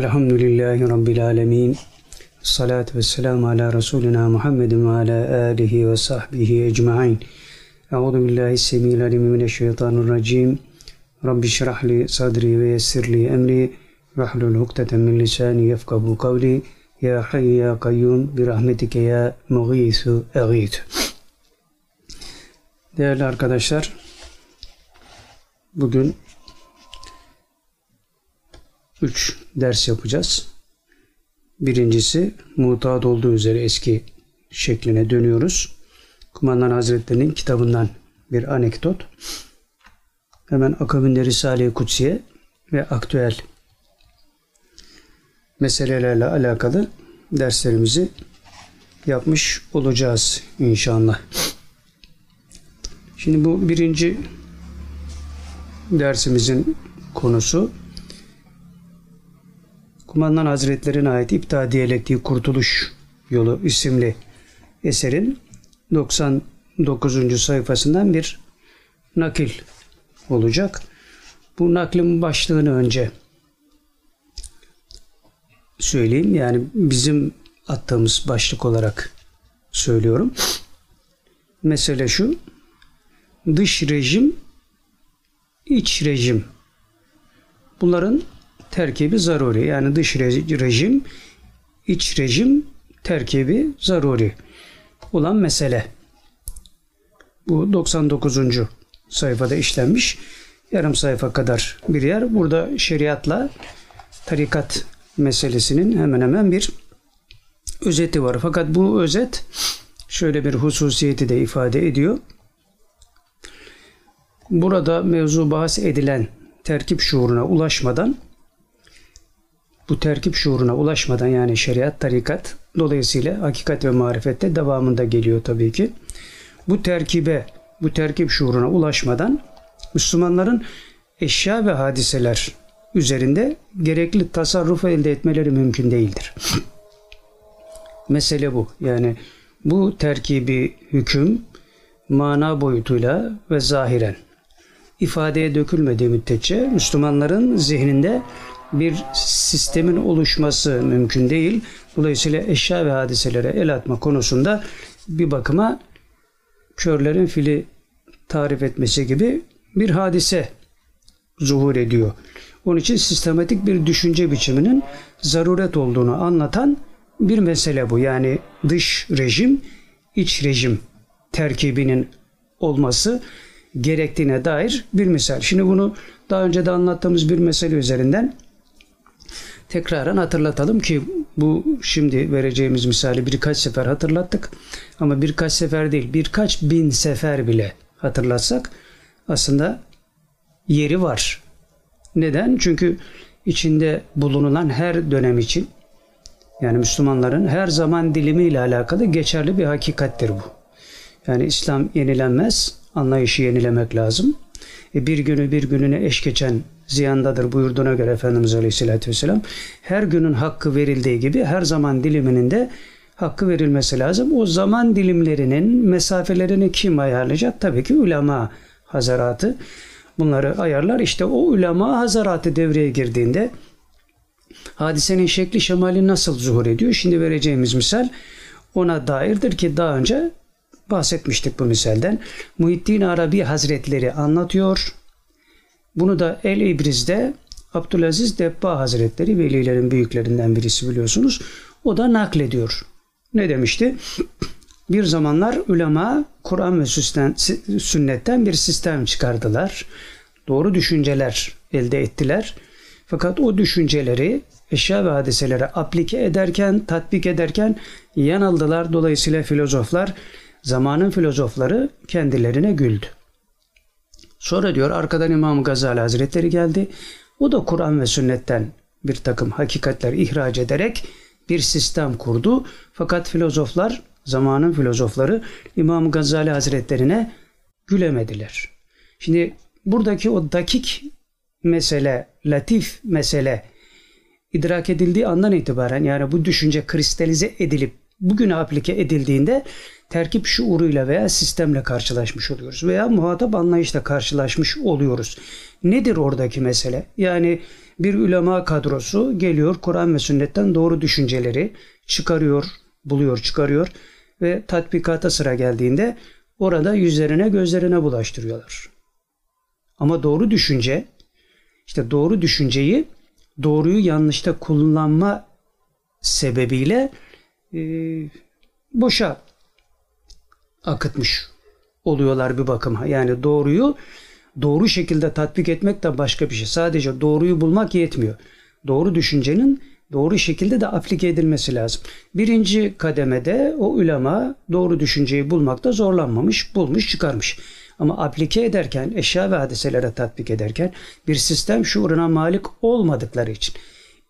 الحمد لله رب العالمين الصلاة والسلام على رسولنا محمد وعلى آله وصحبه أجمعين أعوذ بالله السميع العليم من الشيطان الرجيم رب اشرح لي صدري ويسر لي أمري واحلل العقدة من لساني يفقه قولي يا حي يا قيوم برحمتك يا مغيث أغيث Değerli arkadaşlar, bugün 3 ders yapacağız. Birincisi mutat olduğu üzere eski şekline dönüyoruz. Kumandan Hazretleri'nin kitabından bir anekdot. Hemen akabinde Risale-i Kutsiye ve aktüel meselelerle alakalı derslerimizi yapmış olacağız inşallah. Şimdi bu birinci dersimizin konusu Kumandan Hazretleri'ne ait İpta Diyalektiği Kurtuluş Yolu isimli eserin 99. sayfasından bir nakil olacak. Bu naklin başlığını önce söyleyeyim. Yani bizim attığımız başlık olarak söylüyorum. Mesele şu. Dış rejim, iç rejim. Bunların terkibi zaruri. Yani dış rejim, iç rejim terkibi zaruri olan mesele. Bu 99. sayfada işlenmiş. Yarım sayfa kadar bir yer. Burada şeriatla tarikat meselesinin hemen hemen bir özeti var. Fakat bu özet şöyle bir hususiyeti de ifade ediyor. Burada mevzu bahs edilen terkip şuuruna ulaşmadan bu terkip şuuruna ulaşmadan yani şeriat, tarikat dolayısıyla hakikat ve marifette devamında geliyor tabii ki. Bu terkibe, bu terkip şuuruna ulaşmadan Müslümanların eşya ve hadiseler üzerinde gerekli tasarrufu elde etmeleri mümkün değildir. Mesele bu. Yani bu terkibi hüküm mana boyutuyla ve zahiren ifadeye dökülmediği müddetçe Müslümanların zihninde bir sistemin oluşması mümkün değil. Dolayısıyla eşya ve hadiselere el atma konusunda bir bakıma körlerin fili tarif etmesi gibi bir hadise zuhur ediyor. Onun için sistematik bir düşünce biçiminin zaruret olduğunu anlatan bir mesele bu. Yani dış rejim, iç rejim terkibinin olması gerektiğine dair bir misal. Şimdi bunu daha önce de anlattığımız bir mesele üzerinden tekraren hatırlatalım ki bu şimdi vereceğimiz misali birkaç sefer hatırlattık. Ama birkaç sefer değil birkaç bin sefer bile hatırlatsak aslında yeri var. Neden? Çünkü içinde bulunulan her dönem için yani Müslümanların her zaman dilimiyle alakalı geçerli bir hakikattir bu. Yani İslam yenilenmez, anlayışı yenilemek lazım. E bir günü bir gününe eş geçen ziyandadır buyurduğuna göre Efendimiz Aleyhisselatü Vesselam her günün hakkı verildiği gibi her zaman diliminin de hakkı verilmesi lazım. O zaman dilimlerinin mesafelerini kim ayarlayacak? Tabii ki ulema hazaratı bunları ayarlar. İşte o ulema hazaratı devreye girdiğinde hadisenin şekli şemali nasıl zuhur ediyor? Şimdi vereceğimiz misal ona dairdir ki daha önce bahsetmiştik bu misalden. Muhittin Arabi Hazretleri anlatıyor. Bunu da El İbriz'de Abdülaziz Debba Hazretleri velilerin büyüklerinden birisi biliyorsunuz. O da naklediyor. Ne demişti? Bir zamanlar ulema Kur'an ve sünnetten bir sistem çıkardılar. Doğru düşünceler elde ettiler. Fakat o düşünceleri eşya ve hadiselere aplike ederken, tatbik ederken yanıldılar. Dolayısıyla filozoflar, zamanın filozofları kendilerine güldü. Sonra diyor arkadan İmam Gazali Hazretleri geldi. O da Kur'an ve sünnetten bir takım hakikatler ihraç ederek bir sistem kurdu. Fakat filozoflar, zamanın filozofları İmam Gazali Hazretlerine gülemediler. Şimdi buradaki o dakik mesele, latif mesele idrak edildiği andan itibaren yani bu düşünce kristalize edilip bugüne aplike edildiğinde terkip şuuruyla veya sistemle karşılaşmış oluyoruz veya muhatap anlayışla karşılaşmış oluyoruz. Nedir oradaki mesele? Yani bir ulema kadrosu geliyor Kur'an ve sünnetten doğru düşünceleri çıkarıyor, buluyor, çıkarıyor ve tatbikata sıra geldiğinde orada yüzlerine gözlerine bulaştırıyorlar. Ama doğru düşünce işte doğru düşünceyi doğruyu yanlışta kullanma sebebiyle e, boşa akıtmış oluyorlar bir bakıma. Yani doğruyu doğru şekilde tatbik etmek de başka bir şey. Sadece doğruyu bulmak yetmiyor. Doğru düşüncenin doğru şekilde de aplike edilmesi lazım. Birinci kademede o ulema doğru düşünceyi bulmakta zorlanmamış, bulmuş, çıkarmış. Ama aplike ederken, eşya ve hadiselere tatbik ederken bir sistem şuuruna malik olmadıkları için,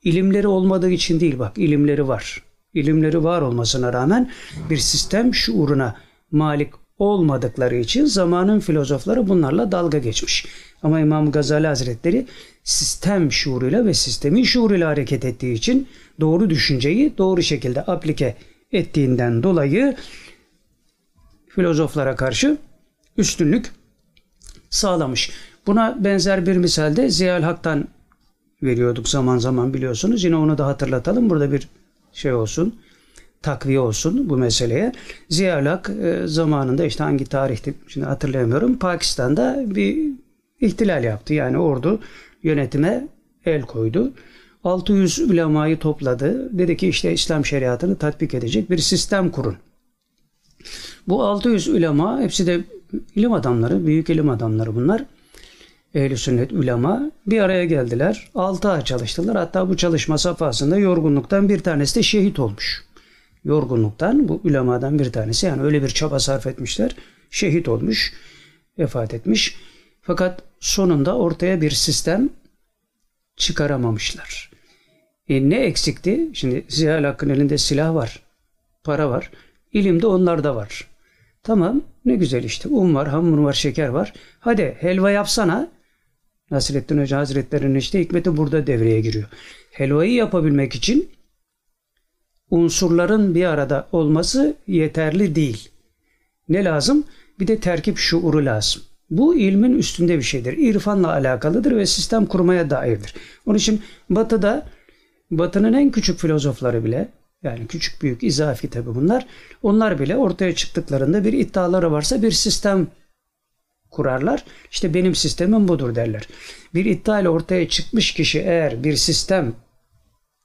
ilimleri olmadığı için değil bak, ilimleri var. İlimleri var olmasına rağmen bir sistem şuuruna malik olmadıkları için zamanın filozofları bunlarla dalga geçmiş. Ama İmam Gazali Hazretleri sistem şuuruyla ve sistemin şuuruyla hareket ettiği için doğru düşünceyi doğru şekilde aplike ettiğinden dolayı filozoflara karşı üstünlük sağlamış. Buna benzer bir misalde Ziyal Hak'tan veriyorduk zaman zaman biliyorsunuz. Yine onu da hatırlatalım. Burada bir şey olsun takviye olsun bu meseleye. Ziyalak e, zamanında işte hangi tarihte şimdi hatırlayamıyorum Pakistan'da bir ihtilal yaptı. Yani ordu yönetime el koydu. 600 ulemayı topladı. Dedi ki işte İslam şeriatını tatbik edecek bir sistem kurun. Bu 600 ulema hepsi de ilim adamları, büyük ilim adamları bunlar. Ehl-i sünnet ulema bir araya geldiler. 6 ay çalıştılar. Hatta bu çalışma safhasında yorgunluktan bir tanesi de şehit olmuş yorgunluktan bu ulemadan bir tanesi yani öyle bir çaba sarf etmişler. Şehit olmuş, vefat etmiş. Fakat sonunda ortaya bir sistem çıkaramamışlar. E ne eksikti? Şimdi Ziya Hakk'ın elinde silah var, para var. İlim de onlarda var. Tamam ne güzel işte un var, hamur var, şeker var. Hadi helva yapsana. Nasrettin Hoca Hazretleri'nin işte hikmeti burada devreye giriyor. Helvayı yapabilmek için unsurların bir arada olması yeterli değil. Ne lazım? Bir de terkip şuuru lazım. Bu ilmin üstünde bir şeydir. İrfanla alakalıdır ve sistem kurmaya dairdir. Onun için Batı'da Batı'nın en küçük filozofları bile yani küçük büyük izafi tabi bunlar. Onlar bile ortaya çıktıklarında bir iddiaları varsa bir sistem kurarlar. İşte benim sistemim budur derler. Bir iddia ile ortaya çıkmış kişi eğer bir sistem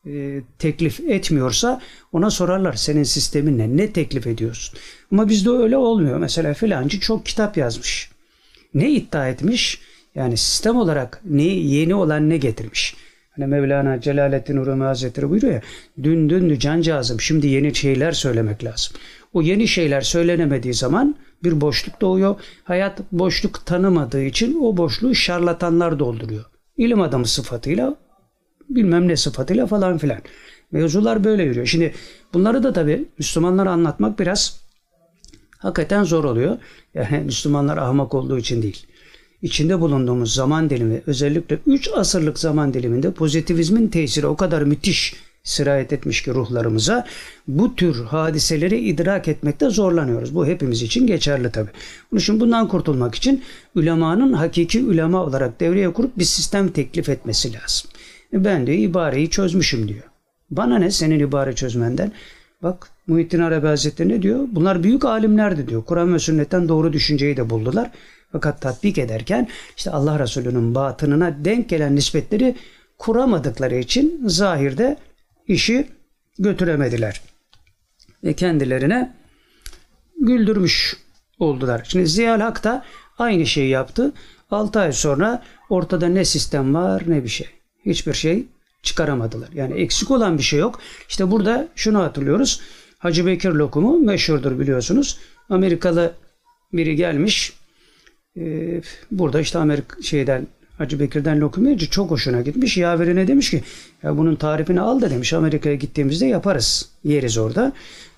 e, teklif etmiyorsa ona sorarlar senin sistemin ne? Ne teklif ediyorsun? Ama bizde öyle olmuyor. Mesela filancı çok kitap yazmış. Ne iddia etmiş? Yani sistem olarak ne yeni olan ne getirmiş? Hani Mevlana Celaleddin Rumi Hazretleri buyuruyor ya dün dündü cancağızım şimdi yeni şeyler söylemek lazım. O yeni şeyler söylenemediği zaman bir boşluk doğuyor. Hayat boşluk tanımadığı için o boşluğu şarlatanlar dolduruyor. İlim adamı sıfatıyla bilmem ne sıfatıyla falan filan. Mevzular böyle yürüyor. Şimdi bunları da tabii Müslümanlara anlatmak biraz hakikaten zor oluyor. Yani Müslümanlar ahmak olduğu için değil. İçinde bulunduğumuz zaman dilimi özellikle 3 asırlık zaman diliminde pozitivizmin tesiri o kadar müthiş sirayet etmiş ki ruhlarımıza bu tür hadiseleri idrak etmekte zorlanıyoruz. Bu hepimiz için geçerli tabi. Bunun için bundan kurtulmak için ulemanın hakiki ulema olarak devreye kurup bir sistem teklif etmesi lazım. Ben de ibareyi çözmüşüm diyor. Bana ne senin ibare çözmenden? Bak Muhittin Arabi Hazretleri ne diyor? Bunlar büyük alimlerdi diyor. Kur'an ve sünnetten doğru düşünceyi de buldular. Fakat tatbik ederken işte Allah Resulü'nün batınına denk gelen nispetleri kuramadıkları için zahirde işi götüremediler. Ve kendilerine güldürmüş oldular. Şimdi Ziyal Hak da aynı şeyi yaptı. 6 ay sonra ortada ne sistem var ne bir şey hiçbir şey çıkaramadılar. Yani eksik olan bir şey yok. İşte burada şunu hatırlıyoruz. Hacı Bekir lokumu meşhurdur biliyorsunuz. Amerikalı biri gelmiş. Ee, burada işte Amerika şeyden Hacı Bekir'den lokum yiyince çok hoşuna gitmiş. Yaverine demiş ki ya bunun tarifini al da demiş Amerika'ya gittiğimizde yaparız. Yeriz orada.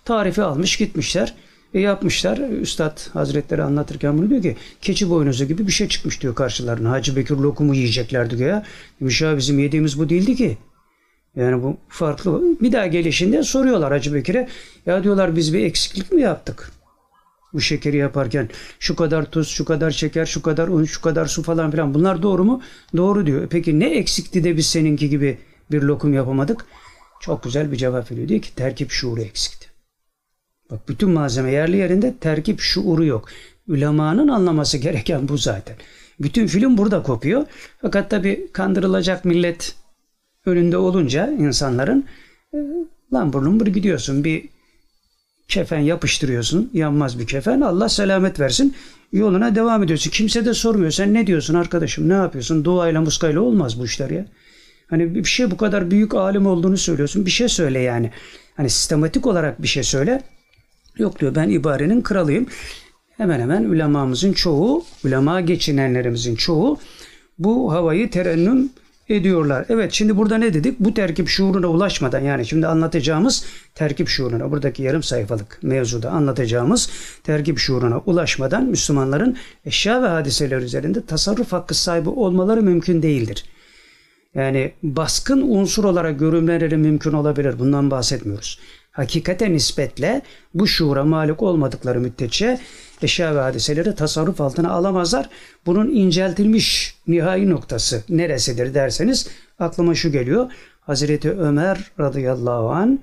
Tarifi almış gitmişler. E yapmışlar. Üstad Hazretleri anlatırken bunu diyor ki keçi boynuzu gibi bir şey çıkmış diyor karşılarına. Hacı Bekir lokumu yiyeceklerdi ya. Demiş ya bizim yediğimiz bu değildi ki. Yani bu farklı. Bir daha gelişinde soruyorlar Hacı Bekir'e. Ya diyorlar biz bir eksiklik mi yaptık? Bu şekeri yaparken şu kadar tuz, şu kadar şeker, şu kadar un, şu kadar su falan filan. Bunlar doğru mu? Doğru diyor. Peki ne eksikti de biz seninki gibi bir lokum yapamadık? Çok güzel bir cevap veriyor. Diyor ki terkip şuuru eksikti. Bak bütün malzeme yerli yerinde terkip şuuru yok. Ülemanın anlaması gereken bu zaten. Bütün film burada kopuyor. Fakat tabi kandırılacak millet önünde olunca insanların e, lan burnum bir gidiyorsun bir kefen yapıştırıyorsun yanmaz bir kefen Allah selamet versin yoluna devam ediyorsun. Kimse de sormuyor sen ne diyorsun arkadaşım ne yapıyorsun duayla muskayla olmaz bu işler ya. Hani bir şey bu kadar büyük alim olduğunu söylüyorsun bir şey söyle yani. Hani sistematik olarak bir şey söyle. Yok diyor ben ibarenin kralıyım. Hemen hemen ulemamızın çoğu, ulema geçinenlerimizin çoğu bu havayı terennüm ediyorlar. Evet şimdi burada ne dedik? Bu terkip şuuruna ulaşmadan yani şimdi anlatacağımız terkip şuuruna buradaki yarım sayfalık mevzuda anlatacağımız terkip şuuruna ulaşmadan Müslümanların eşya ve hadiseler üzerinde tasarruf hakkı sahibi olmaları mümkün değildir. Yani baskın unsur olarak görünmeleri mümkün olabilir. Bundan bahsetmiyoruz. Hakikate nispetle bu şuura malik olmadıkları müddetçe eşya ve hadiseleri tasarruf altına alamazlar. Bunun inceltilmiş nihai noktası neresidir derseniz aklıma şu geliyor. Hazreti Ömer radıyallahu an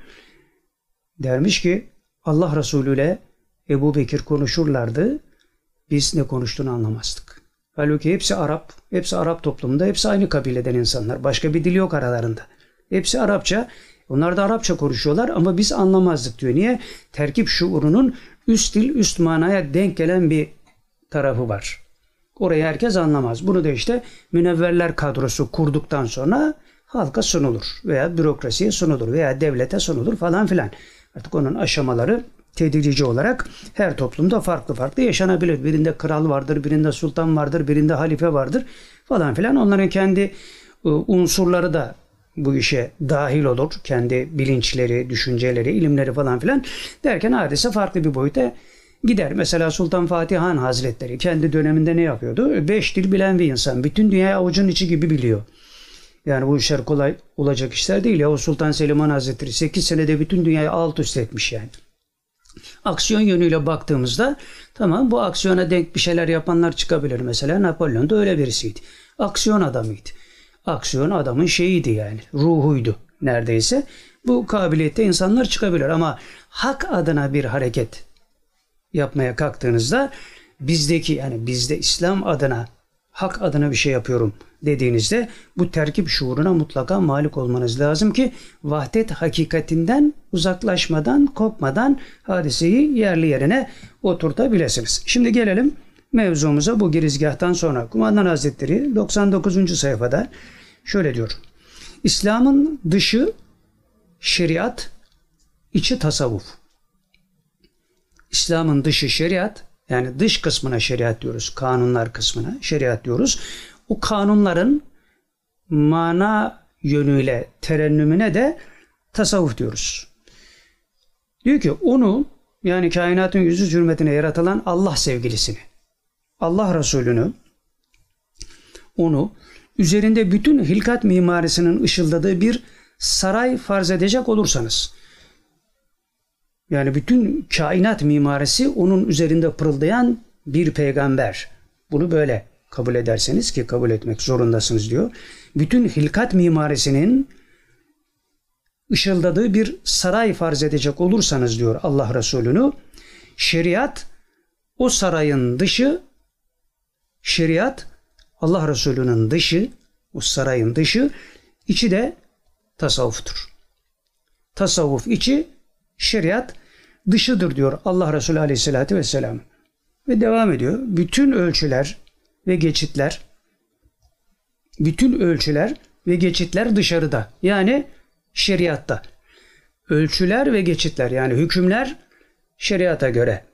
dermiş ki Allah Resulü ile Ebu Bekir konuşurlardı. Biz ne konuştuğunu anlamazdık. Halbuki hepsi Arap, hepsi Arap toplumunda, hepsi aynı kabileden insanlar. Başka bir dil yok aralarında. Hepsi Arapça. Onlar da Arapça konuşuyorlar ama biz anlamazdık diyor. Niye? Terkip şuurunun üst dil, üst manaya denk gelen bir tarafı var. Orayı herkes anlamaz. Bunu da işte münevverler kadrosu kurduktan sonra halka sunulur veya bürokrasiye sunulur veya devlete sunulur falan filan. Artık onun aşamaları tedirici olarak her toplumda farklı farklı yaşanabilir. Birinde kral vardır, birinde sultan vardır, birinde halife vardır falan filan. Onların kendi ıı, unsurları da bu işe dahil olur. Kendi bilinçleri, düşünceleri, ilimleri falan filan derken hadise farklı bir boyuta gider. Mesela Sultan Fatih Han Hazretleri kendi döneminde ne yapıyordu? Beş dil bilen bir insan. Bütün dünyayı avucun içi gibi biliyor. Yani bu işler kolay olacak işler değil ya. O Sultan Selim Han Hazretleri 8 senede bütün dünyayı alt üst etmiş yani. Aksiyon yönüyle baktığımızda tamam bu aksiyona denk bir şeyler yapanlar çıkabilir. Mesela Napolyon da öyle birisiydi. Aksiyon adamıydı aksiyon adamın şeyiydi yani. Ruhuydu neredeyse. Bu kabiliyette insanlar çıkabilir ama hak adına bir hareket yapmaya kalktığınızda bizdeki yani bizde İslam adına hak adına bir şey yapıyorum dediğinizde bu terkip şuuruna mutlaka malik olmanız lazım ki vahdet hakikatinden uzaklaşmadan, kopmadan hadiseyi yerli yerine oturtabilirsiniz. Şimdi gelelim mevzumuza bu girizgahtan sonra Kumandan Hazretleri 99. sayfada şöyle diyor. İslam'ın dışı şeriat, içi tasavvuf. İslam'ın dışı şeriat, yani dış kısmına şeriat diyoruz, kanunlar kısmına şeriat diyoruz. O kanunların mana yönüyle terennümüne de tasavvuf diyoruz. Diyor ki onu yani kainatın yüzü hürmetine yaratılan Allah sevgilisini, Allah Resulü'nü onu üzerinde bütün hilkat mimarisinin ışıldadığı bir saray farz edecek olursanız yani bütün kainat mimarisi onun üzerinde pırıldayan bir peygamber. Bunu böyle kabul ederseniz ki kabul etmek zorundasınız diyor. Bütün hilkat mimarisinin ışıldadığı bir saray farz edecek olursanız diyor Allah Resulü'nü şeriat o sarayın dışı şeriat Allah Resulü'nün dışı, o sarayın dışı, içi de tasavvuftur. Tasavvuf içi, şeriat dışıdır diyor Allah Resulü Aleyhisselatü Vesselam. Ve devam ediyor. Bütün ölçüler ve geçitler, bütün ölçüler ve geçitler dışarıda. Yani şeriatta. Ölçüler ve geçitler yani hükümler şeriata göre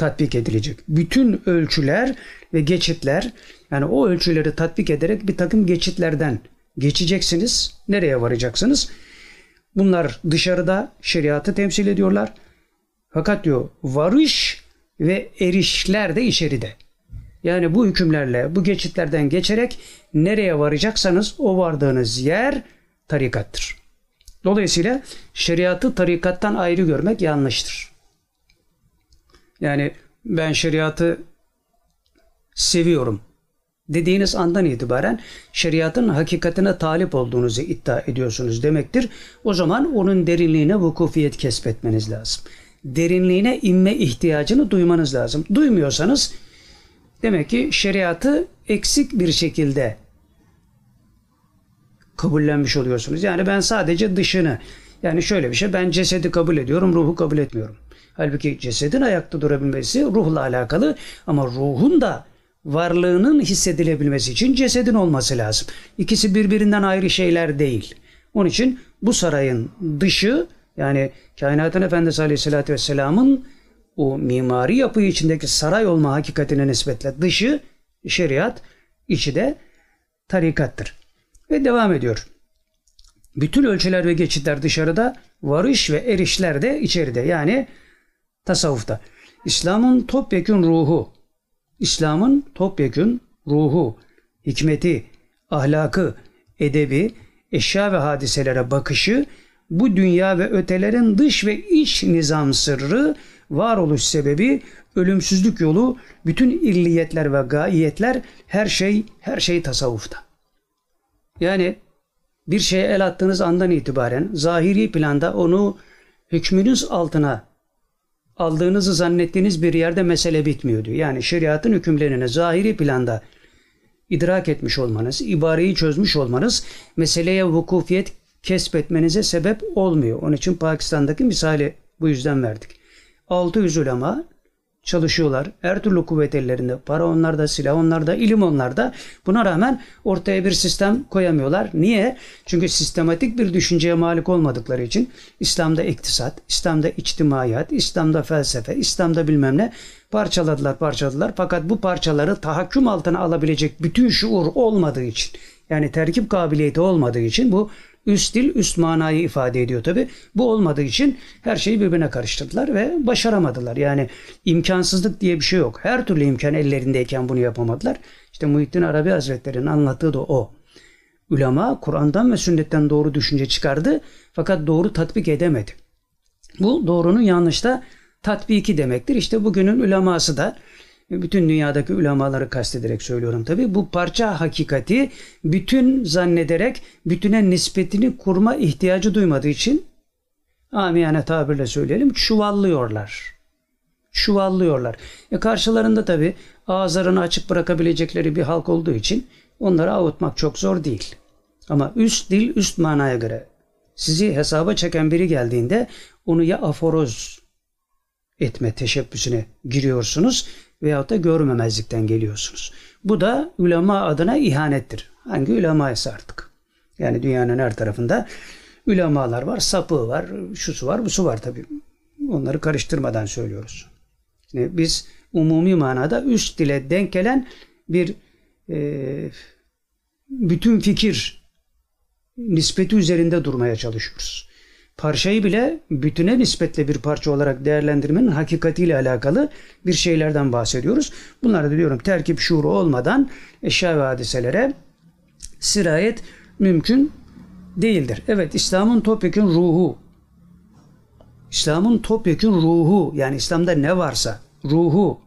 tatbik edilecek. Bütün ölçüler ve geçitler yani o ölçüleri tatbik ederek bir takım geçitlerden geçeceksiniz. Nereye varacaksınız? Bunlar dışarıda şeriatı temsil ediyorlar. Fakat diyor varış ve erişler de içeride. Yani bu hükümlerle, bu geçitlerden geçerek nereye varacaksanız o vardığınız yer tarikattır. Dolayısıyla şeriatı tarikattan ayrı görmek yanlıştır. Yani ben şeriatı seviyorum dediğiniz andan itibaren şeriatın hakikatine talip olduğunuzu iddia ediyorsunuz demektir. O zaman onun derinliğine vukufiyet kesbetmeniz lazım. Derinliğine inme ihtiyacını duymanız lazım. Duymuyorsanız demek ki şeriatı eksik bir şekilde kabullenmiş oluyorsunuz. Yani ben sadece dışını yani şöyle bir şey ben cesedi kabul ediyorum ruhu kabul etmiyorum. Halbuki cesedin ayakta durabilmesi ruhla alakalı ama ruhun da varlığının hissedilebilmesi için cesedin olması lazım. İkisi birbirinden ayrı şeyler değil. Onun için bu sarayın dışı yani kainatın efendisi aleyhissalatü vesselamın o mimari yapı içindeki saray olma hakikatine nispetle dışı şeriat, içi de tarikattır. Ve devam ediyor. Bütün ölçüler ve geçitler dışarıda, varış ve erişler de içeride. Yani tasavvufta. İslam'ın topyekün ruhu, İslam'ın topyekün ruhu, hikmeti, ahlakı, edebi, eşya ve hadiselere bakışı, bu dünya ve ötelerin dış ve iç nizam sırrı, varoluş sebebi, ölümsüzlük yolu, bütün illiyetler ve gaiyetler, her şey, her şey tasavvufta. Yani bir şeye el attığınız andan itibaren zahiri planda onu hükmünüz altına aldığınızı zannettiğiniz bir yerde mesele bitmiyor diyor. Yani şeriatın hükümlerini zahiri planda idrak etmiş olmanız, ibareyi çözmüş olmanız meseleye vukufiyet kesbetmenize sebep olmuyor. Onun için Pakistan'daki misali bu yüzden verdik. 600 ulema çalışıyorlar. Her türlü kuvvet ellerinde. Para onlarda, silah onlarda, ilim onlarda. Buna rağmen ortaya bir sistem koyamıyorlar. Niye? Çünkü sistematik bir düşünceye malik olmadıkları için İslam'da iktisat, İslam'da içtimaiyat, İslam'da felsefe, İslam'da bilmem ne parçaladılar, parçaladılar. Fakat bu parçaları tahakküm altına alabilecek bütün şuur olmadığı için yani terkip kabiliyeti olmadığı için bu Üst dil üst manayı ifade ediyor tabi. Bu olmadığı için her şeyi birbirine karıştırdılar ve başaramadılar. Yani imkansızlık diye bir şey yok. Her türlü imkan ellerindeyken bunu yapamadılar. İşte Muhittin Arabi Hazretleri'nin anlattığı da o. Ulema Kur'an'dan ve sünnetten doğru düşünce çıkardı fakat doğru tatbik edemedi. Bu doğrunun yanlışta tatbiki demektir. İşte bugünün uleması da bütün dünyadaki ulemaları kastederek söylüyorum tabi. Bu parça hakikati bütün zannederek bütüne nispetini kurma ihtiyacı duymadığı için amiyane tabirle söyleyelim çuvallıyorlar. Çuvallıyorlar. E karşılarında tabi ağızlarını açık bırakabilecekleri bir halk olduğu için onları avutmak çok zor değil. Ama üst dil üst manaya göre sizi hesaba çeken biri geldiğinde onu ya aforoz etme teşebbüsüne giriyorsunuz veyahut da görmemezlikten geliyorsunuz. Bu da ulema adına ihanettir. Hangi ulema artık. Yani dünyanın her tarafında ulemalar var, sapığı var, şusu var, busu var tabii. Onları karıştırmadan söylüyoruz. Şimdi biz umumi manada üst dile denk gelen bir e, bütün fikir nispeti üzerinde durmaya çalışıyoruz parçayı bile bütüne nispetle bir parça olarak değerlendirmenin hakikatiyle alakalı bir şeylerden bahsediyoruz. Bunlar da diyorum terkip şuuru olmadan eşya ve hadiselere sirayet mümkün değildir. Evet İslam'ın topyekun ruhu İslam'ın topyekun ruhu yani İslam'da ne varsa ruhu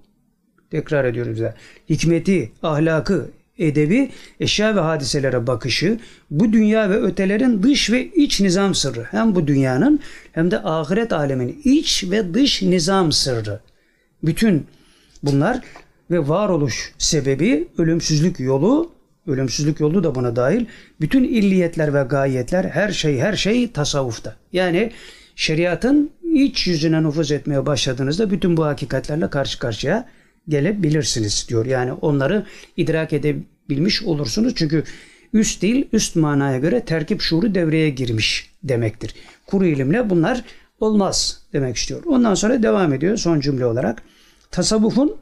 tekrar ediyoruz bize. Hikmeti, ahlakı, edebi, eşya ve hadiselere bakışı, bu dünya ve ötelerin dış ve iç nizam sırrı. Hem bu dünyanın hem de ahiret aleminin iç ve dış nizam sırrı. Bütün bunlar ve varoluş sebebi, ölümsüzlük yolu, ölümsüzlük yolu da buna dahil. Bütün illiyetler ve gayetler, her şey her şey tasavvufta. Yani şeriatın iç yüzüne nüfuz etmeye başladığınızda bütün bu hakikatlerle karşı karşıya gelebilirsiniz diyor. Yani onları idrak edebilmiş olursunuz. Çünkü üst değil üst manaya göre terkip şuuru devreye girmiş demektir. Kuru ilimle bunlar olmaz demek istiyor. Ondan sonra devam ediyor son cümle olarak. Tasavvufun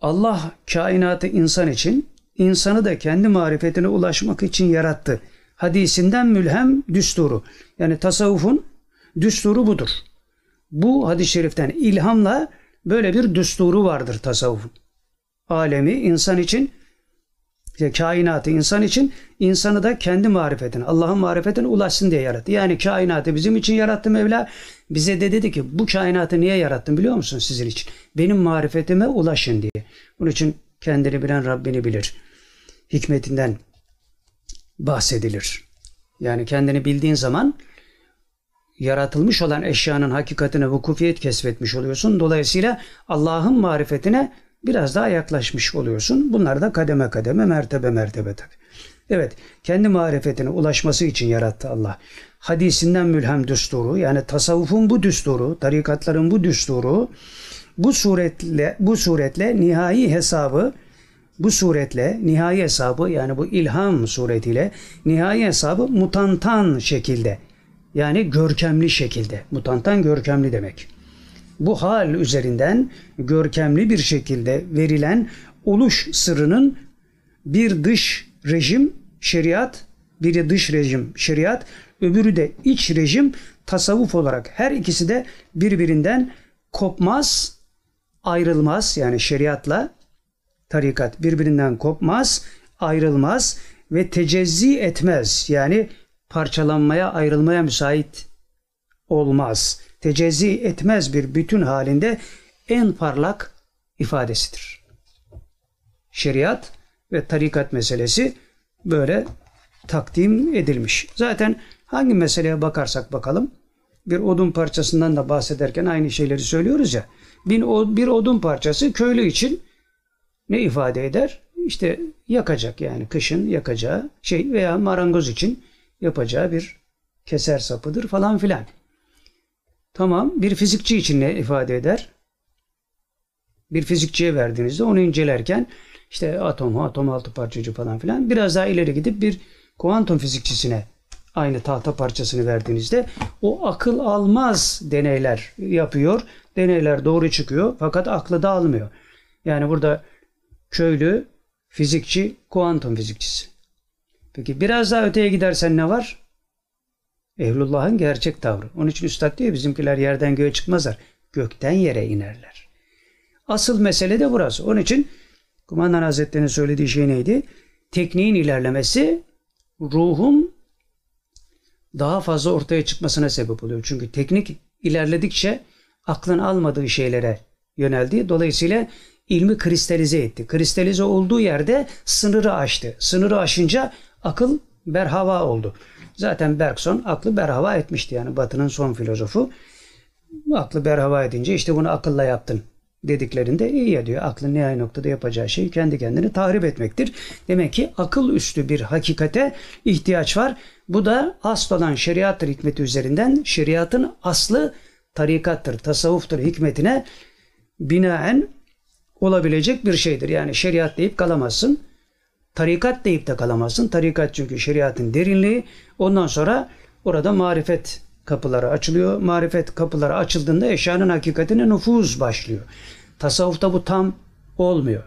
Allah kainatı insan için, insanı da kendi marifetine ulaşmak için yarattı. Hadisinden mülhem düsturu. Yani tasavvufun düsturu budur. Bu hadis-i şeriften ilhamla Böyle bir düsturu vardır tasavvufun. Alemi insan için İşte kainatı insan için, insanı da kendi marifetine, Allah'ın marifetine ulaşsın diye yarattı. Yani kainatı bizim için yarattı Mevla. Bize de dedi ki bu kainatı niye yarattın biliyor musun sizin için? Benim marifetime ulaşın diye. Bunun için kendini bilen Rabbini bilir. Hikmetinden bahsedilir. Yani kendini bildiğin zaman yaratılmış olan eşyanın hakikatine vukufiyet kesbetmiş oluyorsun. Dolayısıyla Allah'ın marifetine biraz daha yaklaşmış oluyorsun. Bunlar da kademe kademe, mertebe mertebe tabi. Evet, kendi marifetine ulaşması için yarattı Allah. Hadisinden mülhem düsturu, yani tasavvufun bu düsturu, tarikatların bu düsturu, bu suretle bu suretle nihai hesabı bu suretle nihai hesabı yani bu ilham suretiyle nihai hesabı mutantan şekilde yani görkemli şekilde mutantan görkemli demek. Bu hal üzerinden görkemli bir şekilde verilen oluş sırrının bir dış rejim şeriat, biri dış rejim şeriat, öbürü de iç rejim tasavvuf olarak her ikisi de birbirinden kopmaz, ayrılmaz yani şeriatla tarikat birbirinden kopmaz, ayrılmaz ve tecezzi etmez. Yani parçalanmaya, ayrılmaya müsait olmaz. Tecezzi etmez bir bütün halinde en parlak ifadesidir. Şeriat ve tarikat meselesi böyle takdim edilmiş. Zaten hangi meseleye bakarsak bakalım bir odun parçasından da bahsederken aynı şeyleri söylüyoruz ya. Bir odun parçası köylü için ne ifade eder? İşte yakacak yani kışın yakacağı şey veya marangoz için yapacağı bir keser sapıdır falan filan. Tamam bir fizikçi için ne ifade eder? Bir fizikçiye verdiğinizde onu incelerken işte atom, atom altı parçacı falan filan biraz daha ileri gidip bir kuantum fizikçisine aynı tahta parçasını verdiğinizde o akıl almaz deneyler yapıyor. Deneyler doğru çıkıyor fakat aklı da almıyor. Yani burada köylü, fizikçi, kuantum fizikçisi. Peki biraz daha öteye gidersen ne var? Ehlullah'ın gerçek tavrı. Onun için üstad diyor bizimkiler yerden göğe çıkmazlar. Gökten yere inerler. Asıl mesele de burası. Onun için Kumandan Hazretleri'nin söylediği şey neydi? Tekniğin ilerlemesi ruhun daha fazla ortaya çıkmasına sebep oluyor. Çünkü teknik ilerledikçe aklın almadığı şeylere yöneldi. Dolayısıyla ilmi kristalize etti. Kristalize olduğu yerde sınırı aştı. Sınırı aşınca akıl berhava oldu. Zaten Bergson aklı berhava etmişti yani Batı'nın son filozofu. Aklı berhava edince işte bunu akılla yaptın dediklerinde iyi ya diyor. Aklın nihai noktada yapacağı şey kendi kendini tahrip etmektir. Demek ki akıl üstü bir hakikate ihtiyaç var. Bu da asıl olan şeriattır hikmeti üzerinden şeriatın aslı tarikattır, tasavvuftur hikmetine binaen olabilecek bir şeydir. Yani şeriat deyip kalamazsın. Tarikat deyip de kalamazsın. Tarikat çünkü şeriatın derinliği. Ondan sonra orada marifet kapıları açılıyor. Marifet kapıları açıldığında eşyanın hakikatine nüfuz başlıyor. Tasavvufta bu tam olmuyor.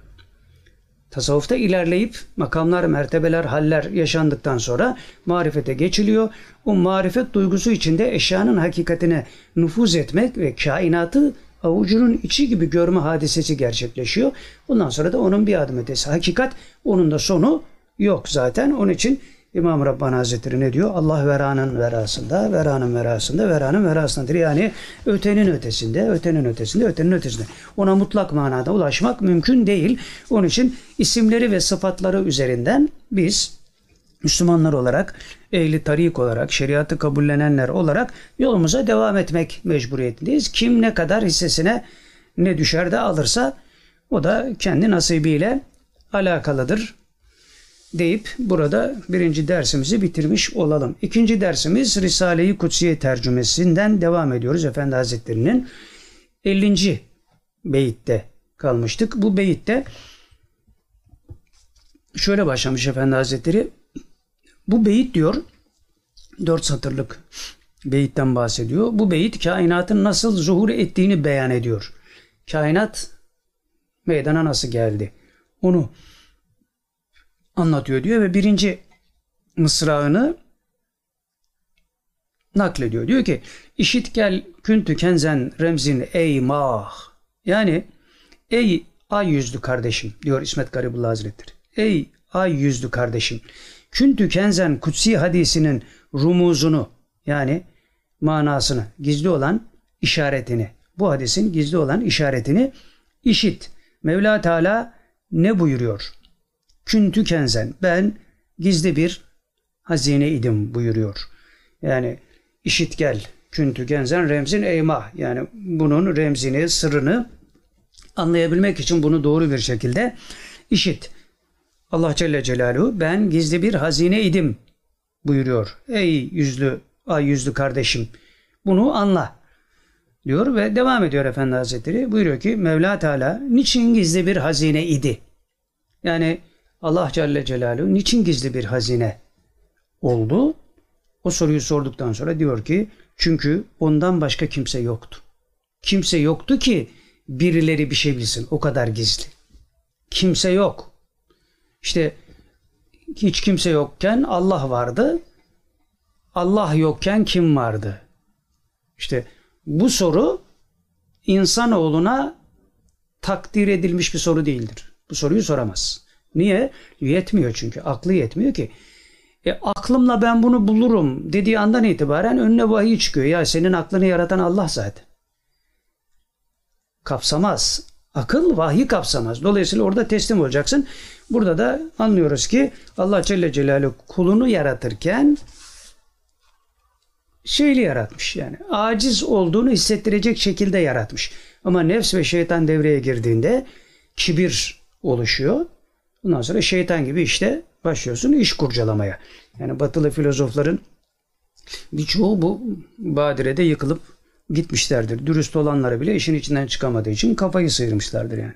Tasavvufta ilerleyip makamlar, mertebeler, haller yaşandıktan sonra marifete geçiliyor. O marifet duygusu içinde eşyanın hakikatine nüfuz etmek ve kainatı avucunun içi gibi görme hadisesi gerçekleşiyor. Bundan sonra da onun bir adım ötesi. Hakikat onun da sonu yok zaten. Onun için İmam Rabbani Hazretleri ne diyor? Allah veranın verasında, veranın verasında, veranın verasındadır. Yani ötenin ötesinde, ötenin ötesinde, ötenin ötesinde. Ona mutlak manada ulaşmak mümkün değil. Onun için isimleri ve sıfatları üzerinden biz Müslümanlar olarak, ehli tarik olarak, şeriatı kabullenenler olarak yolumuza devam etmek mecburiyetindeyiz. Kim ne kadar hissesine ne düşer de alırsa o da kendi nasibiyle alakalıdır deyip burada birinci dersimizi bitirmiş olalım. İkinci dersimiz Risale-i Kutsiye tercümesinden devam ediyoruz Efendi Hazretleri'nin 50. beyitte kalmıştık. Bu beyitte şöyle başlamış Efendi Hazretleri bu beyit diyor dört satırlık beyitten bahsediyor. Bu beyit kainatın nasıl zuhur ettiğini beyan ediyor. Kainat meydana nasıl geldi? Onu anlatıyor diyor ve birinci mısrağını naklediyor. Diyor ki işit gel küntü kenzen remzin ey Yani ey ay yüzlü kardeşim diyor İsmet Garibullah Hazretleri. Ey ay yüzlü kardeşim. Küntü kenzen kutsi hadisinin rumuzunu yani manasını, gizli olan işaretini, bu hadisin gizli olan işaretini işit. Mevla Teala ne buyuruyor? Küntü kenzen, ben gizli bir hazine idim buyuruyor. Yani işit gel, küntü kenzen remzin eyma. Yani bunun remzini, sırrını anlayabilmek için bunu doğru bir şekilde işit. Allah Celle Celaluhu ben gizli bir hazine idim buyuruyor. Ey yüzlü, ay yüzlü kardeşim bunu anla diyor ve devam ediyor Efendi Hazretleri. Buyuruyor ki Mevla Teala niçin gizli bir hazine idi? Yani Allah Celle Celaluhu niçin gizli bir hazine oldu? O soruyu sorduktan sonra diyor ki çünkü ondan başka kimse yoktu. Kimse yoktu ki birileri bir şey bilsin. O kadar gizli. Kimse yok. İşte hiç kimse yokken Allah vardı. Allah yokken kim vardı? İşte bu soru insanoğluna takdir edilmiş bir soru değildir. Bu soruyu soramaz. Niye? Yetmiyor çünkü. Aklı yetmiyor ki. E, aklımla ben bunu bulurum dediği andan itibaren önüne vahiy çıkıyor. Ya senin aklını yaratan Allah zaten. Kapsamaz. Akıl vahiy kapsamaz. Dolayısıyla orada teslim olacaksın. Burada da anlıyoruz ki Allah Celle Celaluhu kulunu yaratırken şeyli yaratmış yani. Aciz olduğunu hissettirecek şekilde yaratmış. Ama nefs ve şeytan devreye girdiğinde kibir oluşuyor. Ondan sonra şeytan gibi işte başlıyorsun iş kurcalamaya. Yani batılı filozofların birçoğu bu badirede yıkılıp gitmişlerdir. Dürüst olanları bile işin içinden çıkamadığı için kafayı sıyırmışlardır yani.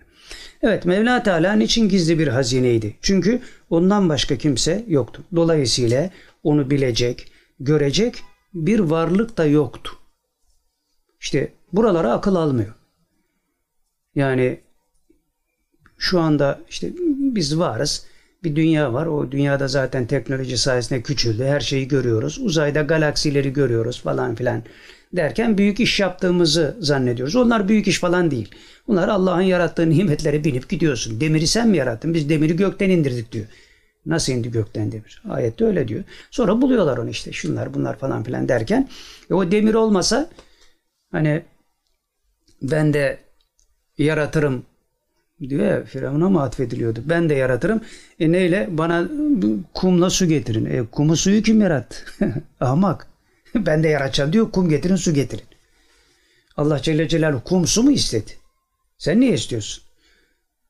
Evet Mevla Teala niçin gizli bir hazineydi? Çünkü ondan başka kimse yoktu. Dolayısıyla onu bilecek, görecek bir varlık da yoktu. İşte buralara akıl almıyor. Yani şu anda işte biz varız. Bir dünya var. O dünyada zaten teknoloji sayesinde küçüldü. Her şeyi görüyoruz. Uzayda galaksileri görüyoruz falan filan derken büyük iş yaptığımızı zannediyoruz. Onlar büyük iş falan değil. Bunlar Allah'ın yarattığı nimetlere binip gidiyorsun. Demiri sen mi yarattın? Biz demiri gökten indirdik diyor. Nasıl indi gökten demir? Ayette öyle diyor. Sonra buluyorlar onu işte şunlar bunlar falan filan derken. E o demir olmasa hani ben de yaratırım diyor ya Firavun'a mı atfediliyordu? Ben de yaratırım. E neyle? Bana kumla su getirin. E kumu suyu kim yarattı? Ahmak. ben de yaratacağım diyor. Kum getirin su getirin. Allah Celle Celaluhu kum su mu istedi? Sen niye istiyorsun?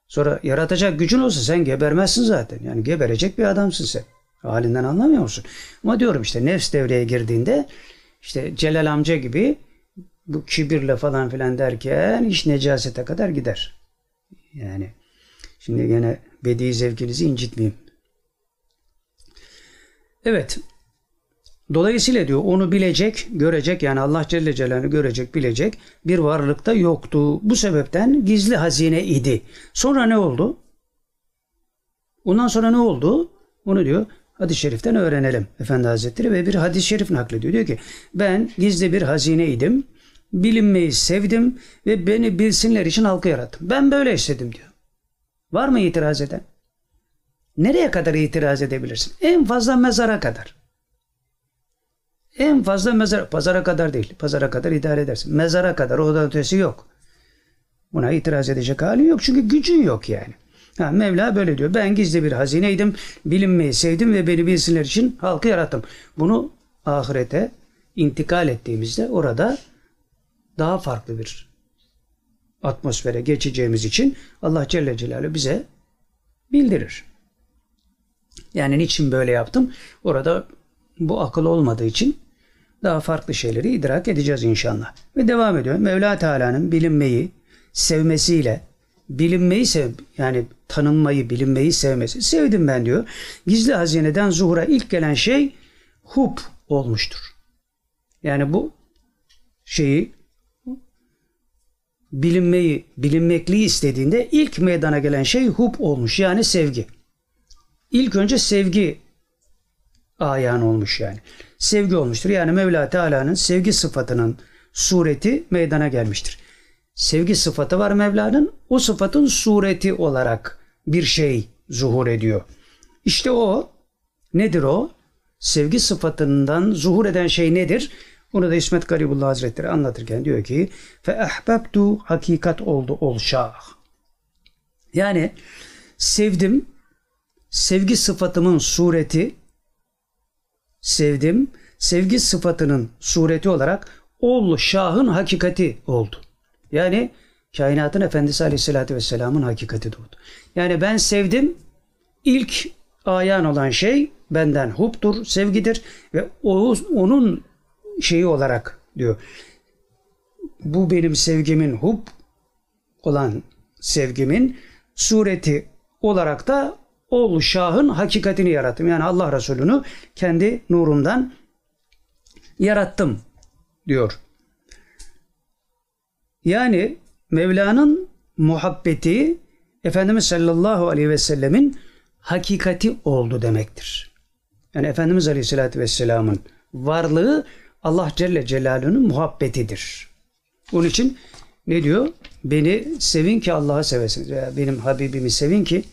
Sonra yaratacak gücün olsa sen gebermezsin zaten. Yani geberecek bir adamsın sen. Halinden anlamıyor musun? Ama diyorum işte nefs devreye girdiğinde işte Celal amca gibi bu kibirle falan filan derken iş necasete kadar gider. Yani şimdi gene bedi zevkinizi incitmeyeyim. Evet. Dolayısıyla diyor onu bilecek, görecek yani Allah Celle Celaluhu görecek, bilecek bir varlıkta yoktu. Bu sebepten gizli hazine idi. Sonra ne oldu? Ondan sonra ne oldu? Onu diyor hadis-i şeriften öğrenelim Efendi Hazretleri ve bir hadis-i şerif naklediyor. Diyor ki ben gizli bir hazine idim. Bilinmeyi sevdim ve beni bilsinler için halkı yarattım. Ben böyle istedim diyor. Var mı itiraz eden? Nereye kadar itiraz edebilirsin? En fazla mezara kadar. En fazla mezar, pazara kadar değil. Pazara kadar idare edersin. Mezara kadar o da ötesi yok. Buna itiraz edecek halin yok. Çünkü gücün yok yani. Ha, Mevla böyle diyor. Ben gizli bir hazineydim. Bilinmeyi sevdim ve beni bilsinler için halkı yarattım. Bunu ahirete intikal ettiğimizde orada daha farklı bir atmosfere geçeceğimiz için Allah Celle Celaluhu bize bildirir. Yani niçin böyle yaptım? Orada bu akıl olmadığı için daha farklı şeyleri idrak edeceğiz inşallah. Ve devam ediyor. Mevla Teala'nın bilinmeyi, sevmesiyle bilinmeyi sev yani tanınmayı, bilinmeyi sevmesi. Sevdim ben diyor. Gizli hazineden zuhura ilk gelen şey hub olmuştur. Yani bu şeyi bilinmeyi, bilinmekliği istediğinde ilk meydana gelen şey hub olmuş. Yani sevgi. İlk önce sevgi ayan olmuş yani. Sevgi olmuştur. Yani Mevla Teala'nın sevgi sıfatının sureti meydana gelmiştir. Sevgi sıfatı var Mevla'nın. O sıfatın sureti olarak bir şey zuhur ediyor. İşte o nedir o? Sevgi sıfatından zuhur eden şey nedir? Bunu da İsmet Garibullah Hazretleri anlatırken diyor ki fe ahbabtu hakikat oldu ol şah. Yani sevdim sevgi sıfatımın sureti sevdim sevgi sıfatının sureti olarak ol şahın hakikati oldu. Yani kainatın efendisi aleyhissalatü vesselamın hakikati doğdu. Yani ben sevdim ilk ayan olan şey benden huptur, sevgidir ve o, onun şeyi olarak diyor. Bu benim sevgimin hub olan sevgimin sureti olarak da oğlu Şah'ın hakikatini yarattım. Yani Allah Resulü'nü kendi nurumdan yarattım diyor. Yani Mevla'nın muhabbeti Efendimiz sallallahu aleyhi ve sellemin hakikati oldu demektir. Yani Efendimiz aleyhissalatü vesselamın varlığı Allah Celle Celaluhu'nun muhabbetidir. Onun için ne diyor? Beni sevin ki Allah'ı sevesiniz. Veya benim Habibimi sevin ki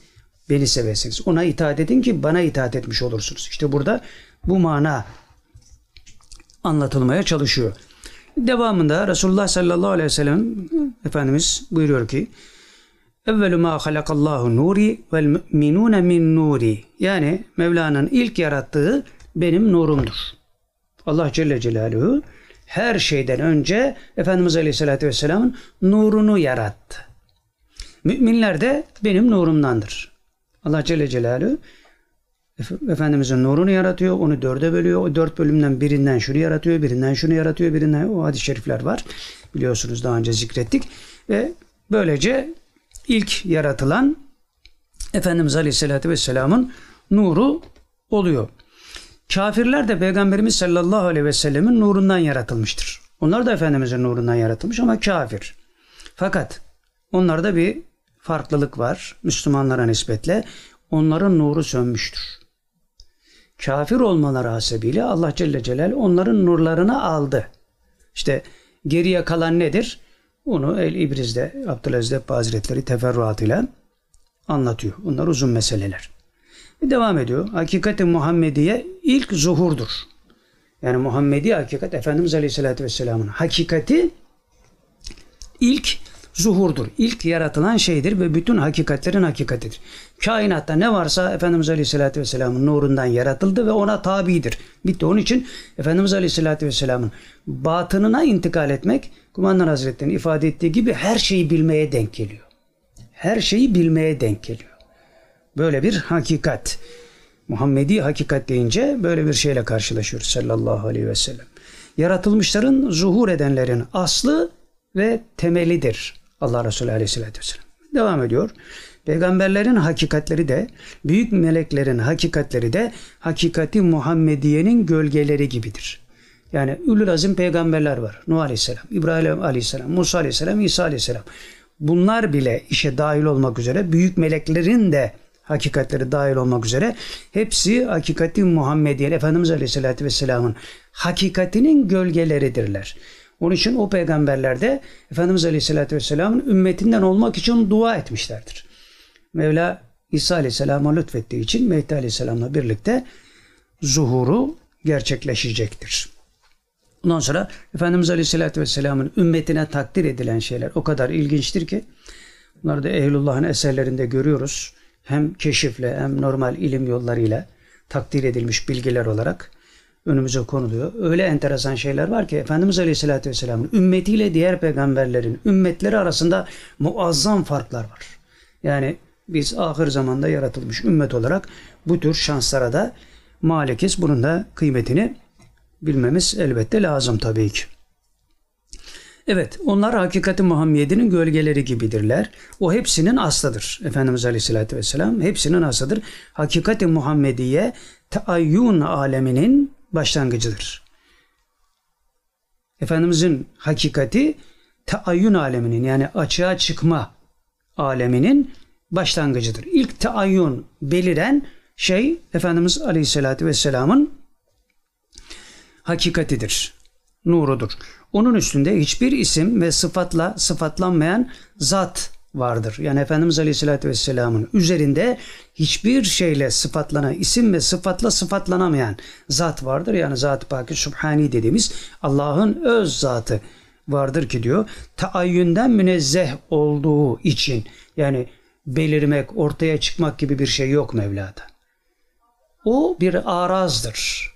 beni sevesiniz. Ona itaat edin ki bana itaat etmiş olursunuz. İşte burada bu mana anlatılmaya çalışıyor. Devamında Resulullah sallallahu aleyhi ve sellem Efendimiz buyuruyor ki Evvelü ma halakallahu nuri vel müminune min nuri. Yani Mevla'nın ilk yarattığı benim nurumdur. Allah Celle Celaluhu her şeyden önce Efendimiz Aleyhisselatü Vesselam'ın nurunu yarattı. Müminler de benim nurumdandır. Allah Celle Celaluhu Efendimizin nurunu yaratıyor, onu dörde bölüyor. O dört bölümden birinden şunu yaratıyor, birinden şunu yaratıyor, birinden o hadis-i şerifler var. Biliyorsunuz daha önce zikrettik. Ve böylece ilk yaratılan Efendimiz Aleyhisselatü Vesselam'ın nuru oluyor. Kafirler de Peygamberimiz sallallahu aleyhi ve sellemin nurundan yaratılmıştır. Onlar da Efendimizin nurundan yaratılmış ama kafir. Fakat onlarda bir farklılık var Müslümanlara nispetle. Onların nuru sönmüştür. Kafir olmaları hasebiyle Allah Celle Celal onların nurlarını aldı. İşte geriye kalan nedir? Bunu El İbriz'de Abdülaziz Ebba Hazretleri teferruatıyla anlatıyor. Bunlar uzun meseleler. Devam ediyor. Hakikati Muhammediye ilk zuhurdur. Yani Muhammedi hakikat Efendimiz Aleyhisselatü Vesselam'ın hakikati ilk zuhurdur. İlk yaratılan şeydir ve bütün hakikatlerin hakikatidir. Kainatta ne varsa Efendimiz Aleyhisselatü Vesselam'ın nurundan yaratıldı ve ona tabidir. Bitti. Onun için Efendimiz Aleyhisselatü Vesselam'ın batınına intikal etmek Kumandan Hazretleri'nin ifade ettiği gibi her şeyi bilmeye denk geliyor. Her şeyi bilmeye denk geliyor. Böyle bir hakikat. Muhammedi hakikat deyince böyle bir şeyle karşılaşıyoruz sallallahu aleyhi ve sellem. Yaratılmışların zuhur edenlerin aslı ve temelidir. Allah Resulü aleyhissalatü vesselam. Devam ediyor. Peygamberlerin hakikatleri de, büyük meleklerin hakikatleri de hakikati Muhammediye'nin gölgeleri gibidir. Yani ülül azim peygamberler var. Nuh Aleyhisselam, İbrahim Aleyhisselam, Musa Aleyhisselam, İsa Aleyhisselam. Bunlar bile işe dahil olmak üzere büyük meleklerin de hakikatleri dahil olmak üzere hepsi hakikati Muhammediye Efendimiz Aleyhisselatü Vesselam'ın hakikatinin gölgeleridirler. Onun için o peygamberler de Efendimiz Aleyhisselatü Vesselam'ın ümmetinden olmak için dua etmişlerdir. Mevla İsa Aleyhisselam'a lütfettiği için Mehdi Aleyhisselam'la birlikte zuhuru gerçekleşecektir. Ondan sonra Efendimiz Aleyhisselatü Vesselam'ın ümmetine takdir edilen şeyler o kadar ilginçtir ki bunları da Ehlullah'ın eserlerinde görüyoruz. Hem keşifle hem normal ilim yollarıyla takdir edilmiş bilgiler olarak önümüze konuluyor. Öyle enteresan şeyler var ki Efendimiz Aleyhisselatü Vesselam'ın ümmetiyle diğer peygamberlerin ümmetleri arasında muazzam farklar var. Yani biz ahir zamanda yaratılmış ümmet olarak bu tür şanslara da malikiz. Bunun da kıymetini bilmemiz elbette lazım tabii ki. Evet, onlar hakikati Muhammedi'nin gölgeleri gibidirler. O hepsinin aslıdır. Efendimiz Aleyhisselatü Vesselam hepsinin aslıdır. Hakikati Muhammediye taayyun aleminin başlangıcıdır. Efendimizin hakikati taayyun aleminin yani açığa çıkma aleminin başlangıcıdır. İlk taayyun beliren şey Efendimiz Aleyhisselatü Vesselam'ın hakikatidir, nurudur. Onun üstünde hiçbir isim ve sıfatla sıfatlanmayan zat vardır. Yani Efendimiz Aleyhisselatü Vesselam'ın üzerinde hiçbir şeyle sıfatlanan, isim ve sıfatla sıfatlanamayan zat vardır. Yani Zat-ı Pakı Subhani dediğimiz Allah'ın öz zatı vardır ki diyor. Taayyünden münezzeh olduğu için yani belirmek, ortaya çıkmak gibi bir şey yok Mevla'da. O bir arazdır.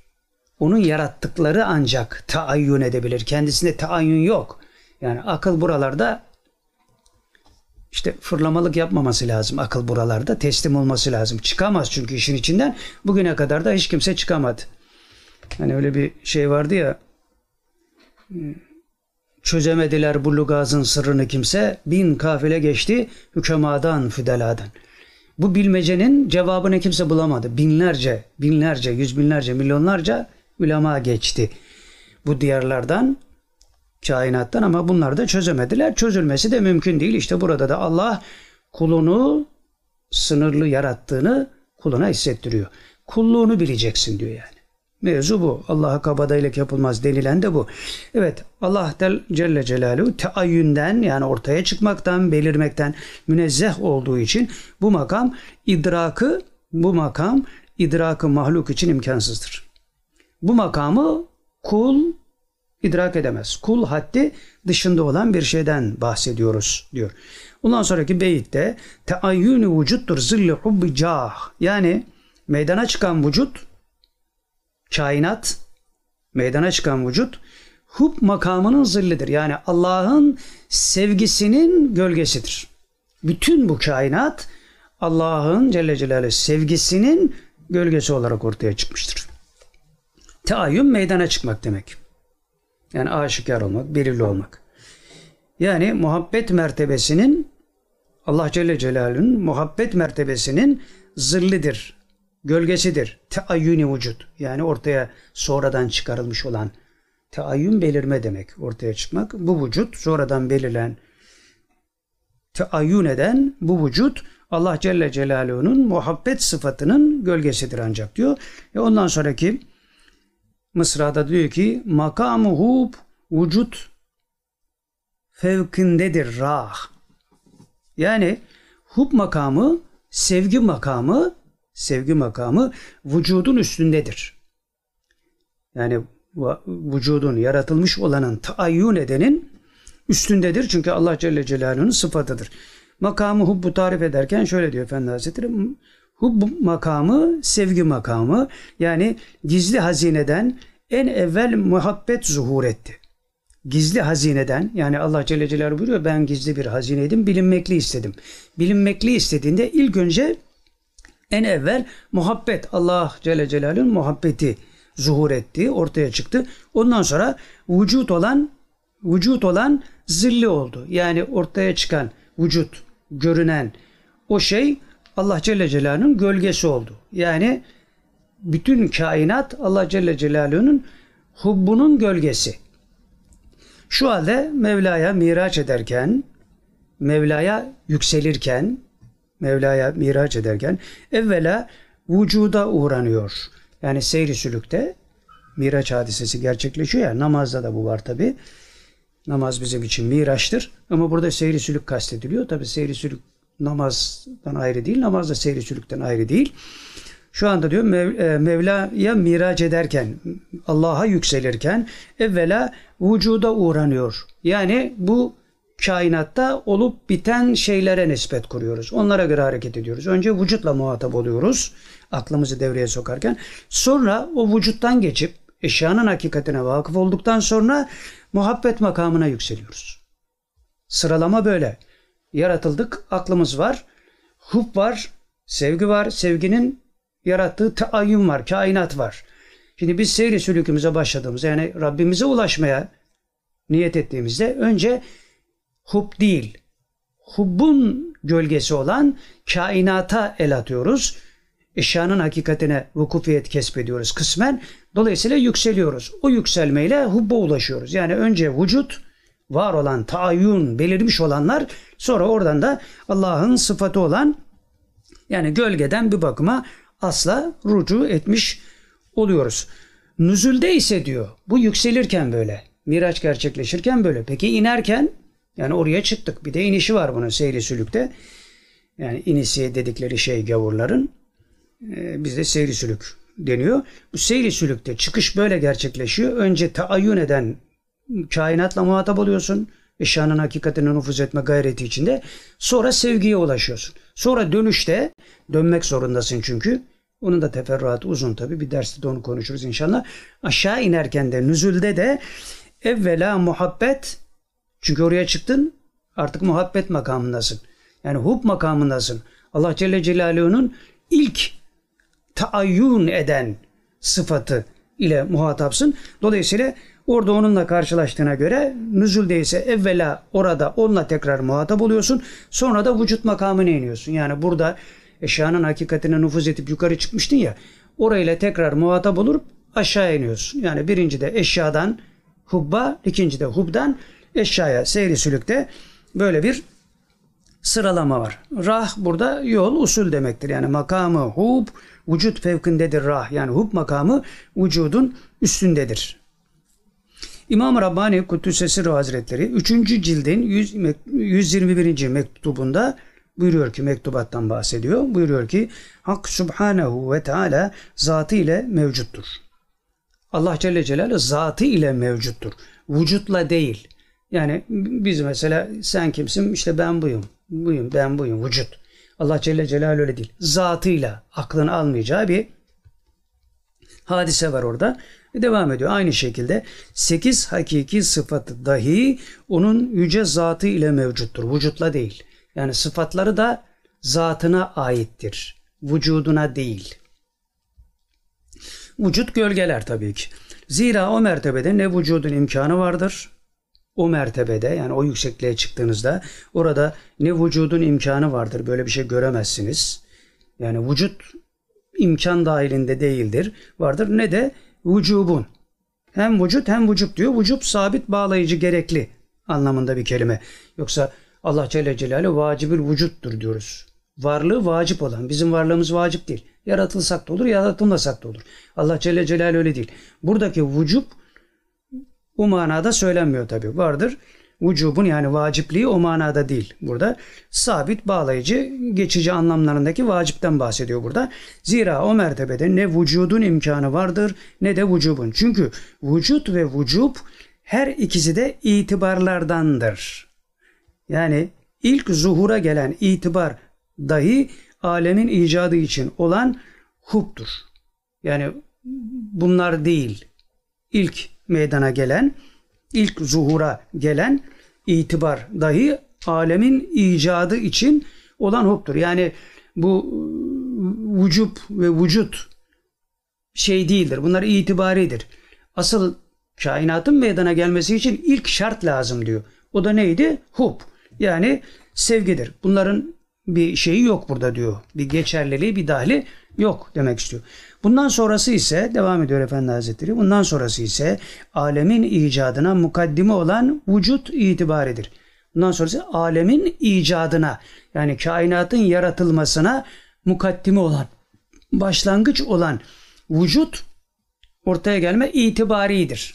Onun yarattıkları ancak taayyün edebilir. Kendisinde taayyün yok. Yani akıl buralarda işte fırlamalık yapmaması lazım akıl buralarda. Teslim olması lazım. Çıkamaz çünkü işin içinden. Bugüne kadar da hiç kimse çıkamadı. Hani öyle bir şey vardı ya çözemediler bu lugazın sırrını kimse. Bin kafile geçti hükemadan füdeladan. Bu bilmecenin cevabını kimse bulamadı. Binlerce, binlerce, yüz binlerce, milyonlarca ulema geçti. Bu diyarlardan kainattan ama bunlar da çözemediler. Çözülmesi de mümkün değil. İşte burada da Allah kulunu sınırlı yarattığını kuluna hissettiriyor. Kulluğunu bileceksin diyor yani. Mevzu bu. Allah'a kabadayılık yapılmaz denilen de bu. Evet Allah Celle Celaluhu teayyünden yani ortaya çıkmaktan, belirmekten münezzeh olduğu için bu makam idrakı, bu makam idrakı mahluk için imkansızdır. Bu makamı kul idrak edemez. Kul haddi dışında olan bir şeyden bahsediyoruz diyor. Ondan sonraki beyitte teayyünü vücuttur zilli hubbi cah. Yani meydana çıkan vücut kainat meydana çıkan vücut hub makamının zillidir. Yani Allah'ın sevgisinin gölgesidir. Bütün bu kainat Allah'ın Celle Celaluhu sevgisinin gölgesi olarak ortaya çıkmıştır. Teayyün meydana çıkmak demek. Yani aşikar olmak, belirli olmak. Yani muhabbet mertebesinin Allah Celle Celaluhu'nun muhabbet mertebesinin zillidir, gölgesidir. Teayyüni vücut. Yani ortaya sonradan çıkarılmış olan teayyün belirme demek. Ortaya çıkmak. Bu vücut sonradan belirlen teayyün eden bu vücut Allah Celle Celaluhu'nun muhabbet sıfatının gölgesidir ancak diyor. E ondan sonraki Mısra'da diyor ki makamuhu vücut fevkindedir rah. Yani hub makamı, sevgi makamı, sevgi makamı vücudun üstündedir. Yani vücudun yaratılmış olanın taayyün edenin üstündedir. Çünkü Allah Celle Celaluhu'nun sıfatıdır. Makamı hubbu tarif ederken şöyle diyor Efendi Hazretleri. Hub makamı sevgi makamı yani gizli hazineden en evvel muhabbet zuhur etti. Gizli hazineden yani Allah Celle Celaluhu buyuruyor ben gizli bir hazineydim bilinmekli istedim. Bilinmekli istediğinde ilk önce en evvel muhabbet Allah Celle Celaluhu'nun muhabbeti zuhur etti, ortaya çıktı. Ondan sonra vücut olan vücut olan zilli oldu. Yani ortaya çıkan vücut, görünen o şey Allah Celle Celaluhu'nun gölgesi oldu. Yani bütün kainat Allah Celle Celaluhu'nun hubbunun gölgesi. Şu halde Mevla'ya miraç ederken, Mevla'ya yükselirken, Mevla'ya miraç ederken evvela vücuda uğranıyor. Yani seyri sülükte miraç hadisesi gerçekleşiyor ya namazda da bu var tabi. Namaz bizim için miraçtır. Ama burada seyri sülük kastediliyor. Tabi seyri sülük namazdan ayrı değil. Namaz da seyri sülükten ayrı değil. Şu anda diyor Mev, e, Mevla'ya miraç ederken, Allah'a yükselirken evvela vücuda uğranıyor. Yani bu kainatta olup biten şeylere nispet kuruyoruz. Onlara göre hareket ediyoruz. Önce vücutla muhatap oluyoruz. Aklımızı devreye sokarken. Sonra o vücuttan geçip eşyanın hakikatine vakıf olduktan sonra muhabbet makamına yükseliyoruz. Sıralama böyle. Yaratıldık, aklımız var, hub var, sevgi var. Sevginin yarattığı taayyün var, kainat var. Şimdi biz seyri sülükümüze başladığımızda yani Rabbimize ulaşmaya niyet ettiğimizde önce hub değil, hubbun gölgesi olan kainata el atıyoruz. Eşyanın hakikatine vukufiyet kesbediyoruz kısmen. Dolayısıyla yükseliyoruz. O yükselmeyle hubba ulaşıyoruz. Yani önce vücut, var olan taayyün, belirmiş olanlar sonra oradan da Allah'ın sıfatı olan yani gölgeden bir bakıma asla rucu etmiş oluyoruz. Nüzülde ise diyor bu yükselirken böyle. Miraç gerçekleşirken böyle. Peki inerken Yani oraya çıktık. Bir de inişi var bunun seyri sülükte. Yani inisi dedikleri şey gavurların. E, bizde seyri sülük deniyor. Bu seyri sülükte çıkış böyle gerçekleşiyor. Önce taayyün eden kainatla muhatap oluyorsun. Eşyanın hakikatine nüfuz etme gayreti içinde. Sonra sevgiye ulaşıyorsun. Sonra dönüşte dönmek zorundasın çünkü. Onun da teferruatı uzun tabi. Bir derste de onu konuşuruz inşallah. Aşağı inerken de nüzülde de evvela muhabbet çünkü oraya çıktın artık muhabbet makamındasın. Yani hub makamındasın. Allah Celle Celaluhu'nun ilk taayyun eden sıfatı ile muhatapsın. Dolayısıyla orada onunla karşılaştığına göre nüzulde ise evvela orada onunla tekrar muhatap oluyorsun. Sonra da vücut makamına iniyorsun. Yani burada eşyanın hakikatine nüfuz edip yukarı çıkmıştın ya orayla tekrar muhatap olup aşağı iniyorsun. Yani birinci de eşyadan hubba, ikinci de hubdan eşyaya seyri sülükte böyle bir sıralama var. Rah burada yol, usul demektir. Yani makamı hub, vücut fevkindedir rah. Yani hub makamı vücudun üstündedir. İmam Rabbani Kuddüs'e Hazretleri 3. cildin 100, 121. mektubunda buyuruyor ki mektubattan bahsediyor. Buyuruyor ki Hak Subhanehu ve Teala zatı ile mevcuttur. Allah Celle Celaluhu zatı ile mevcuttur. Vücutla değil. Yani biz mesela sen kimsin? İşte ben buyum. Buyum, ben buyum. Vücut. Allah Celle Celaluhu öyle değil. Zatıyla aklın almayacağı bir hadise var orada. Devam ediyor. Aynı şekilde sekiz hakiki sıfatı dahi onun yüce zatı ile mevcuttur. Vücutla değil. Yani sıfatları da zatına aittir. Vücuduna değil. Vücut gölgeler tabii ki. Zira o mertebede ne vücudun imkanı vardır. O mertebede yani o yüksekliğe çıktığınızda orada ne vücudun imkanı vardır. Böyle bir şey göremezsiniz. Yani vücut imkan dahilinde değildir. Vardır. Ne de vücubun. Hem vücut hem vücut diyor. Vücut sabit bağlayıcı gerekli anlamında bir kelime. Yoksa Allah Celle Celaluhu vacibül vücuttur diyoruz. Varlığı vacip olan. Bizim varlığımız vacip değil. Yaratılsak da olur, yaratılmasak da olur. Allah Celle Celaluhu öyle değil. Buradaki vücub o manada söylenmiyor tabi. Vardır. Vücubun yani vacipliği o manada değil burada. Sabit, bağlayıcı, geçici anlamlarındaki vacipten bahsediyor burada. Zira o mertebede ne vücudun imkanı vardır ne de vücubun. Çünkü vücut ve vücub her ikisi de itibarlardandır. Yani ilk zuhura gelen itibar dahi alemin icadı için olan hubdur. Yani bunlar değil. İlk meydana gelen, ilk zuhura gelen itibar dahi alemin icadı için olan hubdur. Yani bu vücub ve vücut şey değildir. Bunlar itibaridir. Asıl kainatın meydana gelmesi için ilk şart lazım diyor. O da neydi? Hub. Yani sevgidir. Bunların bir şeyi yok burada diyor. Bir geçerliliği, bir dahili yok demek istiyor. Bundan sonrası ise devam ediyor Efendi Hazretleri. Bundan sonrası ise alemin icadına mukaddime olan vücut itibaridir. Bundan sonrası alemin icadına yani kainatın yaratılmasına mukaddime olan, başlangıç olan vücut ortaya gelme itibaridir.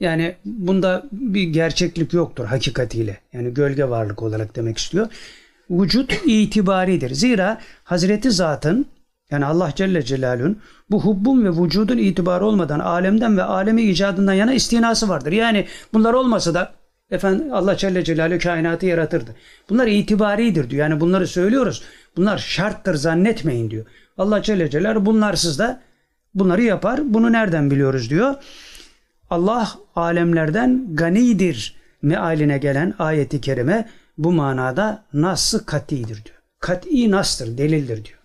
Yani bunda bir gerçeklik yoktur hakikatiyle. Yani gölge varlık olarak demek istiyor. Vücut itibaridir. Zira Hazreti Zat'ın yani Allah Celle Celaluhu'nun bu hubbun ve vücudun itibarı olmadan alemden ve alemi icadından yana istinası vardır. Yani bunlar olmasa da efendim Allah Celle Celaluhu kainatı yaratırdı. Bunlar itibaridir diyor. Yani bunları söylüyoruz. Bunlar şarttır zannetmeyin diyor. Allah Celle Celaluhu bunlarsız da bunları yapar. Bunu nereden biliyoruz diyor. Allah alemlerden ganidir mealine gelen ayeti kerime bu manada nasıl katidir diyor. Kat'i nastır, delildir diyor.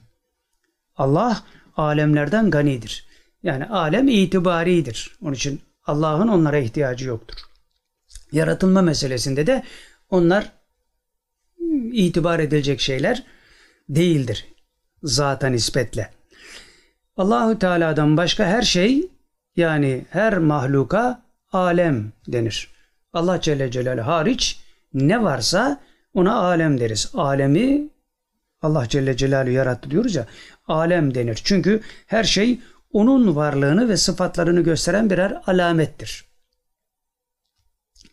Allah alemlerden ganidir. Yani alem itibaridir. Onun için Allah'ın onlara ihtiyacı yoktur. Yaratılma meselesinde de onlar itibar edilecek şeyler değildir. Zata nispetle. Allahü Teala'dan başka her şey yani her mahluka alem denir. Allah Celle Celaluhu hariç ne varsa ona alem deriz. Alemi Allah Celle Celaluhu yarattı diyoruz ya alem denir. Çünkü her şey onun varlığını ve sıfatlarını gösteren birer alamettir.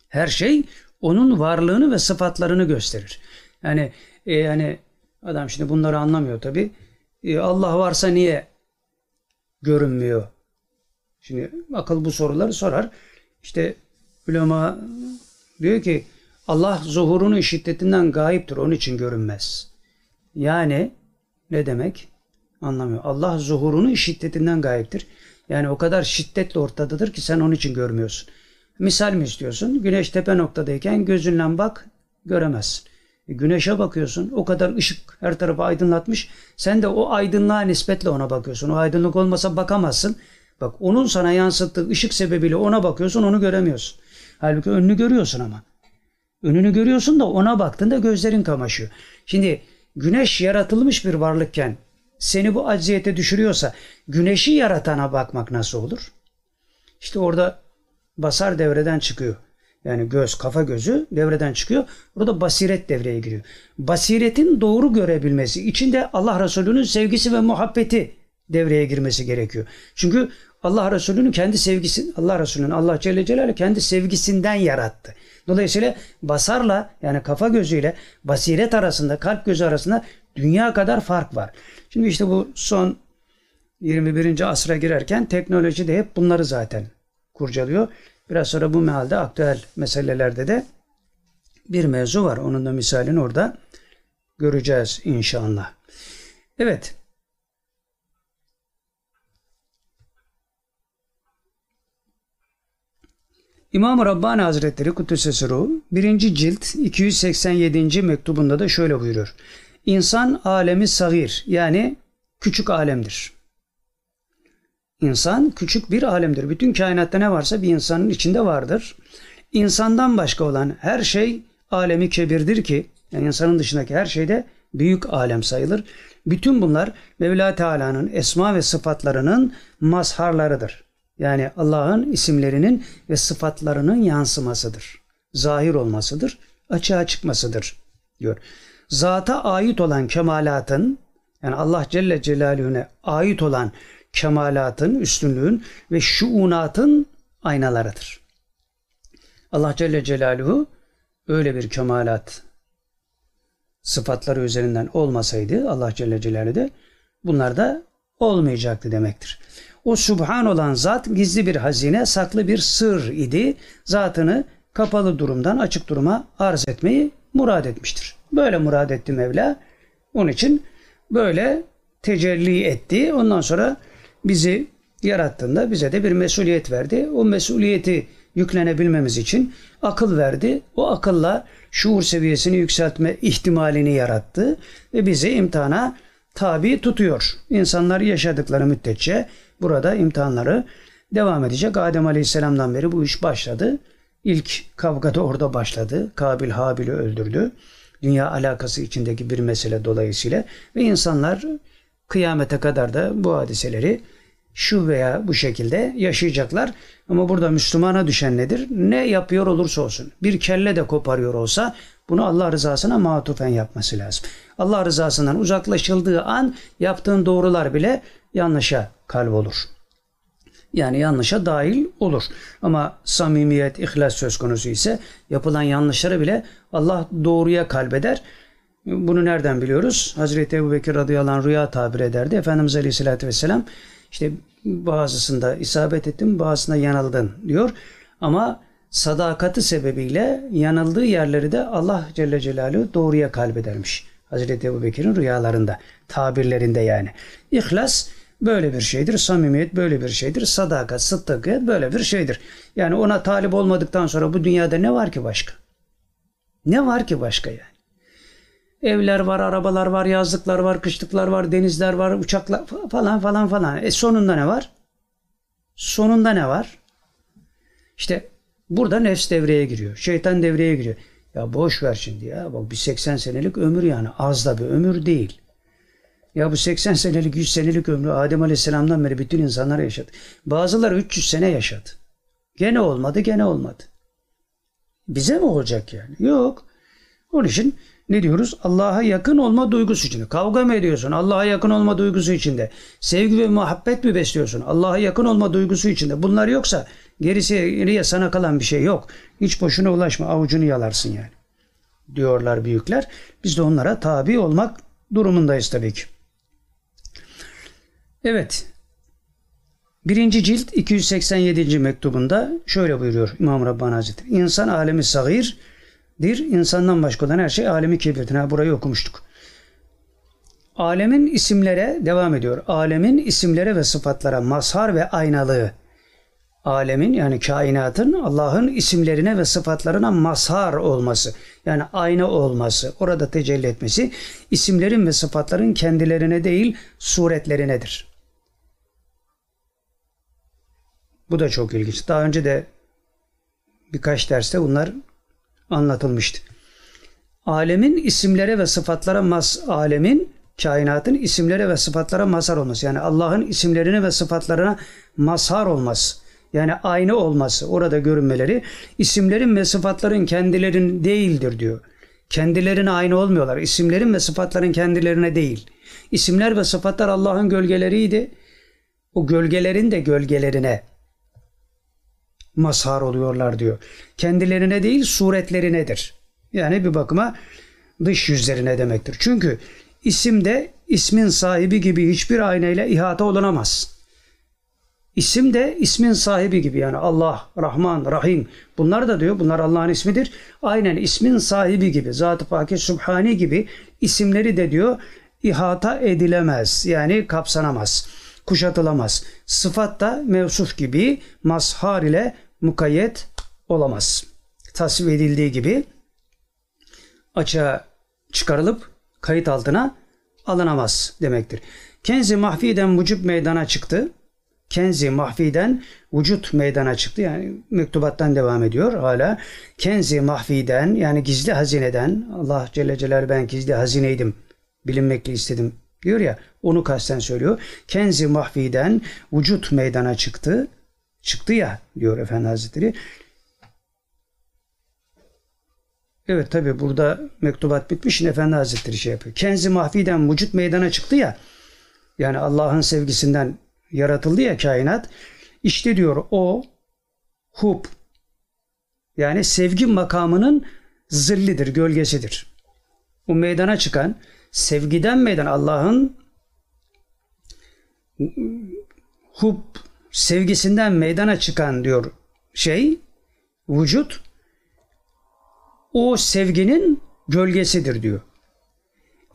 Her şey onun varlığını ve sıfatlarını gösterir. Yani e, yani adam şimdi bunları anlamıyor tabi. E, Allah varsa niye görünmüyor? Şimdi akıl bu soruları sorar. İşte ulema diyor ki Allah zuhurunun şiddetinden gayiptir. Onun için görünmez. Yani ne demek? Anlamıyor. Allah zuhurunun şiddetinden gayiptir. Yani o kadar şiddetle ortadadır ki sen onun için görmüyorsun. Misal mi istiyorsun? Güneş tepe noktadayken gözünle bak göremezsin. E, güneşe bakıyorsun o kadar ışık her tarafı aydınlatmış. Sen de o aydınlığa nispetle ona bakıyorsun. O aydınlık olmasa bakamazsın. Bak onun sana yansıttığı ışık sebebiyle ona bakıyorsun onu göremiyorsun. Halbuki önünü görüyorsun ama. Önünü görüyorsun da ona baktığında gözlerin kamaşıyor. Şimdi güneş yaratılmış bir varlıkken seni bu acziyete düşürüyorsa güneşi yaratana bakmak nasıl olur? İşte orada basar devreden çıkıyor. Yani göz, kafa gözü devreden çıkıyor. Burada basiret devreye giriyor. Basiretin doğru görebilmesi için de Allah Resulü'nün sevgisi ve muhabbeti devreye girmesi gerekiyor. Çünkü Allah Resulü'nün kendi sevgisi, Allah Resulü'nün Allah Celle Celaluhu kendi sevgisinden yarattı. Dolayısıyla basarla yani kafa gözüyle basiret arasında, kalp gözü arasında dünya kadar fark var. Şimdi işte bu son 21. asra girerken teknoloji de hep bunları zaten kurcalıyor. Biraz sonra bu mealde aktüel meselelerde de bir mevzu var. Onun da misalini orada göreceğiz inşallah. Evet. İmam Rabbani Hazretleri Kuddüs'e Ruh 1. cilt 287. mektubunda da şöyle buyuruyor. İnsan alemi sagir yani küçük alemdir. İnsan küçük bir alemdir. Bütün kainatta ne varsa bir insanın içinde vardır. İnsandan başka olan her şey alemi kebirdir ki yani insanın dışındaki her şey de büyük alem sayılır. Bütün bunlar Mevla Teala'nın esma ve sıfatlarının mazharlarıdır. Yani Allah'ın isimlerinin ve sıfatlarının yansımasıdır. Zahir olmasıdır, açığa çıkmasıdır diyor. Zata ait olan kemalatın yani Allah Celle Celaluhu'na ait olan kemalatın, üstünlüğün ve şuunatın aynalarıdır. Allah Celle Celaluhu öyle bir kemalat sıfatları üzerinden olmasaydı Allah Celle Celaluhu de bunlar da olmayacaktı demektir. O subhan olan zat gizli bir hazine, saklı bir sır idi. Zatını kapalı durumdan açık duruma arz etmeyi murad etmiştir. Böyle murad etti Mevla. Onun için böyle tecelli etti. Ondan sonra bizi yarattığında bize de bir mesuliyet verdi. O mesuliyeti yüklenebilmemiz için akıl verdi. O akılla şuur seviyesini yükseltme ihtimalini yarattı ve bizi imtihana tabi tutuyor. İnsanlar yaşadıkları müddetçe burada imtihanları devam edecek. Adem Aleyhisselam'dan beri bu iş başladı. İlk kavga da orada başladı. Kabil Habil'i öldürdü. Dünya alakası içindeki bir mesele dolayısıyla ve insanlar kıyamete kadar da bu hadiseleri şu veya bu şekilde yaşayacaklar. Ama burada Müslümana düşen nedir? Ne yapıyor olursa olsun. Bir kelle de koparıyor olsa bunu Allah rızasına matufen yapması lazım. Allah rızasından uzaklaşıldığı an yaptığın doğrular bile yanlışa kalp olur. Yani yanlışa dahil olur. Ama samimiyet, ihlas söz konusu ise yapılan yanlışları bile Allah doğruya kalbeder. Bunu nereden biliyoruz? Hazreti Ebu Bekir radıyallahu anh rüya tabir ederdi. Efendimiz aleyhissalatü vesselam işte bazısında isabet ettin, bazısında yanıldın diyor. Ama sadakati sebebiyle yanıldığı yerleri de Allah Celle Celaluhu doğruya kalbedermiş. Hazreti Ebu Bekir'in rüyalarında, tabirlerinde yani. İhlas böyle bir şeydir. Samimiyet böyle bir şeydir. Sadakat, sıddıkiyet böyle bir şeydir. Yani ona talip olmadıktan sonra bu dünyada ne var ki başka? Ne var ki başka yani? Evler var, arabalar var, yazlıklar var, kışlıklar var, denizler var, uçaklar falan falan falan. E sonunda ne var? Sonunda ne var? İşte burada nefs devreye giriyor. Şeytan devreye giriyor. Ya boş ver şimdi ya. Bak bir 80 senelik ömür yani. Az da bir ömür değil. Ya bu 80 senelik 100 senelik ömrü Adem Aleyhisselam'dan beri bütün insanlar yaşadı. Bazıları 300 sene yaşadı. Gene olmadı gene olmadı. Bize mi olacak yani? Yok. Onun için ne diyoruz? Allah'a yakın olma duygusu içinde. Kavga mı ediyorsun? Allah'a yakın olma duygusu içinde. Sevgi ve muhabbet mi besliyorsun? Allah'a yakın olma duygusu içinde. Bunlar yoksa Gerisi geriye sana kalan bir şey yok. Hiç boşuna ulaşma avucunu yalarsın yani. Diyorlar büyükler. Biz de onlara tabi olmak durumundayız tabii ki. Evet. Birinci cilt 287. mektubunda şöyle buyuruyor İmam Rabbani Hazretleri. İnsan alemi sagirdir. İnsandan başka olan her şey alemi kebirdir. Ha, burayı okumuştuk. Alemin isimlere devam ediyor. Alemin isimlere ve sıfatlara mazhar ve aynalığı. Alemin yani kainatın Allah'ın isimlerine ve sıfatlarına mazhar olması. Yani ayna olması, orada tecelli etmesi isimlerin ve sıfatların kendilerine değil suretlerinedir. Bu da çok ilginç. Daha önce de birkaç derste bunlar anlatılmıştı. Alemin isimlere ve sıfatlara mas alemin kainatın isimlere ve sıfatlara mazhar olması. Yani Allah'ın isimlerine ve sıfatlarına mazhar olması. Yani aynı olması, orada görünmeleri isimlerin ve sıfatların kendilerin değildir diyor. Kendilerine aynı olmuyorlar. İsimlerin ve sıfatların kendilerine değil. İsimler ve sıfatlar Allah'ın gölgeleriydi. O gölgelerin de gölgelerine mazhar oluyorlar diyor. Kendilerine değil suretlerinedir. Yani bir bakıma dış yüzlerine demektir. Çünkü isim de ismin sahibi gibi hiçbir aynayla ihata olunamaz. İsim de ismin sahibi gibi yani Allah, Rahman, Rahim bunlar da diyor bunlar Allah'ın ismidir. Aynen ismin sahibi gibi Zat-ı Fakir Subhani gibi isimleri de diyor ihata edilemez yani kapsanamaz kuşatılamaz. Sıfat da mevsuf gibi mazhar ile mukayyet olamaz. Tasvip edildiği gibi açığa çıkarılıp kayıt altına alınamaz demektir. Kenzi mahfiden vücut meydana çıktı. Kenzi mahfiden vücut meydana çıktı. Yani mektubattan devam ediyor hala. Kenzi mahfiden yani gizli hazineden Allah Celle Celaluhu ben gizli hazineydim. Bilinmekle istedim diyor ya onu kasten söylüyor. Kenzi mahfiden vücut meydana çıktı. Çıktı ya diyor Efendi Hazretleri. Evet tabi burada mektubat bitmiş. Efendi Hazretleri şey yapıyor. Kenzi mahfiden vücut meydana çıktı ya. Yani Allah'ın sevgisinden yaratıldı ya kainat. İşte diyor o hub yani sevgi makamının zillidir, gölgesidir. O meydana çıkan sevgiden meydan Allah'ın hub sevgisinden meydana çıkan diyor şey vücut o sevginin gölgesidir diyor.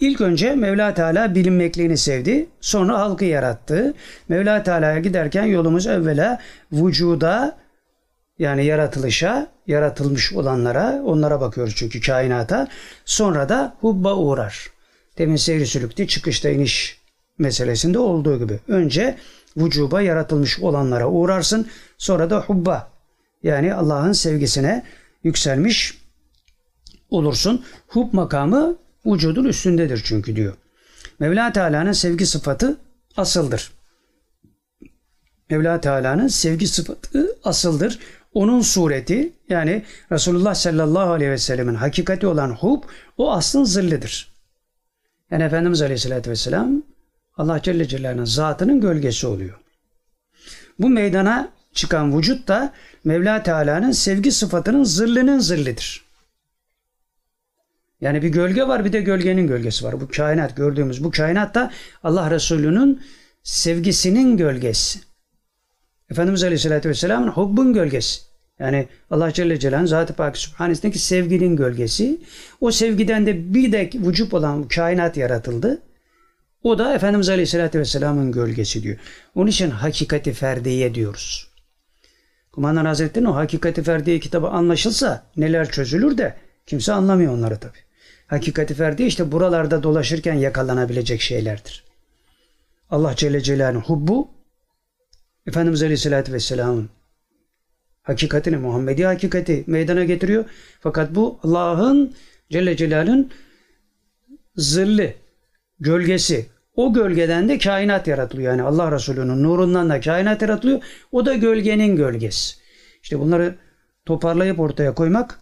İlk önce Mevla Teala bilinmekliğini sevdi. Sonra halkı yarattı. Mevla Teala'ya giderken yolumuz evvela vücuda yani yaratılışa, yaratılmış olanlara, onlara bakıyoruz çünkü kainata. Sonra da hubba uğrar. Demin seyri sülükte çıkışta iniş meselesinde olduğu gibi. Önce vücuba yaratılmış olanlara uğrarsın. Sonra da hubba yani Allah'ın sevgisine yükselmiş olursun. Hub makamı vücudun üstündedir çünkü diyor. Mevla Teala'nın sevgi sıfatı asıldır. Mevla Teala'nın sevgi sıfatı asıldır. Onun sureti yani Resulullah sallallahu aleyhi ve sellemin hakikati olan hub o aslın zillidir. Yani Efendimiz aleyhissalatü vesselam Allah Celle Celaluhu'nun zatının gölgesi oluyor. Bu meydana çıkan vücut da Mevla Teala'nın sevgi sıfatının zırlının zırlidir. Yani bir gölge var bir de gölgenin gölgesi var. Bu kainat gördüğümüz bu kainat da Allah Resulü'nün sevgisinin gölgesi. Efendimiz Aleyhisselatü Vesselam'ın hubbun gölgesi. Yani Allah Celle Celaluhu'nun Zat-ı Pak Sübhanesi'ndeki sevginin gölgesi. O sevgiden de bir de vücut olan kainat yaratıldı. O da Efendimiz Aleyhisselatü Vesselam'ın gölgesi diyor. Onun için hakikati ferdiye diyoruz. Kumandan Hazretleri'nin o hakikati ferdiye kitabı anlaşılsa neler çözülür de kimse anlamıyor onları tabi. Hakikati ferdiye işte buralarda dolaşırken yakalanabilecek şeylerdir. Allah Celle Celaluhu'nun hubbu Efendimiz Aleyhisselatü Vesselam'ın hakikatini, Muhammedi hakikati meydana getiriyor. Fakat bu Allah'ın Celle Celal'in zilli, gölgesi. O gölgeden de kainat yaratılıyor. Yani Allah Resulü'nün nurundan da kainat yaratılıyor. O da gölgenin gölgesi. İşte bunları toparlayıp ortaya koymak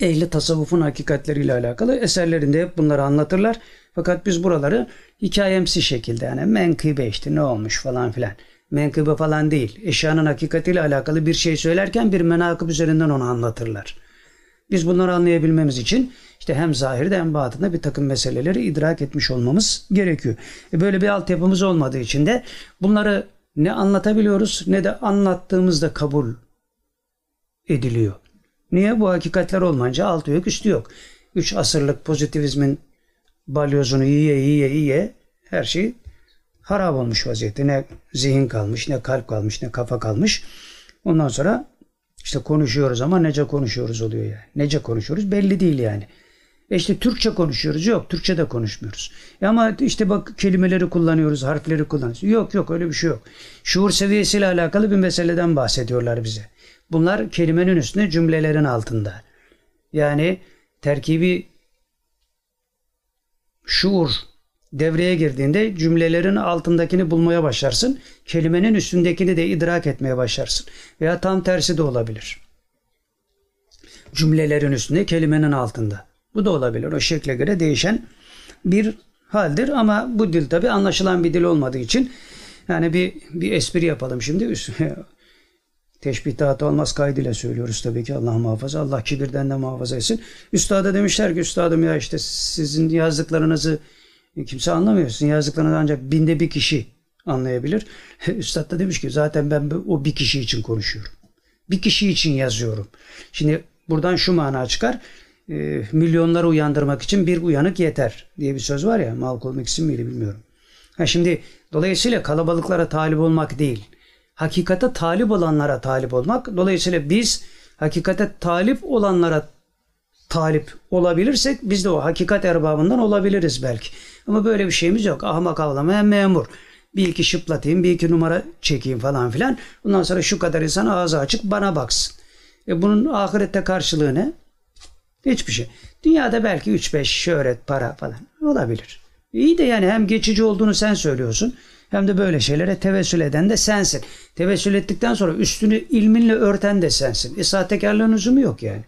ehli tasavvufun hakikatleriyle alakalı eserlerinde hep bunları anlatırlar. Fakat biz buraları hikayemsi şekilde yani menkıbe işte ne olmuş falan filan menkıbe falan değil. Eşyanın hakikatiyle alakalı bir şey söylerken bir menakıb üzerinden onu anlatırlar. Biz bunları anlayabilmemiz için işte hem zahirde hem batında bir takım meseleleri idrak etmiş olmamız gerekiyor. E böyle bir altyapımız olmadığı için de bunları ne anlatabiliyoruz ne de anlattığımızda kabul ediliyor. Niye? Bu hakikatler olmayınca altı yok üstü yok. Üç asırlık pozitivizmin balyozunu yiye yiye yiye her şey harap olmuş vaziyette. Ne zihin kalmış, ne kalp kalmış, ne kafa kalmış. Ondan sonra işte konuşuyoruz ama nece konuşuyoruz oluyor yani. Nece konuşuyoruz belli değil yani. E işte Türkçe konuşuyoruz. Yok Türkçe de konuşmuyoruz. E ama işte bak kelimeleri kullanıyoruz, harfleri kullanıyoruz. Yok yok öyle bir şey yok. Şuur seviyesiyle alakalı bir meseleden bahsediyorlar bize. Bunlar kelimenin üstünde cümlelerin altında. Yani terkibi şuur devreye girdiğinde cümlelerin altındakini bulmaya başlarsın. Kelimenin üstündekini de idrak etmeye başlarsın. Veya tam tersi de olabilir. Cümlelerin üstünde kelimenin altında. Bu da olabilir. O şekle göre değişen bir haldir ama bu dil tabi anlaşılan bir dil olmadığı için yani bir bir espri yapalım şimdi. Teşbih dağıtı olmaz kaydıyla söylüyoruz tabii ki Allah muhafaza. Allah kibirden de muhafaza etsin. Üstada demişler ki üstadım ya işte sizin yazdıklarınızı kimse anlamıyor. Sizin ancak binde bir kişi anlayabilir. Üstad da demiş ki zaten ben o bir kişi için konuşuyorum. Bir kişi için yazıyorum. Şimdi buradan şu mana çıkar. E, milyonları uyandırmak için bir uyanık yeter diye bir söz var ya. Malcolm X'in miydi bilmiyorum. Ha şimdi dolayısıyla kalabalıklara talip olmak değil hakikate talip olanlara talip olmak. Dolayısıyla biz hakikate talip olanlara talip olabilirsek biz de o hakikat erbabından olabiliriz belki. Ama böyle bir şeyimiz yok. Ahmak avlamaya memur. Bir iki şıplatayım, bir iki numara çekeyim falan filan. Ondan sonra şu kadar insan ağzı açık bana baksın. E bunun ahirette karşılığı ne? Hiçbir şey. Dünyada belki 3-5 şöhret, para falan olabilir. İyi de yani hem geçici olduğunu sen söylüyorsun hem de böyle şeylere tevessül eden de sensin. Tevessül ettikten sonra üstünü ilminle örten de sensin. E sahtekarlığın lüzumu yok yani.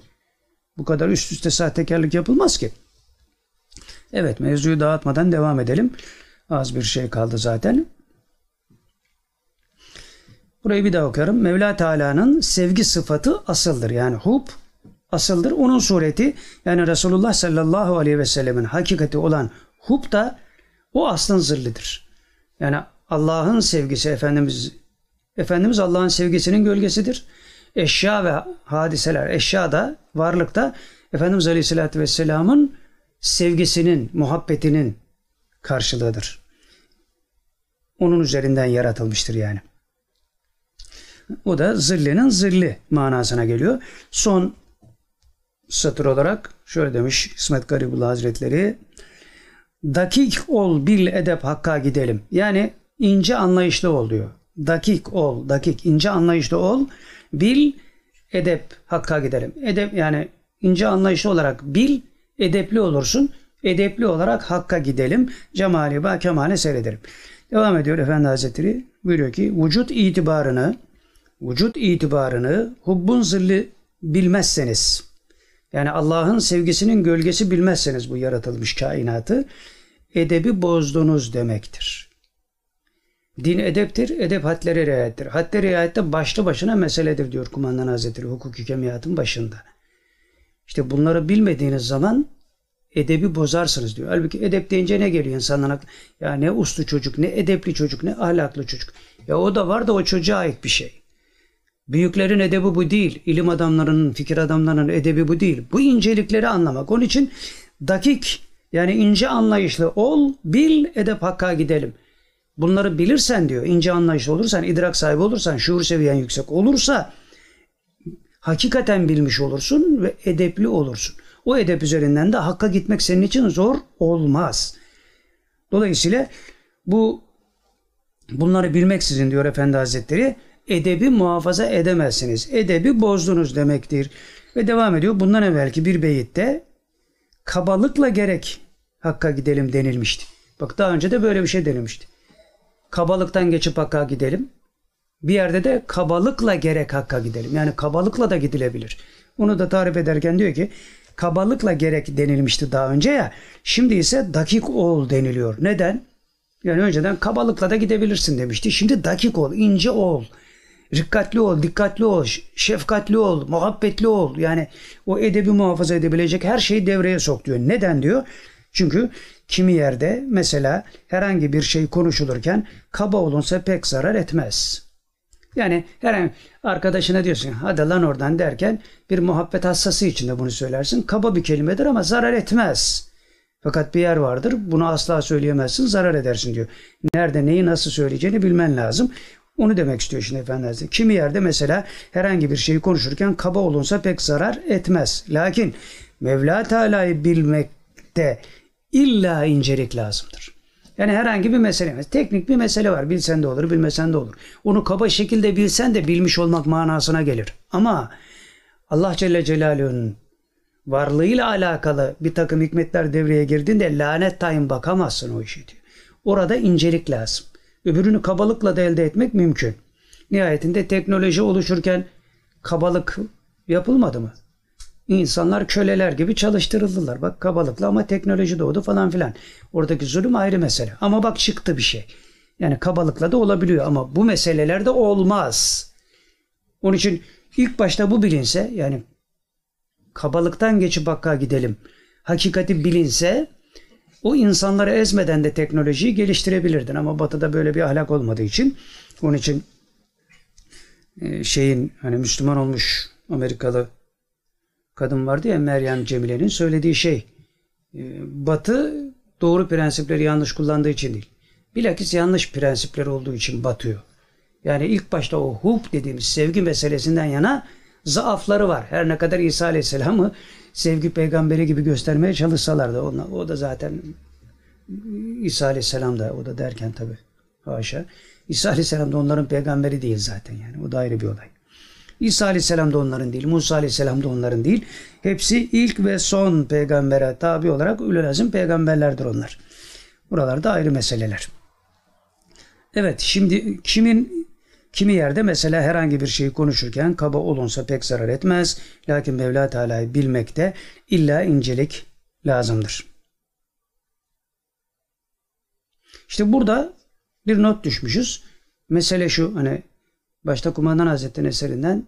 Bu kadar üst üste sahtekarlık yapılmaz ki. Evet mevzuyu dağıtmadan devam edelim. Az bir şey kaldı zaten. Burayı bir daha okuyorum. Mevla Teala'nın sevgi sıfatı asıldır. Yani hub asıldır. Onun sureti yani Resulullah sallallahu aleyhi ve sellemin hakikati olan hub da o aslın zırlıdır. Yani Allah'ın sevgisi Efendimiz Efendimiz Allah'ın sevgisinin gölgesidir. Eşya ve hadiseler, eşya da varlıkta Efendimiz Aleyhisselatü Vesselam'ın sevgisinin, muhabbetinin karşılığıdır. Onun üzerinden yaratılmıştır yani. O da zillinin zilli manasına geliyor. Son satır olarak şöyle demiş İsmet Garibullah Hazretleri dakik ol bil edep hakka gidelim. Yani ince anlayışlı ol diyor. Dakik ol, dakik, ince anlayışlı ol. Bil, edep, hakka gidelim. Edep yani ince anlayışlı olarak bil, edepli olursun. Edepli olarak hakka gidelim. Cemali ba kemale seyredelim. Devam ediyor Efendi Hazretleri. Buyuruyor ki vücut itibarını vücut itibarını hubbun zilli bilmezseniz yani Allah'ın sevgisinin gölgesi bilmezseniz bu yaratılmış kainatı edebi bozdunuz demektir. Din edeptir, edep hadlere riayettir. Hadlere riayette başlı başına meseledir diyor Kumandan Hazretleri hukuk hükemiyatın başında. İşte bunları bilmediğiniz zaman edebi bozarsınız diyor. Halbuki edep deyince ne geliyor insanların aklına? Ya ne uslu çocuk, ne edepli çocuk, ne ahlaklı çocuk. Ya o da var da o çocuğa ait bir şey. Büyüklerin edebi bu değil. İlim adamlarının, fikir adamlarının edebi bu değil. Bu incelikleri anlamak. Onun için dakik yani ince anlayışlı ol, bil, edep hakka gidelim. Bunları bilirsen diyor, ince anlayışlı olursan, idrak sahibi olursan, şuur seviyen yüksek olursa hakikaten bilmiş olursun ve edepli olursun. O edep üzerinden de hakka gitmek senin için zor olmaz. Dolayısıyla bu bunları bilmeksizin diyor Efendi Hazretleri edebi muhafaza edemezsiniz. Edebi bozdunuz demektir. Ve devam ediyor. Bundan evvelki bir beyitte kabalıkla gerek Hakk'a gidelim denilmişti. Bak daha önce de böyle bir şey denilmişti. Kabalıktan geçip Hakk'a gidelim. Bir yerde de kabalıkla gerek Hakk'a gidelim. Yani kabalıkla da gidilebilir. Onu da tarif ederken diyor ki kabalıkla gerek denilmişti daha önce ya. Şimdi ise dakik ol deniliyor. Neden? Yani önceden kabalıkla da gidebilirsin demişti. Şimdi dakik ol, ince ol. Dikkatli ol, dikkatli ol, şefkatli ol, muhabbetli ol. Yani o edebi muhafaza edebilecek her şeyi devreye sok diyor. Neden diyor? Çünkü kimi yerde mesela herhangi bir şey konuşulurken kaba olunsa pek zarar etmez. Yani herhangi arkadaşına diyorsun hadi lan oradan derken bir muhabbet hassası içinde bunu söylersin. Kaba bir kelimedir ama zarar etmez. Fakat bir yer vardır bunu asla söyleyemezsin zarar edersin diyor. Nerede neyi nasıl söyleyeceğini bilmen lazım. Onu demek istiyor şimdi Efendimiz. Kimi yerde mesela herhangi bir şeyi konuşurken kaba olunsa pek zarar etmez. Lakin Mevla Teala'yı bilmekte illa incelik lazımdır. Yani herhangi bir mesele, teknik bir mesele var. Bilsen de olur, bilmesen de olur. Onu kaba şekilde bilsen de bilmiş olmak manasına gelir. Ama Allah Celle Celaluhu'nun varlığıyla alakalı bir takım hikmetler devreye girdiğinde lanet tayin bakamazsın o işe diyor. Orada incelik lazım. Öbürünü kabalıkla da elde etmek mümkün. Nihayetinde teknoloji oluşurken kabalık yapılmadı mı? İnsanlar köleler gibi çalıştırıldılar. Bak kabalıkla ama teknoloji doğdu falan filan. Oradaki zulüm ayrı mesele. Ama bak çıktı bir şey. Yani kabalıkla da olabiliyor ama bu meselelerde olmaz. Onun için ilk başta bu bilinse yani kabalıktan geçip hakka gidelim. Hakikati bilinse o insanları ezmeden de teknolojiyi geliştirebilirdin ama batıda böyle bir ahlak olmadığı için onun için e, şeyin hani Müslüman olmuş Amerikalı kadın vardı ya Meryem Cemile'nin söylediği şey e, batı doğru prensipleri yanlış kullandığı için değil. Bilakis yanlış prensipler olduğu için batıyor. Yani ilk başta o hub dediğimiz sevgi meselesinden yana zaafları var. Her ne kadar İsa Aleyhisselam'ı sevgi peygamberi gibi göstermeye çalışsalar da onlar, o da zaten İsa Aleyhisselam da o da derken tabi haşa. İsa Aleyhisselam da onların peygamberi değil zaten yani. O da ayrı bir olay. İsa Aleyhisselam da onların değil. Musa Aleyhisselam da onların değil. Hepsi ilk ve son peygambere tabi olarak ululazim peygamberlerdir onlar. Buralarda ayrı meseleler. Evet şimdi kimin Kimi yerde mesela herhangi bir şeyi konuşurken kaba olunsa pek zarar etmez. Lakin Mevla Teala'yı bilmekte illa incelik lazımdır. İşte burada bir not düşmüşüz. Mesele şu hani başta Kumandan Hazretleri'nin eserinden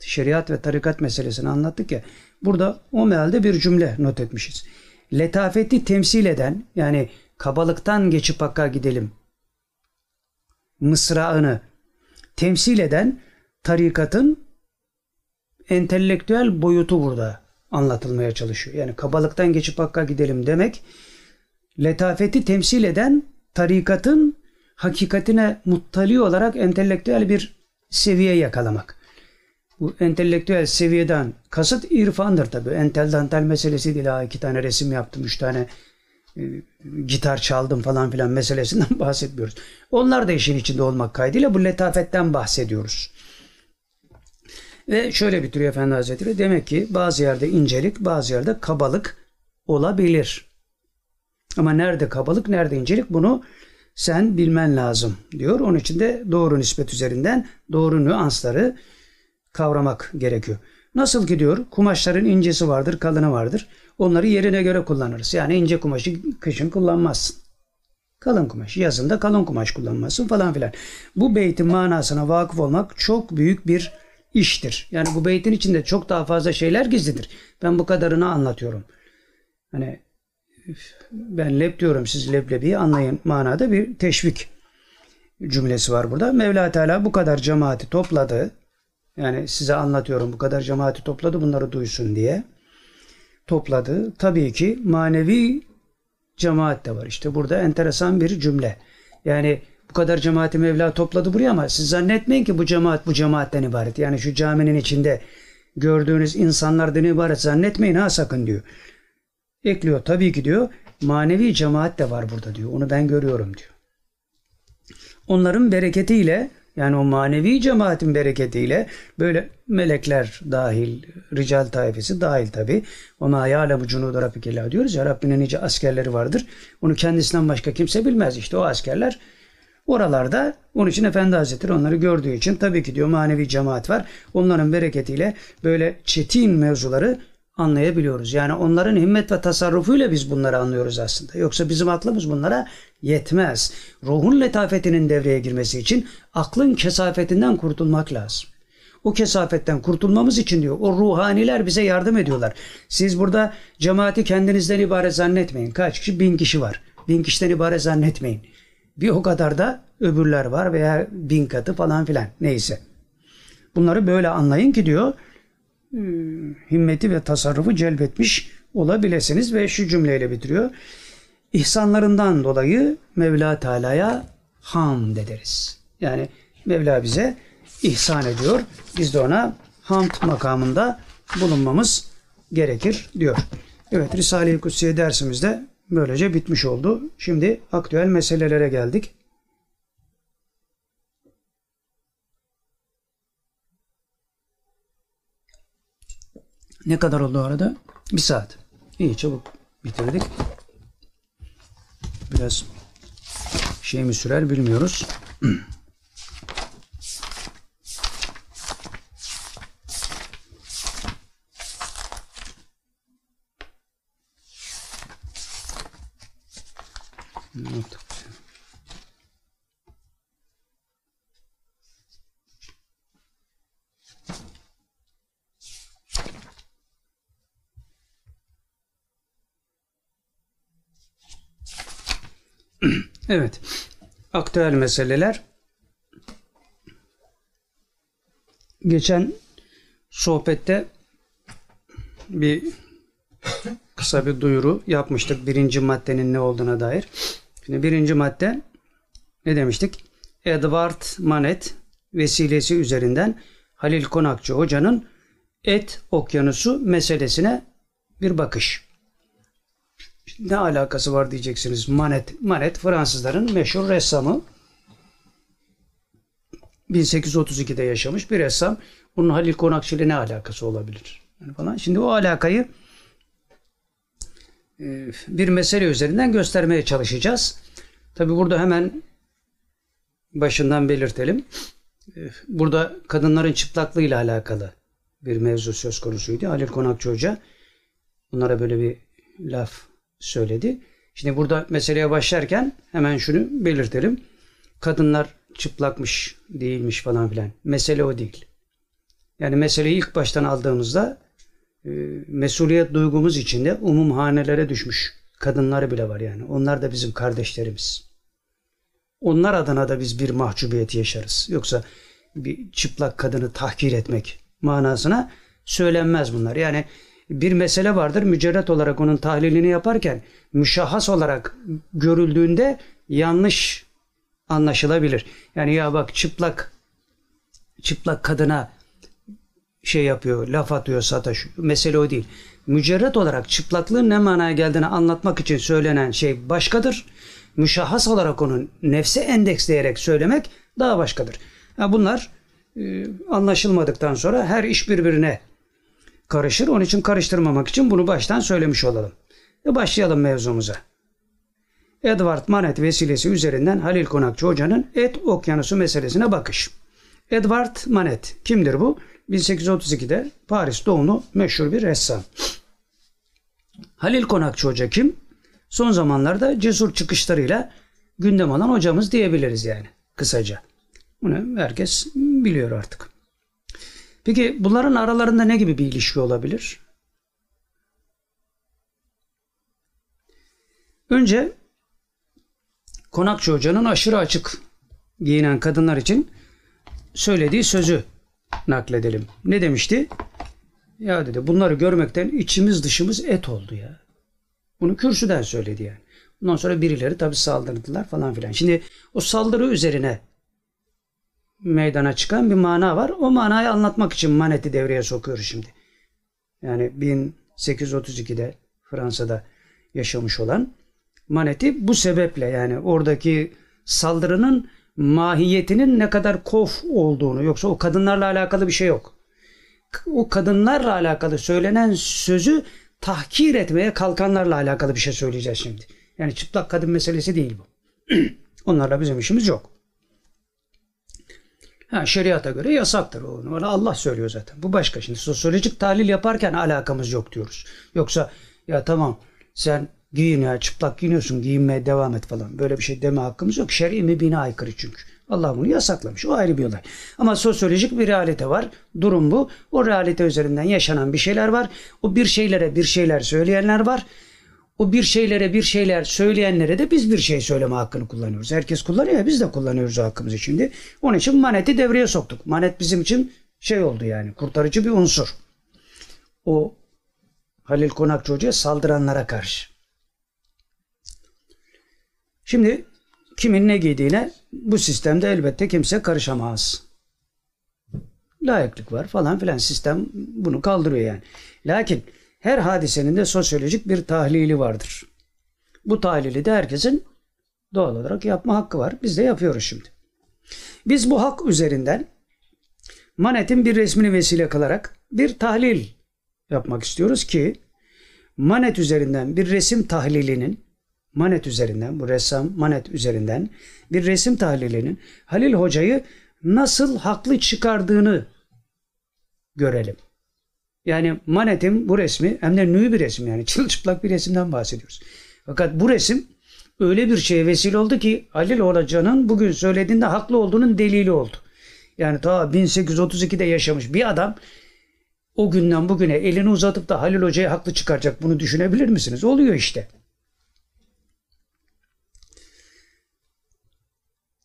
şeriat ve tarikat meselesini anlattık ya. Burada o mealde bir cümle not etmişiz. Letafeti temsil eden yani kabalıktan geçip hakka gidelim mısrağını temsil eden tarikatın entelektüel boyutu burada anlatılmaya çalışıyor. Yani kabalıktan geçip hakka gidelim demek letafeti temsil eden tarikatın hakikatine muttali olarak entelektüel bir seviye yakalamak. Bu entelektüel seviyeden kasıt irfandır tabi. Entel dantel meselesi değil. Ha, iki tane resim yaptım, üç tane e, gitar çaldım falan filan meselesinden bahsetmiyoruz. Onlar da işin içinde olmak kaydıyla bu letafetten bahsediyoruz. Ve şöyle bitiriyor Efendi Hazretleri. Demek ki bazı yerde incelik, bazı yerde kabalık olabilir. Ama nerede kabalık, nerede incelik bunu sen bilmen lazım diyor. Onun için de doğru nispet üzerinden doğru nüansları kavramak gerekiyor. Nasıl ki diyor kumaşların incesi vardır, kalını vardır. Onları yerine göre kullanırız. Yani ince kumaşı kışın kullanmazsın. Kalın kumaş. Yazında kalın kumaş kullanmazsın falan filan. Bu beytin manasına vakıf olmak çok büyük bir iştir. Yani bu beytin içinde çok daha fazla şeyler gizlidir. Ben bu kadarını anlatıyorum. Hani ben lep diyorum siz leblebiyi anlayın manada bir teşvik cümlesi var burada. Mevla Teala bu kadar cemaati topladı. Yani size anlatıyorum bu kadar cemaati topladı bunları duysun diye topladı. Tabii ki manevi cemaat de var. İşte burada enteresan bir cümle. Yani bu kadar cemaati Mevla topladı buraya ama siz zannetmeyin ki bu cemaat bu cemaatten ibaret. Yani şu caminin içinde gördüğünüz insanlardan ibaret zannetmeyin ha sakın diyor. Ekliyor tabii ki diyor manevi cemaat de var burada diyor. Onu ben görüyorum diyor. Onların bereketiyle yani o manevi cemaatin bereketiyle böyle melekler dahil, rical taifesi dahil tabi. O ma ya'lemu cunudu rabbike diyoruz ya Rabbinin nice askerleri vardır. Onu kendisinden başka kimse bilmez. İşte o askerler oralarda onun için Efendi Hazretleri onları gördüğü için tabii ki diyor manevi cemaat var. Onların bereketiyle böyle çetin mevzuları anlayabiliyoruz. Yani onların himmet ve tasarrufuyla biz bunları anlıyoruz aslında. Yoksa bizim aklımız bunlara yetmez. Ruhun letafetinin devreye girmesi için aklın kesafetinden kurtulmak lazım. O kesafetten kurtulmamız için diyor o ruhaniler bize yardım ediyorlar. Siz burada cemaati kendinizden ibaret zannetmeyin. Kaç kişi? Bin kişi var. Bin kişiden ibaret zannetmeyin. Bir o kadar da öbürler var veya bin katı falan filan neyse. Bunları böyle anlayın ki diyor himmeti ve tasarrufu celbetmiş olabilirsiniz ve şu cümleyle bitiriyor. İhsanlarından dolayı Mevla Teala'ya hamd ederiz. Yani Mevla bize ihsan ediyor. Biz de ona hamd makamında bulunmamız gerekir diyor. Evet Risale-i Kutsiye dersimizde böylece bitmiş oldu. Şimdi aktüel meselelere geldik. Ne kadar oldu arada? Bir saat. İyi çabuk bitirdik. Biraz şey mi sürer bilmiyoruz. Evet. Aktüel meseleler. Geçen sohbette bir kısa bir duyuru yapmıştık birinci maddenin ne olduğuna dair. Şimdi birinci madde ne demiştik? Edward Manet vesilesi üzerinden Halil Konakçı hocanın et okyanusu meselesine bir bakış. Ne alakası var diyeceksiniz. Manet, Manet Fransızların meşhur ressamı. 1832'de yaşamış bir ressam. Bunun Halil Konakçı ile ne alakası olabilir? Yani falan. Şimdi o alakayı e, bir mesele üzerinden göstermeye çalışacağız. Tabi burada hemen başından belirtelim. E, burada kadınların çıplaklığı ile alakalı bir mevzu söz konusuydu. Halil Konakçı Hoca bunlara böyle bir laf söyledi. Şimdi burada meseleye başlarken hemen şunu belirtelim. Kadınlar çıplakmış, değilmiş falan filan. Mesele o değil. Yani meseleyi ilk baştan aldığımızda e, mesuliyet duygumuz içinde umum hanelere düşmüş kadınlar bile var yani. Onlar da bizim kardeşlerimiz. Onlar adına da biz bir mahcubiyet yaşarız. Yoksa bir çıplak kadını tahkir etmek manasına söylenmez bunlar. Yani bir mesele vardır. Mücerret olarak onun tahlilini yaparken müşahhas olarak görüldüğünde yanlış anlaşılabilir. Yani ya bak çıplak çıplak kadına şey yapıyor, laf atıyor, sataşıyor. Mesele o değil. Mücerret olarak çıplaklığın ne manaya geldiğini anlatmak için söylenen şey başkadır. Müşahhas olarak onun nefse endeksleyerek söylemek daha başkadır. Yani bunlar e, anlaşılmadıktan sonra her iş birbirine karışır. Onun için karıştırmamak için bunu baştan söylemiş olalım. Ve başlayalım mevzumuza. Edward Manet vesilesi üzerinden Halil Konakçı Hoca'nın et okyanusu meselesine bakış. Edward Manet kimdir bu? 1832'de Paris doğumlu meşhur bir ressam. Halil Konakçı Hoca kim? Son zamanlarda cesur çıkışlarıyla gündem olan hocamız diyebiliriz yani kısaca. Bunu herkes biliyor artık. Peki bunların aralarında ne gibi bir ilişki olabilir? Önce Konakçı Hoca'nın aşırı açık giyinen kadınlar için söylediği sözü nakledelim. Ne demişti? Ya dedi bunları görmekten içimiz dışımız et oldu ya. Bunu kürsüden söyledi yani. Ondan sonra birileri tabi saldırdılar falan filan. Şimdi o saldırı üzerine meydana çıkan bir mana var. O manayı anlatmak için maneti devreye sokuyoruz şimdi. Yani 1832'de Fransa'da yaşamış olan maneti bu sebeple yani oradaki saldırının mahiyetinin ne kadar kof olduğunu yoksa o kadınlarla alakalı bir şey yok. O kadınlarla alakalı söylenen sözü tahkir etmeye kalkanlarla alakalı bir şey söyleyeceğiz şimdi. Yani çıplak kadın meselesi değil bu. Onlarla bizim işimiz yok. Ha, şeriata göre yasaktır. Onu Allah söylüyor zaten. Bu başka. Şimdi sosyolojik tahlil yaparken alakamız yok diyoruz. Yoksa ya tamam sen giyin ya çıplak giyiniyorsun giyinmeye devam et falan. Böyle bir şey deme hakkımız yok. Şer'i mübine aykırı çünkü. Allah bunu yasaklamış. O ayrı bir olay. Ama sosyolojik bir realite var. Durum bu. O realite üzerinden yaşanan bir şeyler var. O bir şeylere bir şeyler söyleyenler var. O bir şeylere bir şeyler söyleyenlere de biz bir şey söyleme hakkını kullanıyoruz. Herkes kullanıyor biz de kullanıyoruz hakkımızı şimdi. Onun için maneti devreye soktuk. Manet bizim için şey oldu yani kurtarıcı bir unsur. O Halil Konakçı Hoca'ya saldıranlara karşı. Şimdi kimin ne giydiğine bu sistemde elbette kimse karışamaz. Layıklık var falan filan sistem bunu kaldırıyor yani. Lakin her hadisenin de sosyolojik bir tahlili vardır. Bu tahlili de herkesin doğal olarak yapma hakkı var. Biz de yapıyoruz şimdi. Biz bu hak üzerinden Manet'in bir resmini vesile kılarak bir tahlil yapmak istiyoruz ki Manet üzerinden bir resim tahlilinin Manet üzerinden bu ressam Manet üzerinden bir resim tahlilinin Halil Hoca'yı nasıl haklı çıkardığını görelim. Yani Manet'in bu resmi hem de nü bir resim yani çılçıplak bir resimden bahsediyoruz. Fakat bu resim öyle bir şeye vesile oldu ki Halil Hoca'nın bugün söylediğinde haklı olduğunun delili oldu. Yani ta 1832'de yaşamış bir adam o günden bugüne elini uzatıp da Halil Hoca'yı haklı çıkaracak bunu düşünebilir misiniz? Oluyor işte.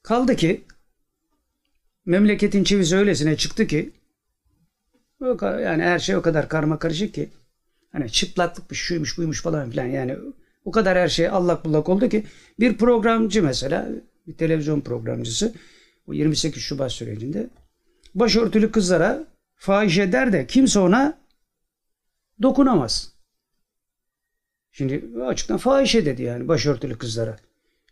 Kaldı ki memleketin çivisi öylesine çıktı ki yani her şey o kadar karma karışık ki hani çıplaklıkmış, şuymuş, buymuş falan filan yani o kadar her şey allak bullak oldu ki bir programcı mesela bir televizyon programcısı bu 28 Şubat sürecinde başörtülü kızlara fahiş eder de kimse ona dokunamaz. Şimdi açıktan fahişe dedi yani başörtülü kızlara.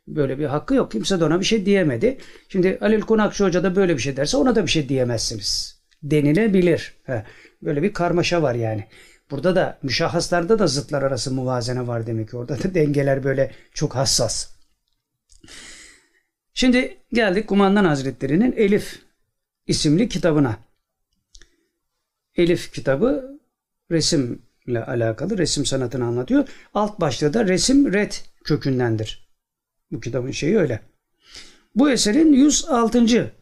Böyle bir hakkı yok. Kimse de ona bir şey diyemedi. Şimdi Halil Konakçı Hoca da böyle bir şey derse ona da bir şey diyemezsiniz. Denilebilir. He. Böyle bir karmaşa var yani. Burada da müşahhaslarda da zıtlar arası muvazene var demek ki. Orada da dengeler böyle çok hassas. Şimdi geldik Kumandan Hazretleri'nin Elif isimli kitabına. Elif kitabı resimle alakalı, resim sanatını anlatıyor. Alt başlığı da resim red kökündendir. Bu kitabın şeyi öyle. Bu eserin 106.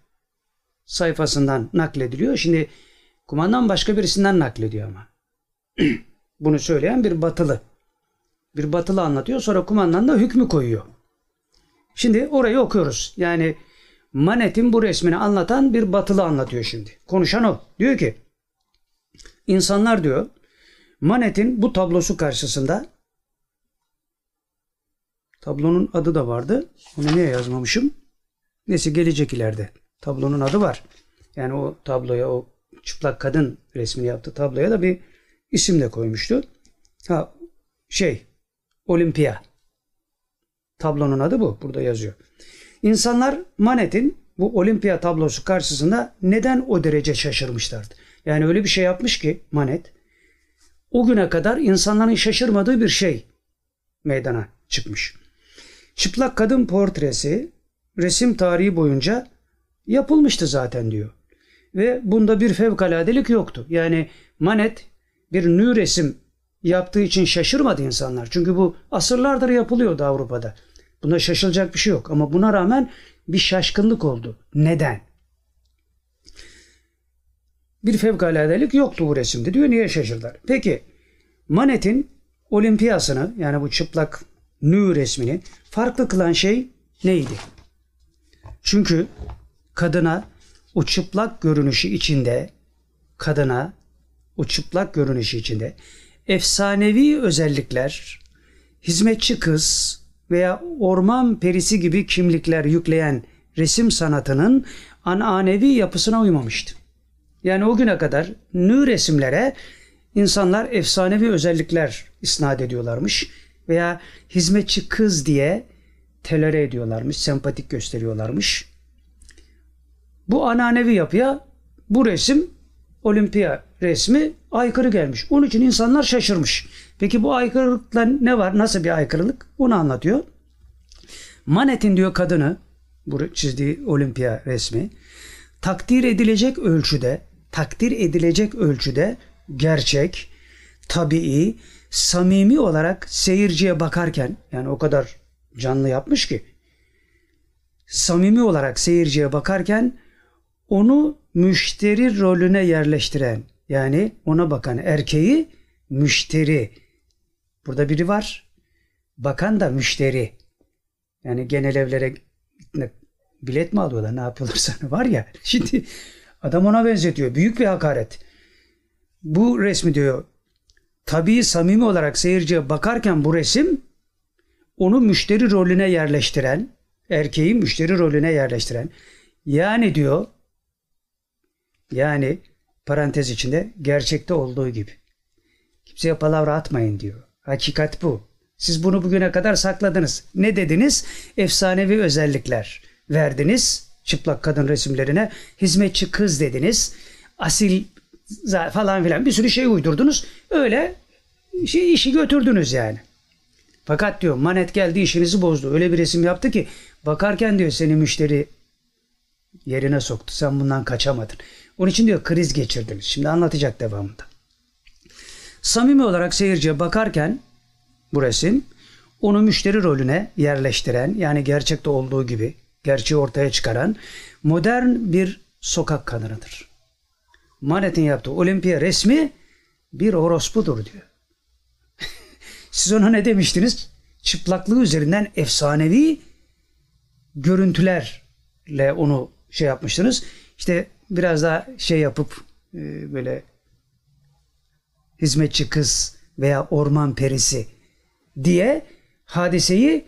sayfasından naklediliyor. Şimdi kumandan başka birisinden naklediyor ama. Bunu söyleyen bir batılı. Bir batılı anlatıyor. Sonra kumandan da hükmü koyuyor. Şimdi orayı okuyoruz. Yani Manet'in bu resmini anlatan bir batılı anlatıyor şimdi. Konuşan o. Diyor ki insanlar diyor Manet'in bu tablosu karşısında Tablonun adı da vardı. Onu niye yazmamışım? Neyse gelecek ileride. Tablonun adı var. Yani o tabloya o çıplak kadın resmini yaptı tabloya da bir isim de koymuştu. Ha şey Olimpia. Tablonun adı bu. Burada yazıyor. İnsanlar Manet'in bu Olimpia tablosu karşısında neden o derece şaşırmışlardı? Yani öyle bir şey yapmış ki Manet o güne kadar insanların şaşırmadığı bir şey meydana çıkmış. Çıplak kadın portresi resim tarihi boyunca yapılmıştı zaten diyor. Ve bunda bir fevkaladelik yoktu. Yani Manet bir nü resim yaptığı için şaşırmadı insanlar. Çünkü bu asırlardır yapılıyordu Avrupa'da. Buna şaşılacak bir şey yok. Ama buna rağmen bir şaşkınlık oldu. Neden? Bir fevkaladelik yoktu bu resimde diyor. Niye şaşırdılar? Peki Manet'in olimpiyasını yani bu çıplak nü resmini farklı kılan şey neydi? Çünkü kadına o çıplak görünüşü içinde kadına o çıplak görünüşü içinde efsanevi özellikler, hizmetçi kız veya orman perisi gibi kimlikler yükleyen resim sanatının ananevi yapısına uymamıştı. Yani o güne kadar nü resimlere insanlar efsanevi özellikler isnat ediyorlarmış veya hizmetçi kız diye telere ediyorlarmış, sempatik gösteriyorlarmış. Bu ananevi yapıya bu resim olimpiya resmi aykırı gelmiş. Onun için insanlar şaşırmış. Peki bu aykırılıkla ne var? Nasıl bir aykırılık? Bunu anlatıyor. Manet'in diyor kadını, bu çizdiği olimpiya resmi, takdir edilecek ölçüde, takdir edilecek ölçüde gerçek, tabii, samimi olarak seyirciye bakarken yani o kadar canlı yapmış ki samimi olarak seyirciye bakarken onu müşteri rolüne yerleştiren yani ona bakan erkeği müşteri. Burada biri var. Bakan da müşteri. Yani genel evlere bilet mi alıyorlar ne yapıyorlar sana var ya. Şimdi adam ona benzetiyor. Büyük bir hakaret. Bu resmi diyor tabii samimi olarak seyirciye bakarken bu resim onu müşteri rolüne yerleştiren, erkeği müşteri rolüne yerleştiren. Yani diyor yani parantez içinde gerçekte olduğu gibi. Kimseye palavra atmayın diyor. Hakikat bu. Siz bunu bugüne kadar sakladınız. Ne dediniz? Efsanevi özellikler verdiniz çıplak kadın resimlerine. Hizmetçi kız dediniz. Asil falan filan bir sürü şey uydurdunuz. Öyle şey, işi götürdünüz yani. Fakat diyor manet geldi işinizi bozdu. Öyle bir resim yaptı ki bakarken diyor seni müşteri yerine soktu. Sen bundan kaçamadın. Onun için diyor kriz geçirdiniz. Şimdi anlatacak devamında. Samimi olarak seyirciye bakarken bu resim onu müşteri rolüne yerleştiren yani gerçekte olduğu gibi gerçeği ortaya çıkaran modern bir sokak kadınıdır. Manet'in yaptığı olimpiya resmi bir orospudur diyor. Siz ona ne demiştiniz? Çıplaklığı üzerinden efsanevi görüntülerle onu şey yapmıştınız. İşte biraz daha şey yapıp e, böyle hizmetçi kız veya orman perisi diye hadiseyi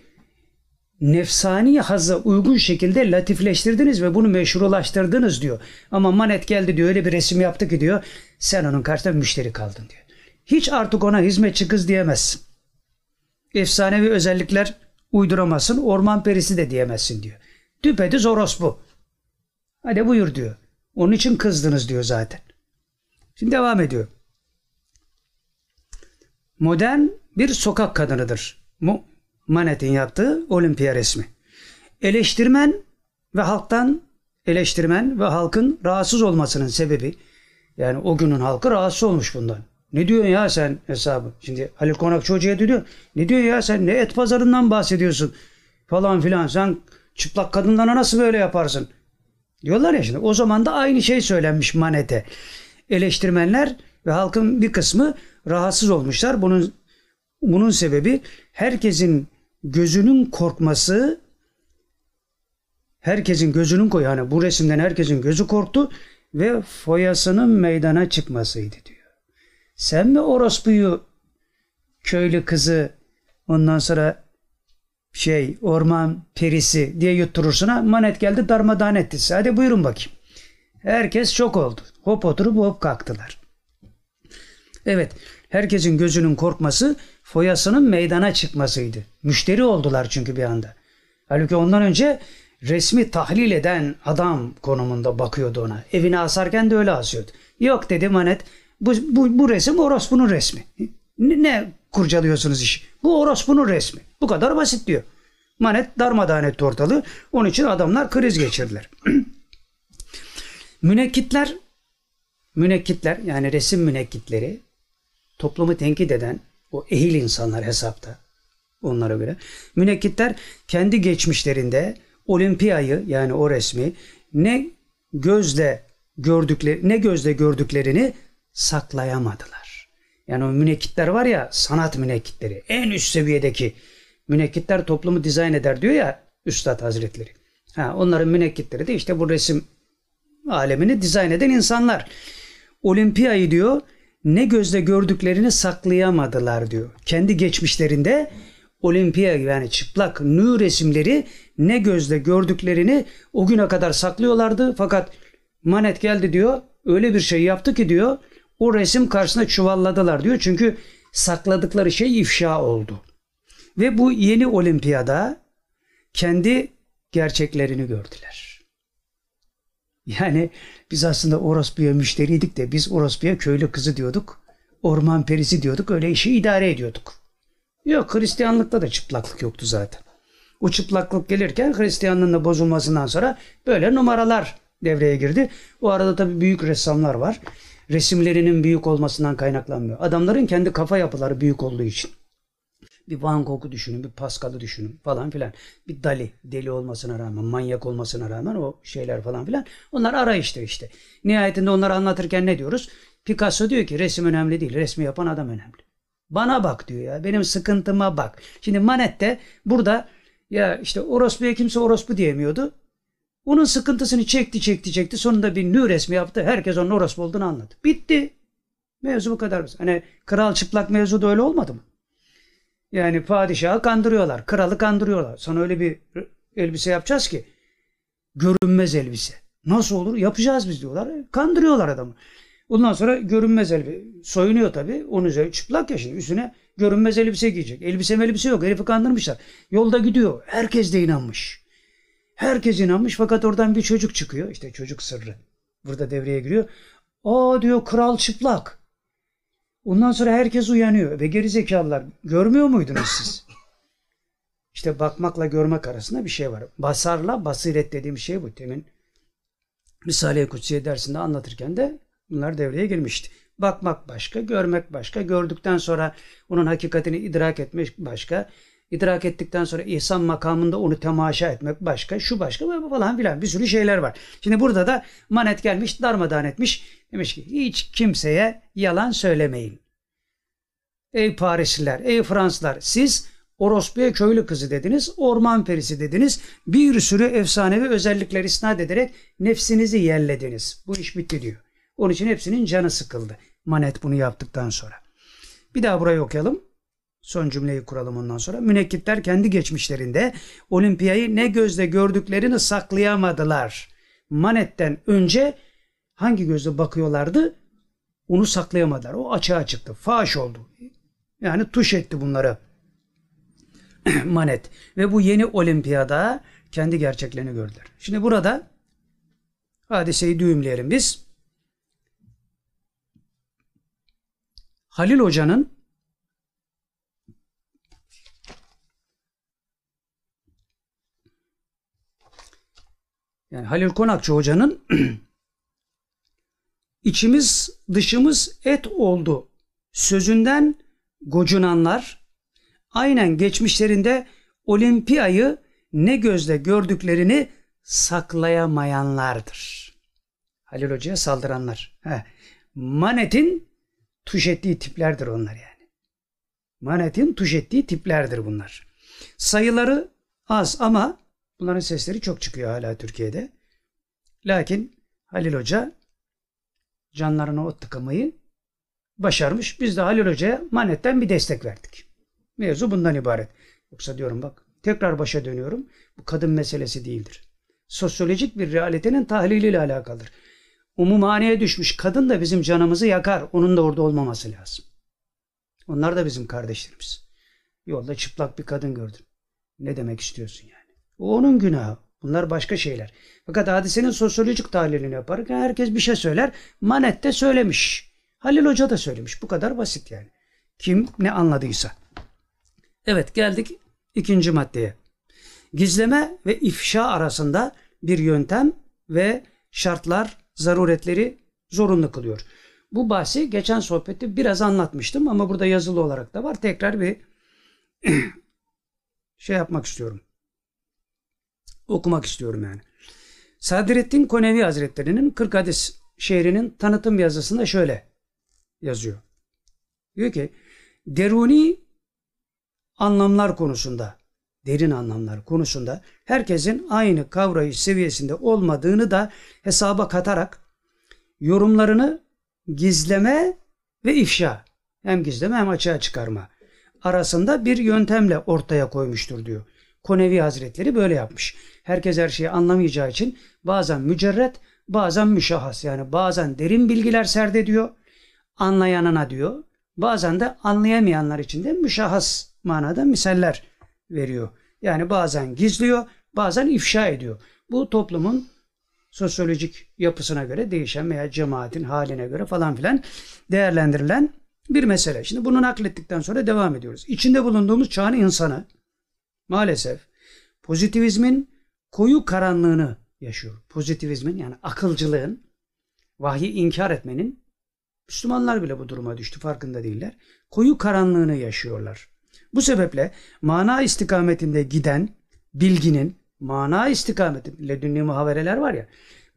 nefsani hazza uygun şekilde latifleştirdiniz ve bunu meşrulaştırdınız diyor. Ama manet geldi diyor öyle bir resim yaptı ki diyor sen onun karşısında müşteri kaldın diyor. Hiç artık ona hizmetçi kız diyemezsin. Efsanevi özellikler uyduramazsın. Orman perisi de diyemezsin diyor. Düpedüz orospu. Hadi buyur diyor. Onun için kızdınız diyor zaten. Şimdi devam ediyor. Modern bir sokak kadınıdır. Mu Manet'in yaptığı olimpiya resmi. Eleştirmen ve halktan eleştirmen ve halkın rahatsız olmasının sebebi yani o günün halkı rahatsız olmuş bundan. Ne diyorsun ya sen hesabı? Şimdi Halil Konakçı Hoca'ya diyor. Ne diyorsun ya sen ne et pazarından bahsediyorsun? Falan filan sen çıplak kadınlara nasıl böyle yaparsın? Diyorlar ya şimdi. O zaman da aynı şey söylenmiş Manet'e. Eleştirmenler ve halkın bir kısmı rahatsız olmuşlar. Bunun bunun sebebi herkesin gözünün korkması herkesin gözünün koy yani bu resimden herkesin gözü korktu ve foyasının meydana çıkmasıydı diyor. Sen mi orospuyu köylü kızı ondan sonra şey orman perisi diye yutturursun ha manet geldi darmadağın etti. Hadi buyurun bakayım. Herkes çok oldu. Hop oturup hop kalktılar. Evet herkesin gözünün korkması foyasının meydana çıkmasıydı. Müşteri oldular çünkü bir anda. Halbuki ondan önce resmi tahlil eden adam konumunda bakıyordu ona. Evine asarken de öyle asıyordu. Yok dedi manet bu, bu, bu resim orospunun resmi. Ne kurcalıyorsunuz iş? Bu orospunun resmi. Bu kadar basit diyor. Manet darmadağın etti ortalığı. Onun için adamlar kriz geçirdiler. münekkitler münekkitler yani resim münekkitleri toplumu tenkit eden o ehil insanlar hesapta onlara göre. Münekkitler kendi geçmişlerinde olimpiyayı yani o resmi ne gözle gördükleri ne gözle gördüklerini saklayamadılar. Yani o münekkitler var ya sanat münekkitleri en üst seviyedeki münekkitler toplumu dizayn eder diyor ya Üstad Hazretleri. Ha, onların münekkitleri de işte bu resim alemini dizayn eden insanlar. Olimpiyayı diyor ne gözle gördüklerini saklayamadılar diyor. Kendi geçmişlerinde olimpiya yani çıplak nü resimleri ne gözle gördüklerini o güne kadar saklıyorlardı. Fakat Manet geldi diyor öyle bir şey yaptı ki diyor o resim karşısında çuvalladılar diyor. Çünkü sakladıkları şey ifşa oldu. Ve bu yeni olimpiyada kendi gerçeklerini gördüler. Yani biz aslında orospuya müşteriydik de biz orospuya köylü kızı diyorduk. Orman perisi diyorduk. Öyle işi idare ediyorduk. Yok Hristiyanlıkta da çıplaklık yoktu zaten. O çıplaklık gelirken Hristiyanlığın da bozulmasından sonra böyle numaralar devreye girdi. O arada tabii büyük ressamlar var. Resimlerinin büyük olmasından kaynaklanmıyor. Adamların kendi kafa yapıları büyük olduğu için. Bir Van Gogh'u düşünün, bir Pascal'ı düşünün falan filan. Bir Dali, deli olmasına rağmen, manyak olmasına rağmen o şeyler falan filan. Onlar arayıştır işte. Nihayetinde onları anlatırken ne diyoruz? Picasso diyor ki resim önemli değil, resmi yapan adam önemli. Bana bak diyor ya, benim sıkıntıma bak. Şimdi Manet de burada ya işte orospuya kimse orospu diyemiyordu. Onun sıkıntısını çekti çekti çekti. Sonunda bir nü resmi yaptı. Herkes onun orospu olduğunu anladı. Bitti. Mevzu bu kadar. Hani kral çıplak mevzu da öyle olmadı mı? Yani padişahı kandırıyorlar. Kralı kandırıyorlar. Sana öyle bir elbise yapacağız ki görünmez elbise. Nasıl olur? Yapacağız biz diyorlar. Kandırıyorlar adamı. Ondan sonra görünmez elbise. Soyunuyor tabii. Onun üzerine çıplak ya şimdi. Üstüne görünmez elbise giyecek. Elbise elbise yok. Herifi kandırmışlar. Yolda gidiyor. Herkes de inanmış. Herkes inanmış fakat oradan bir çocuk çıkıyor. İşte çocuk sırrı. Burada devreye giriyor. Aa diyor kral çıplak. Ondan sonra herkes uyanıyor ve geri zekalılar görmüyor muydunuz siz? İşte bakmakla görmek arasında bir şey var. Basarla basiret dediğim şey bu. Temin Risale-i Kutsiye dersinde anlatırken de bunlar devreye girmişti. Bakmak başka, görmek başka. Gördükten sonra onun hakikatini idrak etmek başka. İdrak ettikten sonra ihsan makamında onu temaşa etmek başka, şu başka falan filan bir sürü şeyler var. Şimdi burada da manet gelmiş darmadağın etmiş. Demiş ki hiç kimseye yalan söylemeyin. Ey Parisliler, ey Fransızlar siz orospuya köylü kızı dediniz, orman perisi dediniz. Bir sürü efsanevi özellikler isnat ederek nefsinizi yerlediniz. Bu iş bitti diyor. Onun için hepsinin canı sıkıldı. Manet bunu yaptıktan sonra. Bir daha burayı okuyalım. Son cümleyi kuralım ondan sonra. Münekkitler kendi geçmişlerinde olimpiyayı ne gözle gördüklerini saklayamadılar. Manet'ten önce hangi gözle bakıyorlardı? Onu saklayamadılar. O açığa çıktı. Faş oldu. Yani tuş etti bunları. Manet. Ve bu yeni olimpiyada kendi gerçeklerini gördüler. Şimdi burada hadiseyi düğümleyelim biz. Halil Hoca'nın yani Halil Konakçı Hoca'nın içimiz dışımız et oldu sözünden gocunanlar aynen geçmişlerinde olimpiyayı ne gözle gördüklerini saklayamayanlardır. Halil Hoca'ya saldıranlar. He. Manet'in tuş ettiği tiplerdir onlar yani. Manet'in tuş ettiği tiplerdir bunlar. Sayıları az ama bunların sesleri çok çıkıyor hala Türkiye'de. Lakin Halil Hoca canlarına o tıkamayı başarmış. Biz de Halil Hoca'ya manetten bir destek verdik. Mevzu bundan ibaret. Yoksa diyorum bak tekrar başa dönüyorum. Bu kadın meselesi değildir. Sosyolojik bir realitenin tahliliyle alakalıdır. Umumhaneye düşmüş kadın da bizim canımızı yakar. Onun da orada olmaması lazım. Onlar da bizim kardeşlerimiz. Yolda çıplak bir kadın gördüm. Ne demek istiyorsun yani? O onun günahı. Bunlar başka şeyler. Fakat hadisenin sosyolojik tahlilini yaparken herkes bir şey söyler. Manet de söylemiş. Halil Hoca da söylemiş. Bu kadar basit yani. Kim ne anladıysa. Evet geldik ikinci maddeye. Gizleme ve ifşa arasında bir yöntem ve şartlar, zaruretleri zorunlu kılıyor. Bu bahsi geçen sohbette biraz anlatmıştım ama burada yazılı olarak da var. Tekrar bir şey yapmak istiyorum. Okumak istiyorum yani. Sadrettin Konevi Hazretleri'nin 40 hadis şehrinin tanıtım yazısında şöyle yazıyor. Diyor ki deruni anlamlar konusunda derin anlamlar konusunda herkesin aynı kavrayış seviyesinde olmadığını da hesaba katarak yorumlarını gizleme ve ifşa hem gizleme hem açığa çıkarma arasında bir yöntemle ortaya koymuştur diyor. Konevi Hazretleri böyle yapmış. Herkes her şeyi anlamayacağı için bazen mücerret, bazen müşahhas yani bazen derin bilgiler serdediyor anlayanına diyor. Bazen de anlayamayanlar için de müşahhas manada misaller veriyor. Yani bazen gizliyor, bazen ifşa ediyor. Bu toplumun sosyolojik yapısına göre değişen veya cemaatin haline göre falan filan değerlendirilen bir mesele. Şimdi bunu naklettikten sonra devam ediyoruz. İçinde bulunduğumuz çağın insanı maalesef pozitivizmin koyu karanlığını yaşıyor. Pozitivizmin yani akılcılığın, vahyi inkar etmenin Müslümanlar bile bu duruma düştü farkında değiller. Koyu karanlığını yaşıyorlar. Bu sebeple mana istikametinde giden bilginin mana istikameti ledünni muhavereler var ya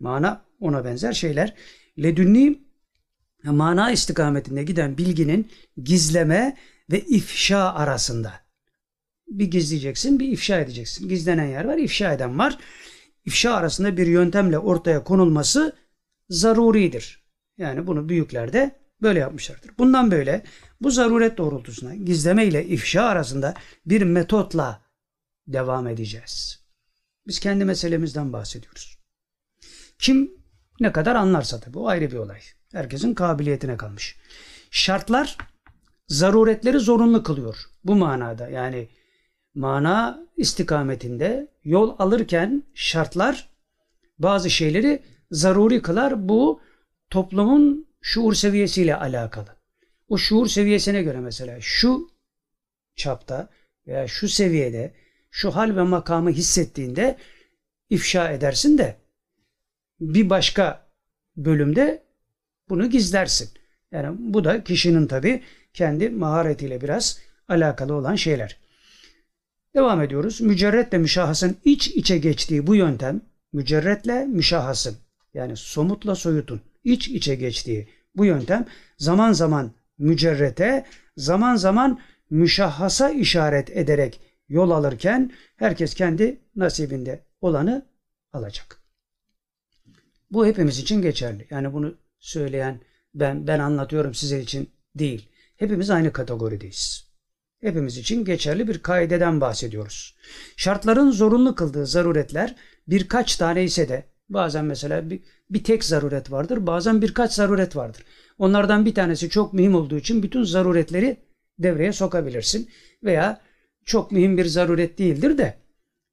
mana ona benzer şeyler ledünni mana istikametinde giden bilginin gizleme ve ifşa arasında. Bir gizleyeceksin, bir ifşa edeceksin. Gizlenen yer var, ifşa eden var. İfşa arasında bir yöntemle ortaya konulması zaruridir. Yani bunu büyükler de böyle yapmışlardır. Bundan böyle bu zaruret doğrultusunda gizleme ile ifşa arasında bir metotla devam edeceğiz. Biz kendi meselemizden bahsediyoruz. Kim ne kadar anlarsa tabii o ayrı bir olay. Herkesin kabiliyetine kalmış. Şartlar zaruretleri zorunlu kılıyor. Bu manada yani mana istikametinde yol alırken şartlar bazı şeyleri zaruri kılar. Bu toplumun şuur seviyesiyle alakalı. O şuur seviyesine göre mesela şu çapta veya şu seviyede şu hal ve makamı hissettiğinde ifşa edersin de bir başka bölümde bunu gizlersin. Yani bu da kişinin tabi kendi maharetiyle biraz alakalı olan şeyler. Devam ediyoruz. Mücerretle müşahhasın iç içe geçtiği bu yöntem mücerretle müşahhasın yani somutla soyutun iç içe geçtiği bu yöntem zaman zaman mücerrete zaman zaman müşahhasa işaret ederek yol alırken herkes kendi nasibinde olanı alacak. Bu hepimiz için geçerli. Yani bunu söyleyen ben ben anlatıyorum size için değil. Hepimiz aynı kategorideyiz. Hepimiz için geçerli bir kaideden bahsediyoruz. Şartların zorunlu kıldığı zaruretler birkaç tane ise de bazen mesela bir, bir tek zaruret vardır, bazen birkaç zaruret vardır. Onlardan bir tanesi çok mühim olduğu için bütün zaruretleri devreye sokabilirsin veya çok mühim bir zaruret değildir de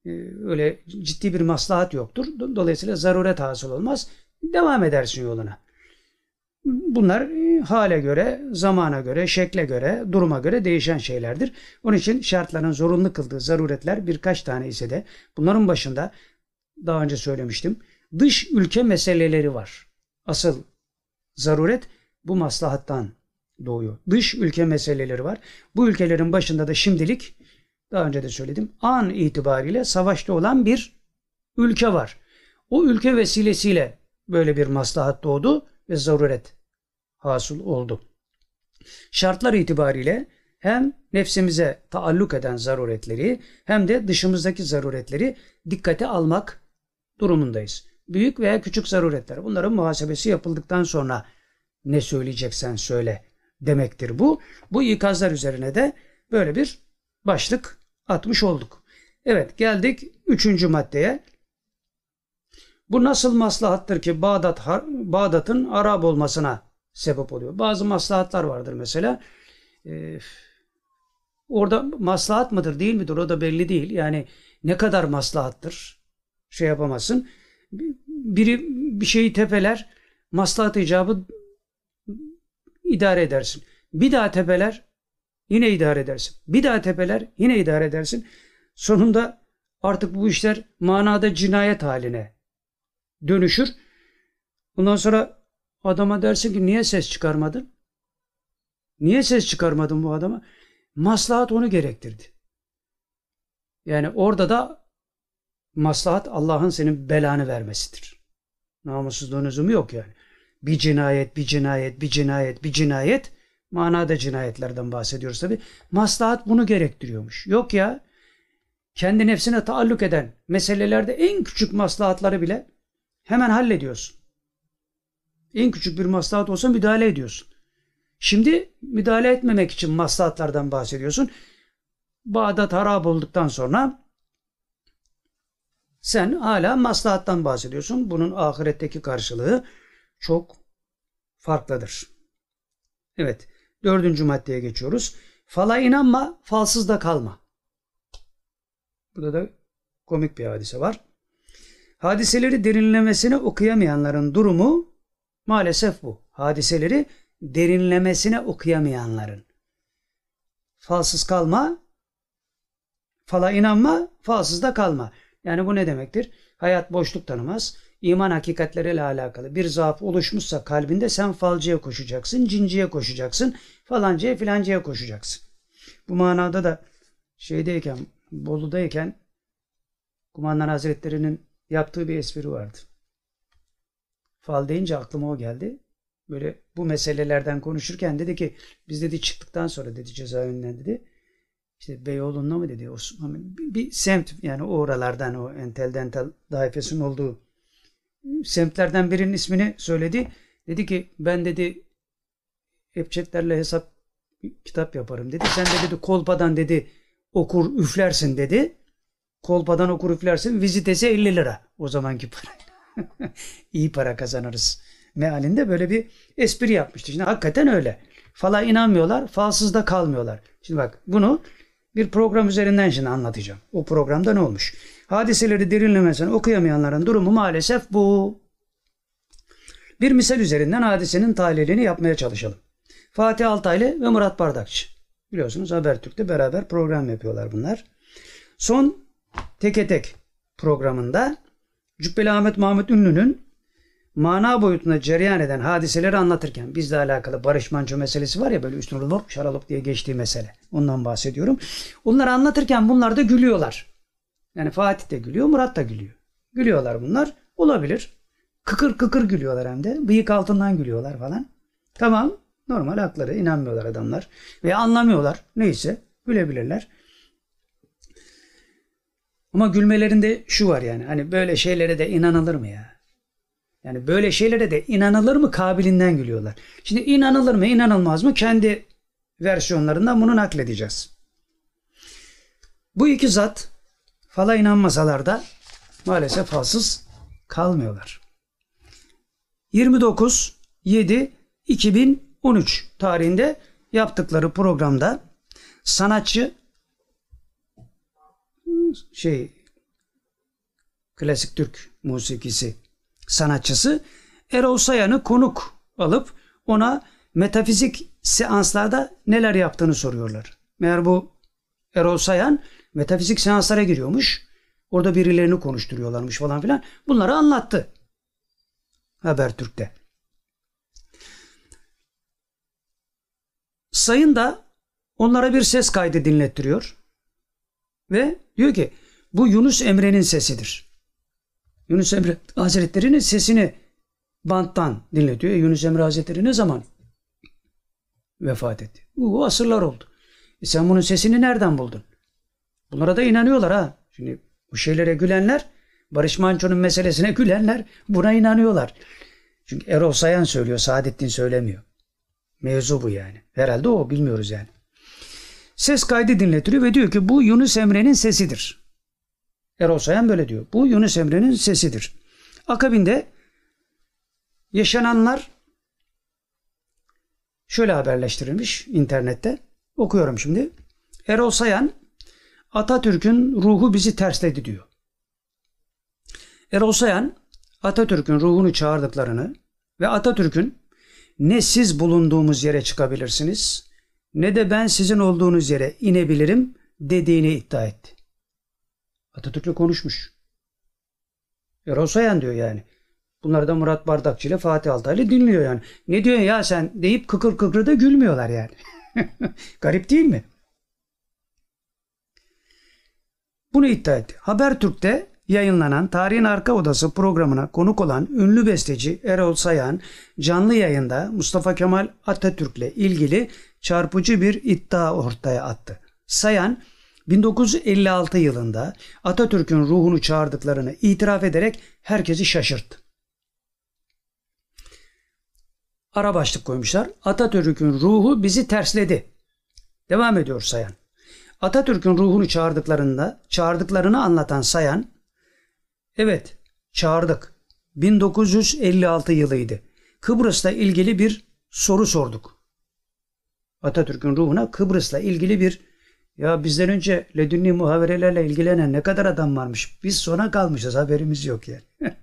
e, öyle ciddi bir maslahat yoktur. Dolayısıyla zaruret hasıl olmaz. Devam edersin yoluna. Bunlar e, hale göre, zamana göre, şekle göre, duruma göre değişen şeylerdir. Onun için şartların zorunlu kıldığı zaruretler birkaç tane ise de bunların başında daha önce söylemiştim. Dış ülke meseleleri var. Asıl zaruret bu maslahattan doğuyor. Dış ülke meseleleri var. Bu ülkelerin başında da şimdilik daha önce de söyledim. An itibariyle savaşta olan bir ülke var. O ülke vesilesiyle böyle bir maslahat doğdu ve zaruret hasıl oldu. Şartlar itibariyle hem nefsimize taalluk eden zaruretleri hem de dışımızdaki zaruretleri dikkate almak durumundayız. Büyük veya küçük zaruretler. Bunların muhasebesi yapıldıktan sonra ne söyleyeceksen söyle demektir bu. Bu ikazlar üzerine de böyle bir başlık atmış olduk. Evet geldik üçüncü maddeye. Bu nasıl maslahattır ki Bağdat Bağdat'ın Arap olmasına sebep oluyor. Bazı maslahatlar vardır mesela. Ee, orada maslahat mıdır değil midir o da belli değil. Yani ne kadar maslahattır şey yapamazsın. Biri bir şeyi tepeler maslahat icabı idare edersin. Bir daha tepeler yine idare edersin. Bir daha tepeler yine idare edersin. Sonunda artık bu işler manada cinayet haline dönüşür. Ondan sonra adama dersin ki niye ses çıkarmadın? Niye ses çıkarmadın bu adama? Maslahat onu gerektirdi. Yani orada da maslahat Allah'ın senin belanı vermesidir. Namussuzluğun lüzumu yok yani. Bir cinayet, bir cinayet, bir cinayet, bir cinayet. Manada cinayetlerden bahsediyoruz tabi. Maslahat bunu gerektiriyormuş. Yok ya. Kendi nefsine taalluk eden meselelerde en küçük maslahatları bile hemen hallediyorsun. En küçük bir maslahat olsa müdahale ediyorsun. Şimdi müdahale etmemek için maslahatlardan bahsediyorsun. Bağdat harap olduktan sonra sen hala maslahattan bahsediyorsun. Bunun ahiretteki karşılığı çok farklıdır. Evet. Dördüncü maddeye geçiyoruz. Fala inanma, falsız da kalma. Burada da komik bir hadise var. Hadiseleri derinlemesine okuyamayanların durumu maalesef bu. Hadiseleri derinlemesine okuyamayanların. Falsız kalma, fala inanma, falsız da kalma. Yani bu ne demektir? Hayat boşluk tanımaz. İman hakikatleriyle alakalı bir zaaf oluşmuşsa kalbinde sen falcıya koşacaksın, cinciye koşacaksın, falancaya filancaya koşacaksın. Bu manada da şeydeyken, Bolu'dayken Kumandan Hazretleri'nin yaptığı bir espri vardı. Fal deyince aklıma o geldi. Böyle bu meselelerden konuşurken dedi ki biz dedi çıktıktan sonra dedi cezaevinden dedi işte Beyoğlu'nda mı dedi Osman bir, bir semt yani o oralardan o entel dental daifesinin olduğu semtlerden birinin ismini söyledi. Dedi ki ben dedi Epçetlerle hesap kitap yaparım dedi. Sen de dedi kolpadan dedi okur üflersin dedi. Kolpadan okur üflersin vizitesi 50 lira o zamanki para. İyi para kazanırız. Mealinde böyle bir espri yapmıştı. Şimdi hakikaten öyle. Fala inanmıyorlar, falsız da kalmıyorlar. Şimdi bak bunu bir program üzerinden şimdi anlatacağım. O programda ne olmuş? Hadiseleri derinlemesine okuyamayanların durumu maalesef bu. Bir misal üzerinden hadisenin tahlilini yapmaya çalışalım. Fatih Altaylı ve Murat Bardakçı. Biliyorsunuz Habertürk'te beraber program yapıyorlar bunlar. Son Teke Tek programında Cübbeli Ahmet Mahmut Ünlü'nün mana boyutunda cereyan eden hadiseleri anlatırken bizle alakalı Barış Manço meselesi var ya böyle üstüne lop şaralop diye geçtiği mesele. Ondan bahsediyorum. Onları anlatırken bunlar da gülüyorlar. Yani Fatih de gülüyor, Murat da gülüyor. Gülüyorlar bunlar. Olabilir. Kıkır kıkır gülüyorlar hem de. Bıyık altından gülüyorlar falan. Tamam. Normal hakları. inanmıyorlar adamlar. Veya anlamıyorlar. Neyse. Gülebilirler. Ama gülmelerinde şu var yani. Hani böyle şeylere de inanılır mı ya? Yani böyle şeylere de inanılır mı kabilinden gülüyorlar. Şimdi inanılır mı inanılmaz mı kendi versiyonlarından bunu nakledeceğiz. Bu iki zat fala inanmasalar da maalesef falsız kalmıyorlar. 29 7 2013 tarihinde yaptıkları programda sanatçı şey klasik Türk musikisi sanatçısı Erol Sayan'ı konuk alıp ona metafizik seanslarda neler yaptığını soruyorlar. Meğer bu Erol Sayan metafizik seanslara giriyormuş. Orada birilerini konuşturuyorlarmış falan filan. Bunları anlattı. Habertürk'te. Sayın da onlara bir ses kaydı dinlettiriyor. Ve diyor ki bu Yunus Emre'nin sesidir. Yunus Emre Hazretleri'nin sesini banttan dinletiyor. E, Yunus Emre Hazretleri ne zaman vefat etti? Bu asırlar oldu. E sen bunun sesini nereden buldun? Bunlara da inanıyorlar ha. Şimdi bu şeylere gülenler, Barış Manço'nun meselesine gülenler buna inanıyorlar. Çünkü Erol Sayan söylüyor, Saadettin söylemiyor. Mevzu bu yani. Herhalde o bilmiyoruz yani. Ses kaydı dinletiliyor ve diyor ki bu Yunus Emre'nin sesidir. Erol Sayan böyle diyor. Bu Yunus Emre'nin sesidir. Akabinde yaşananlar şöyle haberleştirilmiş internette. Okuyorum şimdi. Erol Sayan Atatürk'ün ruhu bizi tersledi diyor. Erol Sayan Atatürk'ün ruhunu çağırdıklarını ve Atatürk'ün ne siz bulunduğumuz yere çıkabilirsiniz ne de ben sizin olduğunuz yere inebilirim dediğini iddia etti. Atatürk'le konuşmuş. Erol diyor yani. Bunlar da Murat Bardakçı ile Fatih Altaylı dinliyor yani. Ne diyor ya sen deyip kıkır kıkır da gülmüyorlar yani. Garip değil mi? Bunu iddia etti. Habertürk'te yayınlanan Tarihin Arka Odası programına konuk olan ünlü besteci Erol Sayan canlı yayında Mustafa Kemal Atatürk'le ilgili çarpıcı bir iddia ortaya attı. Sayan 1956 yılında Atatürk'ün ruhunu çağırdıklarını itiraf ederek herkesi şaşırttı. Ara başlık koymuşlar. Atatürk'ün ruhu bizi tersledi. Devam ediyor Sayan. Atatürk'ün ruhunu çağırdıklarında, çağırdıklarını anlatan Sayan, evet çağırdık. 1956 yılıydı. Kıbrıs'la ilgili bir soru sorduk. Atatürk'ün ruhuna Kıbrıs'la ilgili bir ya bizden önce ledünni muhaverelerle ilgilenen ne kadar adam varmış. Biz sona kalmışız haberimiz yok yani.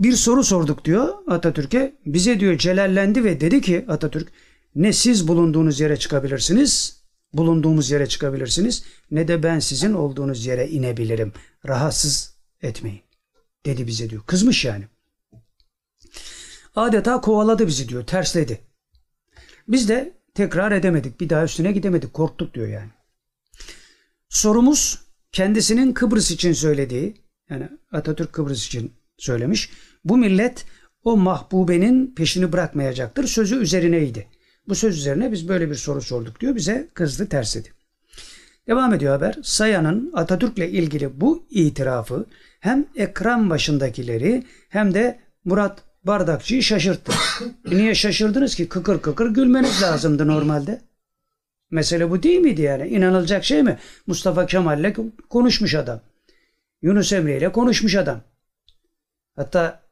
bir soru sorduk diyor Atatürk'e. Bize diyor celallendi ve dedi ki Atatürk ne siz bulunduğunuz yere çıkabilirsiniz bulunduğumuz yere çıkabilirsiniz ne de ben sizin olduğunuz yere inebilirim. Rahatsız etmeyin dedi bize diyor. Kızmış yani. Adeta kovaladı bizi diyor. Tersledi. Biz de tekrar edemedik. Bir daha üstüne gidemedik. Korktuk diyor yani. Sorumuz kendisinin Kıbrıs için söylediği yani Atatürk Kıbrıs için söylemiş. Bu millet o mahbubenin peşini bırakmayacaktır. Sözü üzerineydi. Bu söz üzerine biz böyle bir soru sorduk diyor. Bize kızdı tersledi. Devam ediyor haber. Sayan'ın Atatürk'le ilgili bu itirafı hem ekran başındakileri hem de Murat Bardakçı'yı şaşırttı. Niye şaşırdınız ki? Kıkır kıkır gülmeniz lazımdı normalde. Mesele bu değil miydi yani? İnanılacak şey mi? Mustafa Kemal'le konuşmuş adam. Yunus Emre ile konuşmuş adam. Hatta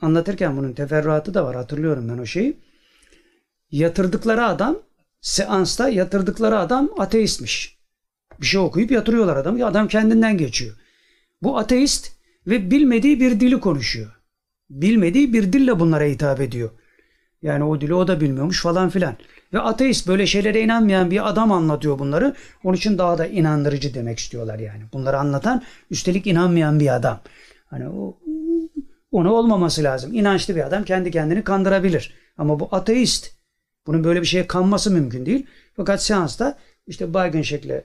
anlatırken bunun teferruatı da var. Hatırlıyorum ben o şeyi. Yatırdıkları adam seansta yatırdıkları adam ateistmiş. Bir şey okuyup yatırıyorlar adam. Adam kendinden geçiyor. Bu ateist ve bilmediği bir dili konuşuyor. Bilmediği bir dille bunlara hitap ediyor. Yani o dili o da bilmiyormuş falan filan. Ve ateist böyle şeylere inanmayan bir adam anlatıyor bunları. Onun için daha da inandırıcı demek istiyorlar yani. Bunları anlatan üstelik inanmayan bir adam. Hani o onu olmaması lazım. İnançlı bir adam kendi kendini kandırabilir. Ama bu ateist. Bunun böyle bir şeye kanması mümkün değil. Fakat seansta işte baygın şekle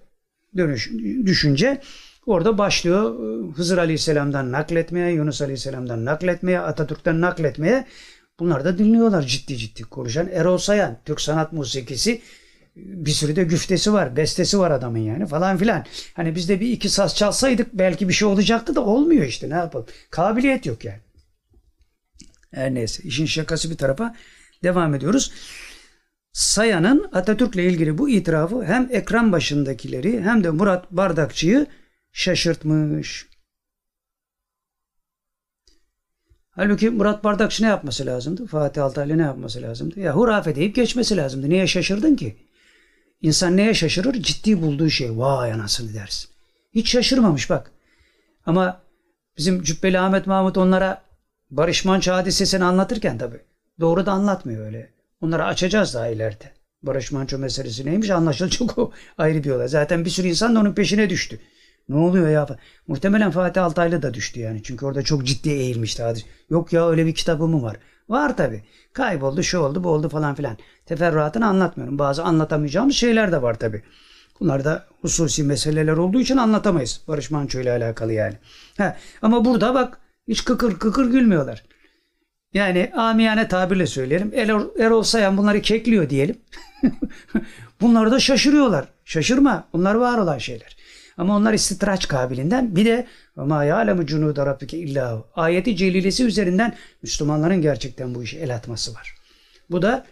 dönüş, düşünce orada başlıyor Hızır Aleyhisselam'dan nakletmeye, Yunus Aleyhisselam'dan nakletmeye, Atatürk'ten nakletmeye. Bunlar da dinliyorlar ciddi ciddi konuşan. Erol Sayan, Türk sanat musikisi bir sürü de güftesi var, bestesi var adamın yani falan filan. Hani biz de bir iki saz çalsaydık belki bir şey olacaktı da olmuyor işte ne yapalım. Kabiliyet yok yani. Her neyse işin şakası bir tarafa devam ediyoruz. Sayan'ın Atatürk'le ilgili bu itirafı hem ekran başındakileri hem de Murat Bardakçı'yı şaşırtmış. Halbuki Murat Bardakçı ne yapması lazımdı? Fatih Altaylı ne yapması lazımdı? Ya hurafe deyip geçmesi lazımdı. Niye şaşırdın ki? İnsan neye şaşırır? Ciddi bulduğu şey. Vay anasını dersin. Hiç şaşırmamış bak. Ama bizim Cübbeli Ahmet Mahmut onlara Barış Manço hadisesini anlatırken tabi doğru da anlatmıyor öyle. Onları açacağız daha ileride. Barış Manço meselesi neymiş anlaşılacak o ayrı bir olay. Zaten bir sürü insan da onun peşine düştü. Ne oluyor ya? Muhtemelen Fatih Altaylı da düştü yani. Çünkü orada çok ciddi eğilmişti. Yok ya öyle bir kitabı mı var? Var tabi. Kayboldu, şu oldu, bu oldu falan filan. Teferruatını anlatmıyorum. Bazı anlatamayacağımız şeyler de var tabi. Bunlar da hususi meseleler olduğu için anlatamayız. Barış Manço ile alakalı yani. Ha, ama burada bak hiç kıkır kıkır gülmüyorlar. Yani amiyane tabirle söyleyelim. Erol, Erol Sayan bunları kekliyor diyelim. Bunlar da şaşırıyorlar. Şaşırma. Bunlar var olan şeyler. Ama onlar istitraç kabilinden bir de ama ya'lemu cunuda rabbike illa ayeti celilesi üzerinden Müslümanların gerçekten bu işe el atması var. Bu da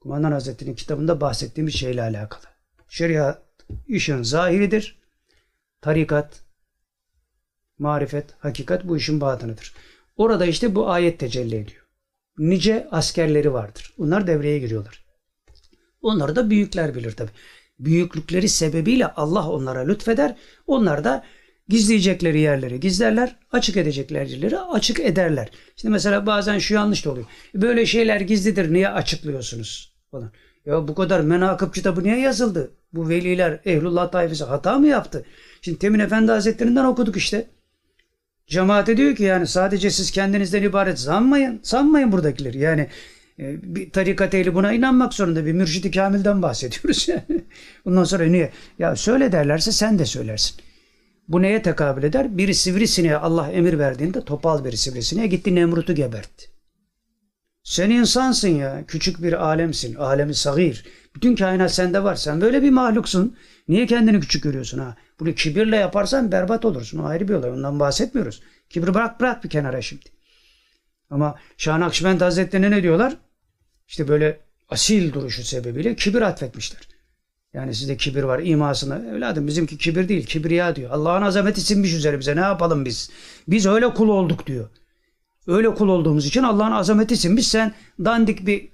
Kumandan Hazretleri'nin kitabında bahsettiğimiz şeyle alakalı. Şeriat işin zahiridir. Tarikat, marifet, hakikat bu işin batınıdır. Orada işte bu ayet tecelli ediyor. Nice askerleri vardır. Bunlar devreye giriyorlar. Onları da büyükler bilir tabi. Büyüklükleri sebebiyle Allah onlara lütfeder. Onlar da gizleyecekleri yerleri gizlerler, açık edecekleri yerleri açık ederler. İşte mesela bazen şu yanlış da oluyor. Böyle şeyler gizlidir niye açıklıyorsunuz falan. Ya bu kadar menakıb kitabı niye yazıldı? Bu veliler Ehlullah tayfası hata mı yaptı? Şimdi Temin Efendi Hazretlerinden okuduk işte. Cemaate diyor ki yani sadece siz kendinizden ibaret sanmayın. Sanmayın buradakileri. Yani e, bir tarikat ehli buna inanmak zorunda. Bir mürşidi kamilden bahsediyoruz yani. Bundan sonra niye? Ya söyle derlerse sen de söylersin. Bu neye tekabül eder? Bir sivrisineğe Allah emir verdiğinde topal bir sivrisineğe gitti Nemrut'u gebertti. Sen insansın ya. Küçük bir alemsin. Alemi sagir. Bütün kainat sende var. Sen böyle bir mahluksun. Niye kendini küçük görüyorsun ha? Bunu kibirle yaparsan berbat olursun. O ayrı bir olay. Ondan bahsetmiyoruz. Kibri bırak bırak bir kenara şimdi. Ama Şah Nakşibend Hazretleri'ne ne diyorlar? İşte böyle asil duruşu sebebiyle kibir atfetmişler. Yani sizde kibir var imasına. Evladım bizimki kibir değil kibriya diyor. Allah'ın azameti sinmiş üzerimize ne yapalım biz? Biz öyle kul olduk diyor. Öyle kul olduğumuz için Allah'ın azameti sinmiş. Sen dandik bir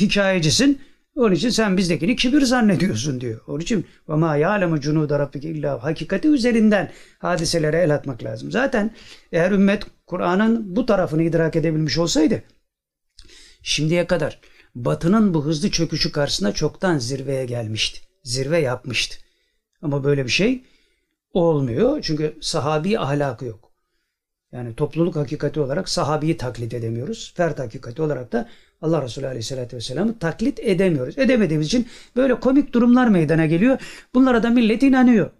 hikayecisin. Onun için sen bizdekini kibir zannediyorsun diyor. Onun için ve ma ya'lemu cunuda rabbike illa hakikati üzerinden hadiselere el atmak lazım. Zaten eğer ümmet Kur'an'ın bu tarafını idrak edebilmiş olsaydı şimdiye kadar Batı'nın bu hızlı çöküşü karşısında çoktan zirveye gelmişti. zirve yapmıştı. Ama böyle bir şey olmuyor. Çünkü sahabi ahlakı yok. Yani topluluk hakikati olarak sahabiyi taklit edemiyoruz. Fert hakikati olarak da Allah Resulü Aleyhisselatü Vesselam'ı taklit edemiyoruz. Edemediğimiz için böyle komik durumlar meydana geliyor. Bunlara da millet inanıyor.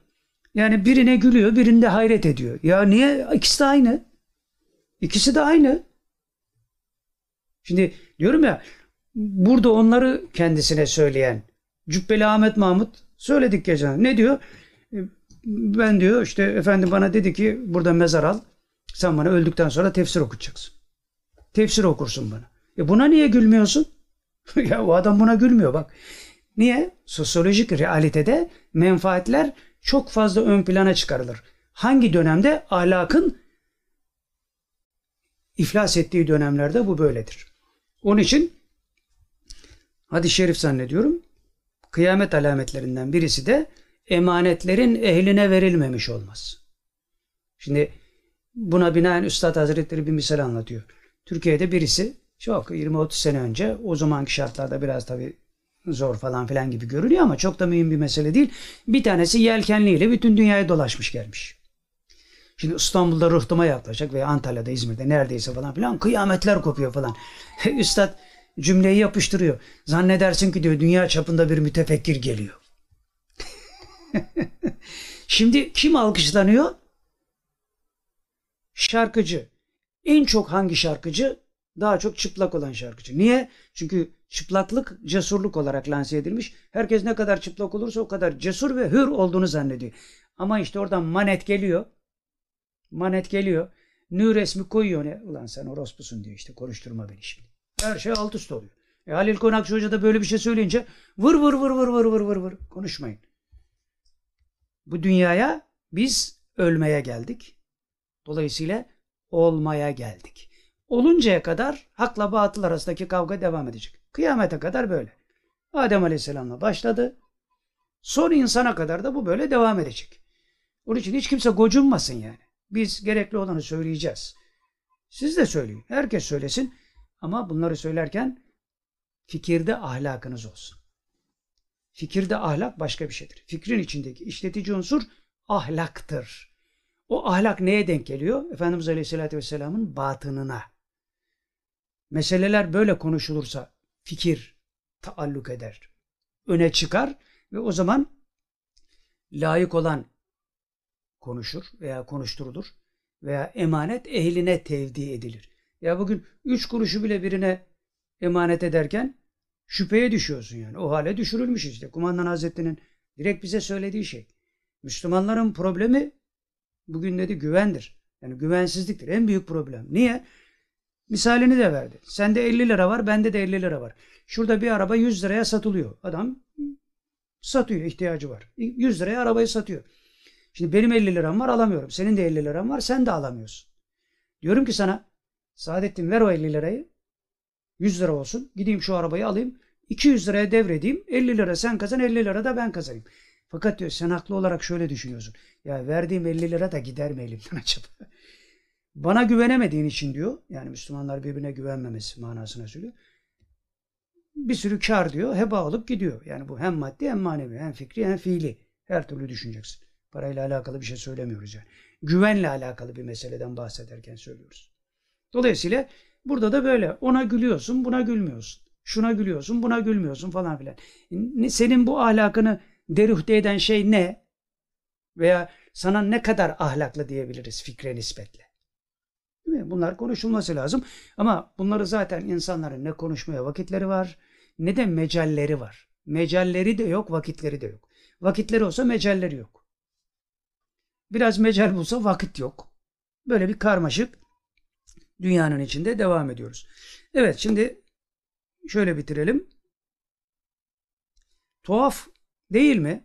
Yani birine gülüyor, birinde hayret ediyor. Ya niye? İkisi de aynı. İkisi de aynı. Şimdi diyorum ya burada onları kendisine söyleyen Cübbeli Ahmet Mahmut söyledik geçen. Ne diyor? Ben diyor işte efendim bana dedi ki burada mezar al. Sen bana öldükten sonra tefsir okutacaksın. Tefsir okursun bana. E buna niye gülmüyorsun? ya o adam buna gülmüyor bak. Niye? Sosyolojik realitede menfaatler çok fazla ön plana çıkarılır. Hangi dönemde ahlakın iflas ettiği dönemlerde bu böyledir. Onun için hadis-i şerif zannediyorum kıyamet alametlerinden birisi de emanetlerin ehline verilmemiş olmaz. Şimdi buna binaen Üstad Hazretleri bir misal anlatıyor. Türkiye'de birisi çok 20-30 sene önce o zamanki şartlarda biraz tabii zor falan filan gibi görünüyor ama çok da mühim bir mesele değil. Bir tanesi yelkenliyle bütün dünyayı dolaşmış gelmiş. Şimdi İstanbul'da rıhtıma yaklaşacak veya Antalya'da, İzmir'de neredeyse falan filan kıyametler kopuyor falan. Üstad cümleyi yapıştırıyor. Zannedersin ki diyor dünya çapında bir mütefekkir geliyor. Şimdi kim alkışlanıyor? Şarkıcı. En çok hangi şarkıcı? Daha çok çıplak olan şarkıcı. Niye? Çünkü çıplaklık cesurluk olarak lanse edilmiş. Herkes ne kadar çıplak olursa o kadar cesur ve hür olduğunu zannediyor. Ama işte oradan manet geliyor. Manet geliyor. Nü resmi koyuyor ne? Ulan sen orospusun diyor işte konuşturma beni şimdi. Her şey alt üst oluyor. E Halil Konakçı Hoca da böyle bir şey söyleyince vır vır vır vır vır vır vır vır konuşmayın. Bu dünyaya biz ölmeye geldik. Dolayısıyla olmaya geldik. Oluncaya kadar hakla batıl arasındaki kavga devam edecek. Kıyamete kadar böyle. Adem Aleyhisselam'la başladı. Son insana kadar da bu böyle devam edecek. Onun için hiç kimse gocunmasın yani. Biz gerekli olanı söyleyeceğiz. Siz de söyleyin. Herkes söylesin. Ama bunları söylerken fikirde ahlakınız olsun. Fikirde ahlak başka bir şeydir. Fikrin içindeki işletici unsur ahlaktır. O ahlak neye denk geliyor? Efendimiz Aleyhisselatü Vesselam'ın batınına. Meseleler böyle konuşulursa fikir taalluk eder. Öne çıkar ve o zaman layık olan konuşur veya konuşturulur veya emanet ehline tevdi edilir. Ya bugün üç kuruşu bile birine emanet ederken şüpheye düşüyorsun yani. O hale düşürülmüş işte. Kumandan Hazretleri'nin direkt bize söylediği şey. Müslümanların problemi bugün dedi güvendir. Yani güvensizliktir. En büyük problem. Niye? Misalini de verdi. Sende 50 lira var, bende de 50 lira var. Şurada bir araba 100 liraya satılıyor. Adam satıyor, ihtiyacı var. 100 liraya arabayı satıyor. Şimdi benim 50 liram var alamıyorum. Senin de 50 liran var sen de alamıyorsun. Diyorum ki sana Saadettin ver o 50 lirayı. 100 lira olsun. Gideyim şu arabayı alayım. 200 liraya devredeyim. 50 lira sen kazan 50 lira da ben kazanayım. Fakat diyor sen haklı olarak şöyle düşünüyorsun. Ya verdiğim 50 lira da gider mi elimden acaba? Bana güvenemediğin için diyor. Yani Müslümanlar birbirine güvenmemesi manasına söylüyor. Bir sürü kar diyor. Heba olup gidiyor. Yani bu hem maddi hem manevi. Hem fikri hem fiili. Her türlü düşüneceksin. Parayla alakalı bir şey söylemiyoruz yani. Güvenle alakalı bir meseleden bahsederken söylüyoruz. Dolayısıyla burada da böyle. Ona gülüyorsun, buna gülmüyorsun. Şuna gülüyorsun, buna gülmüyorsun falan filan. Senin bu ahlakını deruhte eden şey ne? Veya sana ne kadar ahlaklı diyebiliriz fikre nispetle? Değil mi? Bunlar konuşulması lazım. Ama bunları zaten insanların ne konuşmaya vakitleri var ne de mecalleri var. Mecalleri de yok, vakitleri de yok. Vakitleri olsa mecalleri yok. Biraz mecal bulsa vakit yok. Böyle bir karmaşık dünyanın içinde devam ediyoruz. Evet şimdi şöyle bitirelim. Tuhaf değil mi?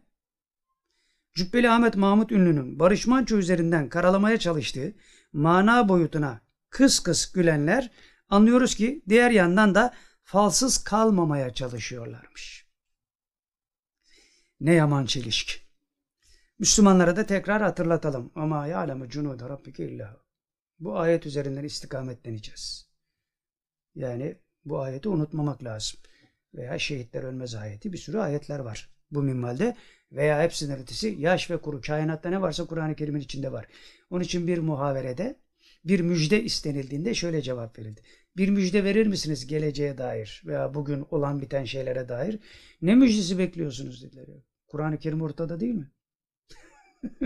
Cübbeli Ahmet Mahmut Ünlü'nün Barış Manço üzerinden karalamaya çalıştığı mana boyutuna kıs kıs gülenler anlıyoruz ki diğer yandan da falsız kalmamaya çalışıyorlarmış. Ne yaman çelişki. Müslümanlara da tekrar hatırlatalım. Ama ya'lemu cunuda rabbike illahu. Bu ayet üzerinden istikametleneceğiz. Yani bu ayeti unutmamak lazım. Veya şehitler ölmez ayeti bir sürü ayetler var. bu minvalde veya hepsinin ötesi yaş ve kuru. Kainatta ne varsa Kur'an-ı Kerim'in içinde var. Onun için bir muhaverede bir müjde istenildiğinde şöyle cevap verildi. Bir müjde verir misiniz geleceğe dair veya bugün olan biten şeylere dair? Ne müjdesi bekliyorsunuz dediler. Kur'an-ı Kerim ortada değil mi?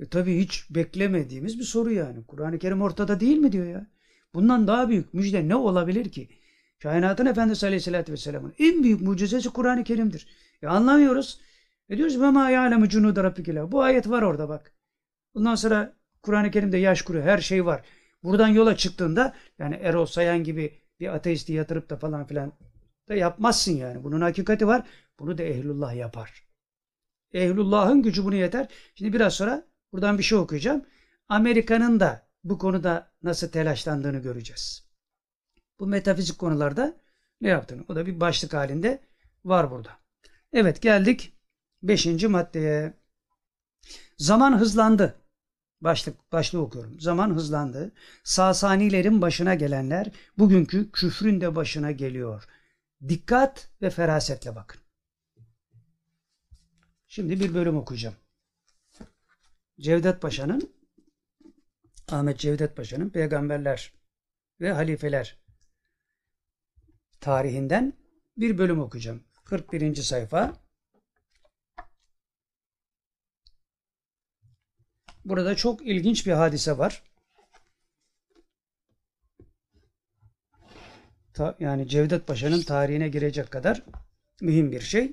e, tabii hiç beklemediğimiz bir soru yani. Kur'an-ı Kerim ortada değil mi diyor ya. Bundan daha büyük müjde ne olabilir ki? Kainatın Efendisi Aleyhisselatü Vesselam'ın en büyük mucizesi Kur'an-ı Kerim'dir. E anlamıyoruz. E diyoruz ve ma ya'lemu cunuda rabbikila. Bu ayet var orada bak. Bundan sonra Kur'an-ı Kerim'de yaş kuru her şey var. Buradan yola çıktığında yani Erol Sayan gibi bir ateisti yatırıp da falan filan da yapmazsın yani. Bunun hakikati var. Bunu da ehlullah yapar. Ehlullah'ın gücü bunu yeter. Şimdi biraz sonra buradan bir şey okuyacağım. Amerika'nın da bu konuda nasıl telaşlandığını göreceğiz. Bu metafizik konularda ne yaptığını. O da bir başlık halinde var burada. Evet geldik 5. maddeye. Zaman hızlandı. Başlık, başlığı okuyorum. Zaman hızlandı. Sasanilerin başına gelenler bugünkü küfrün de başına geliyor. Dikkat ve ferasetle bakın. Şimdi bir bölüm okuyacağım. Cevdet Paşa'nın Ahmet Cevdet Paşa'nın Peygamberler ve Halifeler tarihinden bir bölüm okuyacağım. 41. sayfa. Burada çok ilginç bir hadise var. Ta, yani Cevdet Paşa'nın tarihine girecek kadar mühim bir şey.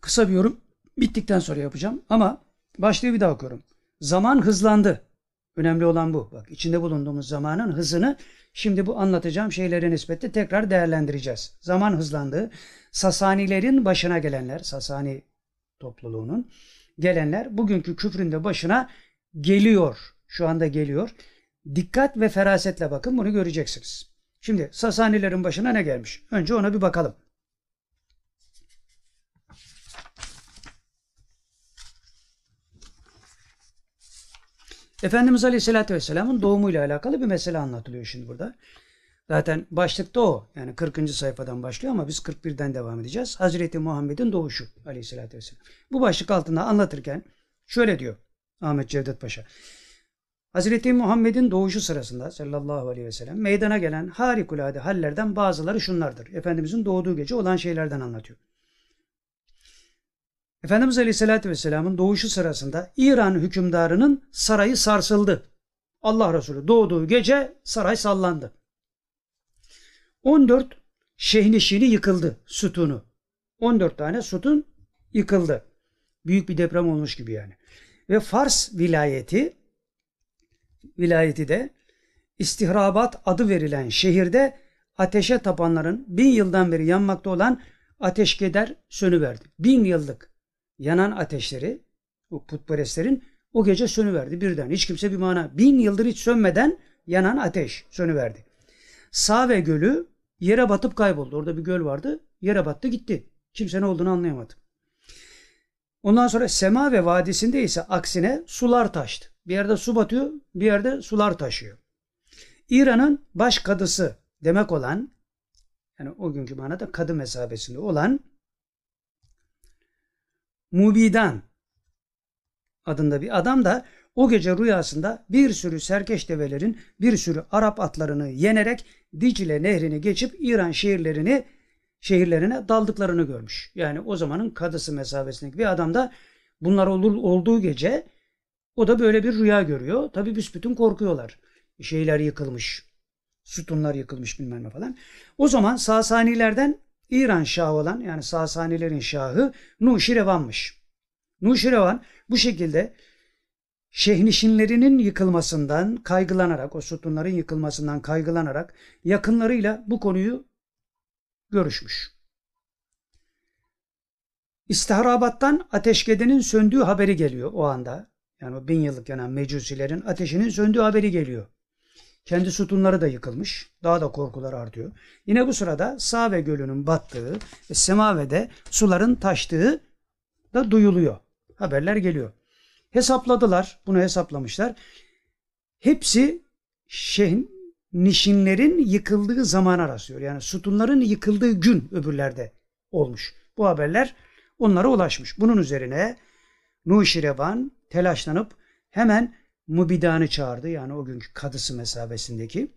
Kısa bir yorum bittikten sonra yapacağım ama başlığı bir daha okuyorum. Zaman hızlandı. Önemli olan bu. Bak içinde bulunduğumuz zamanın hızını şimdi bu anlatacağım şeylere nispetle tekrar değerlendireceğiz. Zaman hızlandı. Sasanilerin başına gelenler, Sasani topluluğunun gelenler bugünkü küfrün de başına geliyor. Şu anda geliyor. Dikkat ve ferasetle bakın bunu göreceksiniz. Şimdi Sasanilerin başına ne gelmiş? Önce ona bir bakalım. Efendimiz Aleyhisselatü Vesselam'ın doğumuyla alakalı bir mesele anlatılıyor şimdi burada. Zaten başlıkta o. Yani 40. sayfadan başlıyor ama biz 41'den devam edeceğiz. Hazreti Muhammed'in doğuşu Aleyhisselatü Vesselam. Bu başlık altında anlatırken şöyle diyor Ahmet Cevdet Paşa. Hazreti Muhammed'in doğuşu sırasında sallallahu aleyhi ve sellem meydana gelen harikulade hallerden bazıları şunlardır. Efendimizin doğduğu gece olan şeylerden anlatıyor. Efendimiz Aleyhisselatü Vesselam'ın doğuşu sırasında İran hükümdarının sarayı sarsıldı. Allah Resulü doğduğu gece saray sallandı. 14 şehnişini yıkıldı sütunu. 14 tane sütun yıkıldı. Büyük bir deprem olmuş gibi yani. Ve Fars vilayeti vilayeti de İstihrabat adı verilen şehirde ateşe tapanların bin yıldan beri yanmakta olan ateşkeder sönüverdi. Bin yıllık yanan ateşleri o putperestlerin o gece sönüverdi birden. Hiç kimse bir mana. Bin yıldır hiç sönmeden yanan ateş sönüverdi. Save Gölü yere batıp kayboldu. Orada bir göl vardı. Yere battı gitti. Kimse ne olduğunu anlayamadı. Ondan sonra Sema ve Vadisi'nde ise aksine sular taştı. Bir yerde su batıyor, bir yerde sular taşıyor. İran'ın baş kadısı demek olan yani o günkü manada kadı mesabesinde olan Mubidan adında bir adam da o gece rüyasında bir sürü serkeş develerin bir sürü Arap atlarını yenerek Dicle nehrini geçip İran şehirlerini şehirlerine daldıklarını görmüş. Yani o zamanın kadısı mesabesindeki bir adam da bunlar olduğu gece o da böyle bir rüya görüyor. Tabi büsbütün korkuyorlar. Şeyler yıkılmış. Sütunlar yıkılmış bilmem ne falan. O zaman Sasanilerden İran şahı olan yani Sasanilerin şahı Nuşirevan'mış. Nuşirevan bu şekilde Şehnişinlerinin yıkılmasından kaygılanarak, o sütunların yıkılmasından kaygılanarak yakınlarıyla bu konuyu görüşmüş. İstihrabattan ateşkedenin söndüğü haberi geliyor o anda. Yani o bin yıllık yanan mecusilerin ateşinin söndüğü haberi geliyor. Kendi sütunları da yıkılmış. Daha da korkular artıyor. Yine bu sırada Save Gölü'nün battığı ve Semave'de suların taştığı da duyuluyor. Haberler geliyor. Hesapladılar. Bunu hesaplamışlar. Hepsi şeyhin nişinlerin yıkıldığı zamana rastlıyor. Yani sütunların yıkıldığı gün öbürlerde olmuş. Bu haberler onlara ulaşmış. Bunun üzerine Nuşirevan telaşlanıp hemen Mubidan'ı çağırdı. Yani o günkü kadısı mesabesindeki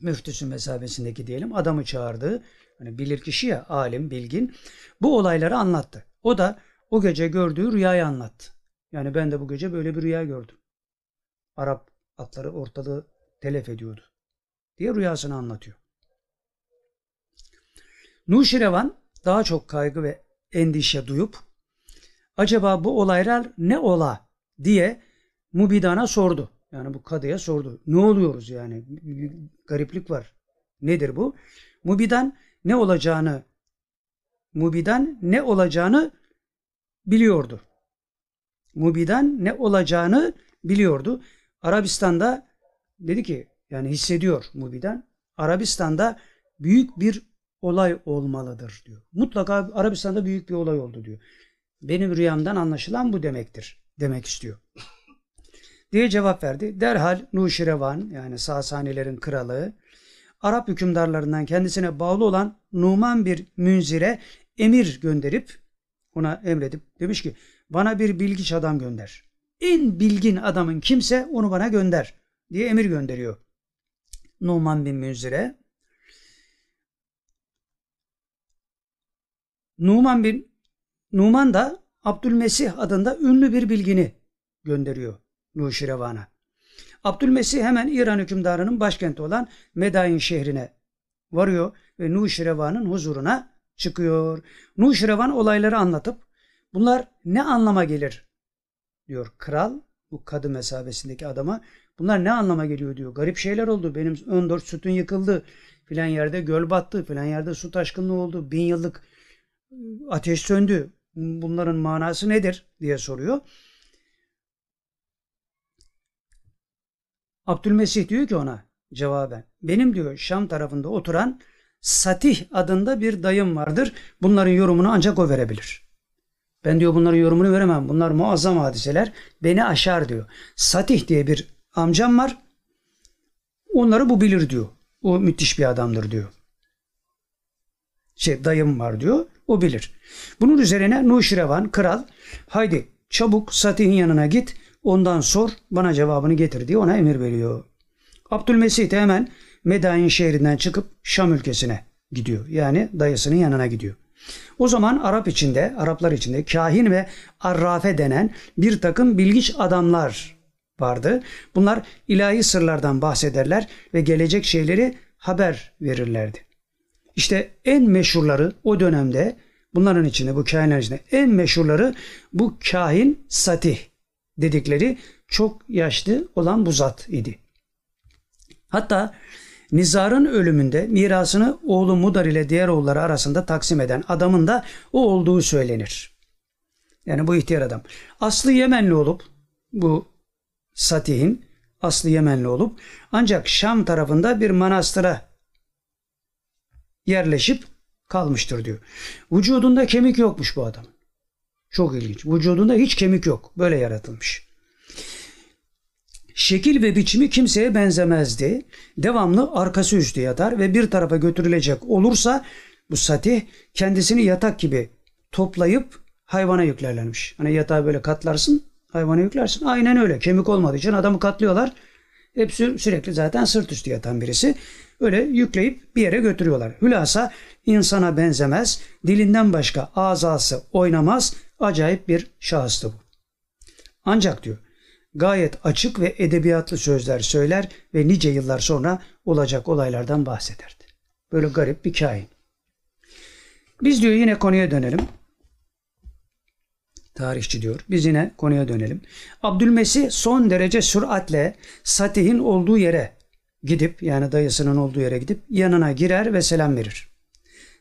müftüsü mesabesindeki diyelim adamı çağırdı. Hani bilir kişi ya alim, bilgin. Bu olayları anlattı. O da o gece gördüğü rüyayı anlattı. Yani ben de bu gece böyle bir rüya gördüm. Arap atları ortalığı telef ediyordu diye rüyasını anlatıyor. Nuşirevan daha çok kaygı ve endişe duyup acaba bu olaylar ne ola diye Mubidan'a sordu. Yani bu kadıya sordu. Ne oluyoruz yani? Bir gariplik var. Nedir bu? Mubidan ne olacağını Mubidan ne olacağını biliyordu. Mubidan ne olacağını biliyordu. Arabistan'da dedi ki yani hissediyor Mubidan. Arabistan'da büyük bir olay olmalıdır diyor. Mutlaka Arabistan'da büyük bir olay oldu diyor. Benim rüyamdan anlaşılan bu demektir demek istiyor. Diye cevap verdi. Derhal Nuşirevan yani Sasanilerin kralı Arap hükümdarlarından kendisine bağlı olan Numan bir münzire emir gönderip ona emredip demiş ki bana bir bilgiç adam gönder. En bilgin adamın kimse onu bana gönder diye emir gönderiyor. Numan bin Münzir'e. Numan bin Numan da Abdülmesih adında ünlü bir bilgini gönderiyor Nuşirevan'a. Abdülmesih hemen İran hükümdarının başkenti olan Medain şehrine varıyor ve Nuşirevan'ın huzuruna çıkıyor. Nuşirevan olayları anlatıp bunlar ne anlama gelir diyor kral bu kadı mesabesindeki adama. Bunlar ne anlama geliyor diyor. Garip şeyler oldu. Benim 14 sütun yıkıldı. Filan yerde göl battı. Filan yerde su taşkınlığı oldu. Bin yıllık ıı, ateş söndü. Bunların manası nedir diye soruyor. Abdülmesih diyor ki ona cevaben. Benim diyor Şam tarafında oturan Satih adında bir dayım vardır. Bunların yorumunu ancak o verebilir. Ben diyor bunların yorumunu veremem. Bunlar muazzam hadiseler. Beni aşar diyor. Satih diye bir amcam var. Onları bu bilir diyor. O müthiş bir adamdır diyor. Şey dayım var diyor. O bilir. Bunun üzerine Nuşirevan kral haydi çabuk Satih'in yanına git. Ondan sor bana cevabını getir diye ona emir veriyor. Abdülmesih de hemen Medain şehrinden çıkıp Şam ülkesine gidiyor. Yani dayısının yanına gidiyor. O zaman Arap içinde, Araplar içinde kahin ve arrafe denen bir takım bilgiç adamlar vardı. Bunlar ilahi sırlardan bahsederler ve gelecek şeyleri haber verirlerdi. İşte en meşhurları o dönemde bunların içinde bu kahinler içinde en meşhurları bu kahin Satih dedikleri çok yaşlı olan bu zat idi. Hatta Nizar'ın ölümünde mirasını oğlu Mudar ile diğer oğulları arasında taksim eden adamın da o olduğu söylenir. Yani bu ihtiyar adam. Aslı Yemenli olup bu Satih'in aslı Yemenli olup ancak Şam tarafında bir manastıra yerleşip kalmıştır diyor. Vücudunda kemik yokmuş bu adam. Çok ilginç. Vücudunda hiç kemik yok. Böyle yaratılmış. Şekil ve biçimi kimseye benzemezdi. Devamlı arkası üstü yatar ve bir tarafa götürülecek olursa bu satih kendisini yatak gibi toplayıp hayvana yüklerlermiş. Hani yatağı böyle katlarsın hayvana yüklersin. Aynen öyle. Kemik olmadığı için adamı katlıyorlar. Hep sürekli zaten sırt üstü yatan birisi. Öyle yükleyip bir yere götürüyorlar. Hülasa insana benzemez. Dilinden başka azası oynamaz. Acayip bir şahıstı bu. Ancak diyor gayet açık ve edebiyatlı sözler söyler ve nice yıllar sonra olacak olaylardan bahsederdi. Böyle garip bir kain. Biz diyor yine konuya dönelim. Tarihçi diyor. Biz yine konuya dönelim. Abdülmesih son derece süratle Satih'in olduğu yere gidip yani dayısının olduğu yere gidip yanına girer ve selam verir.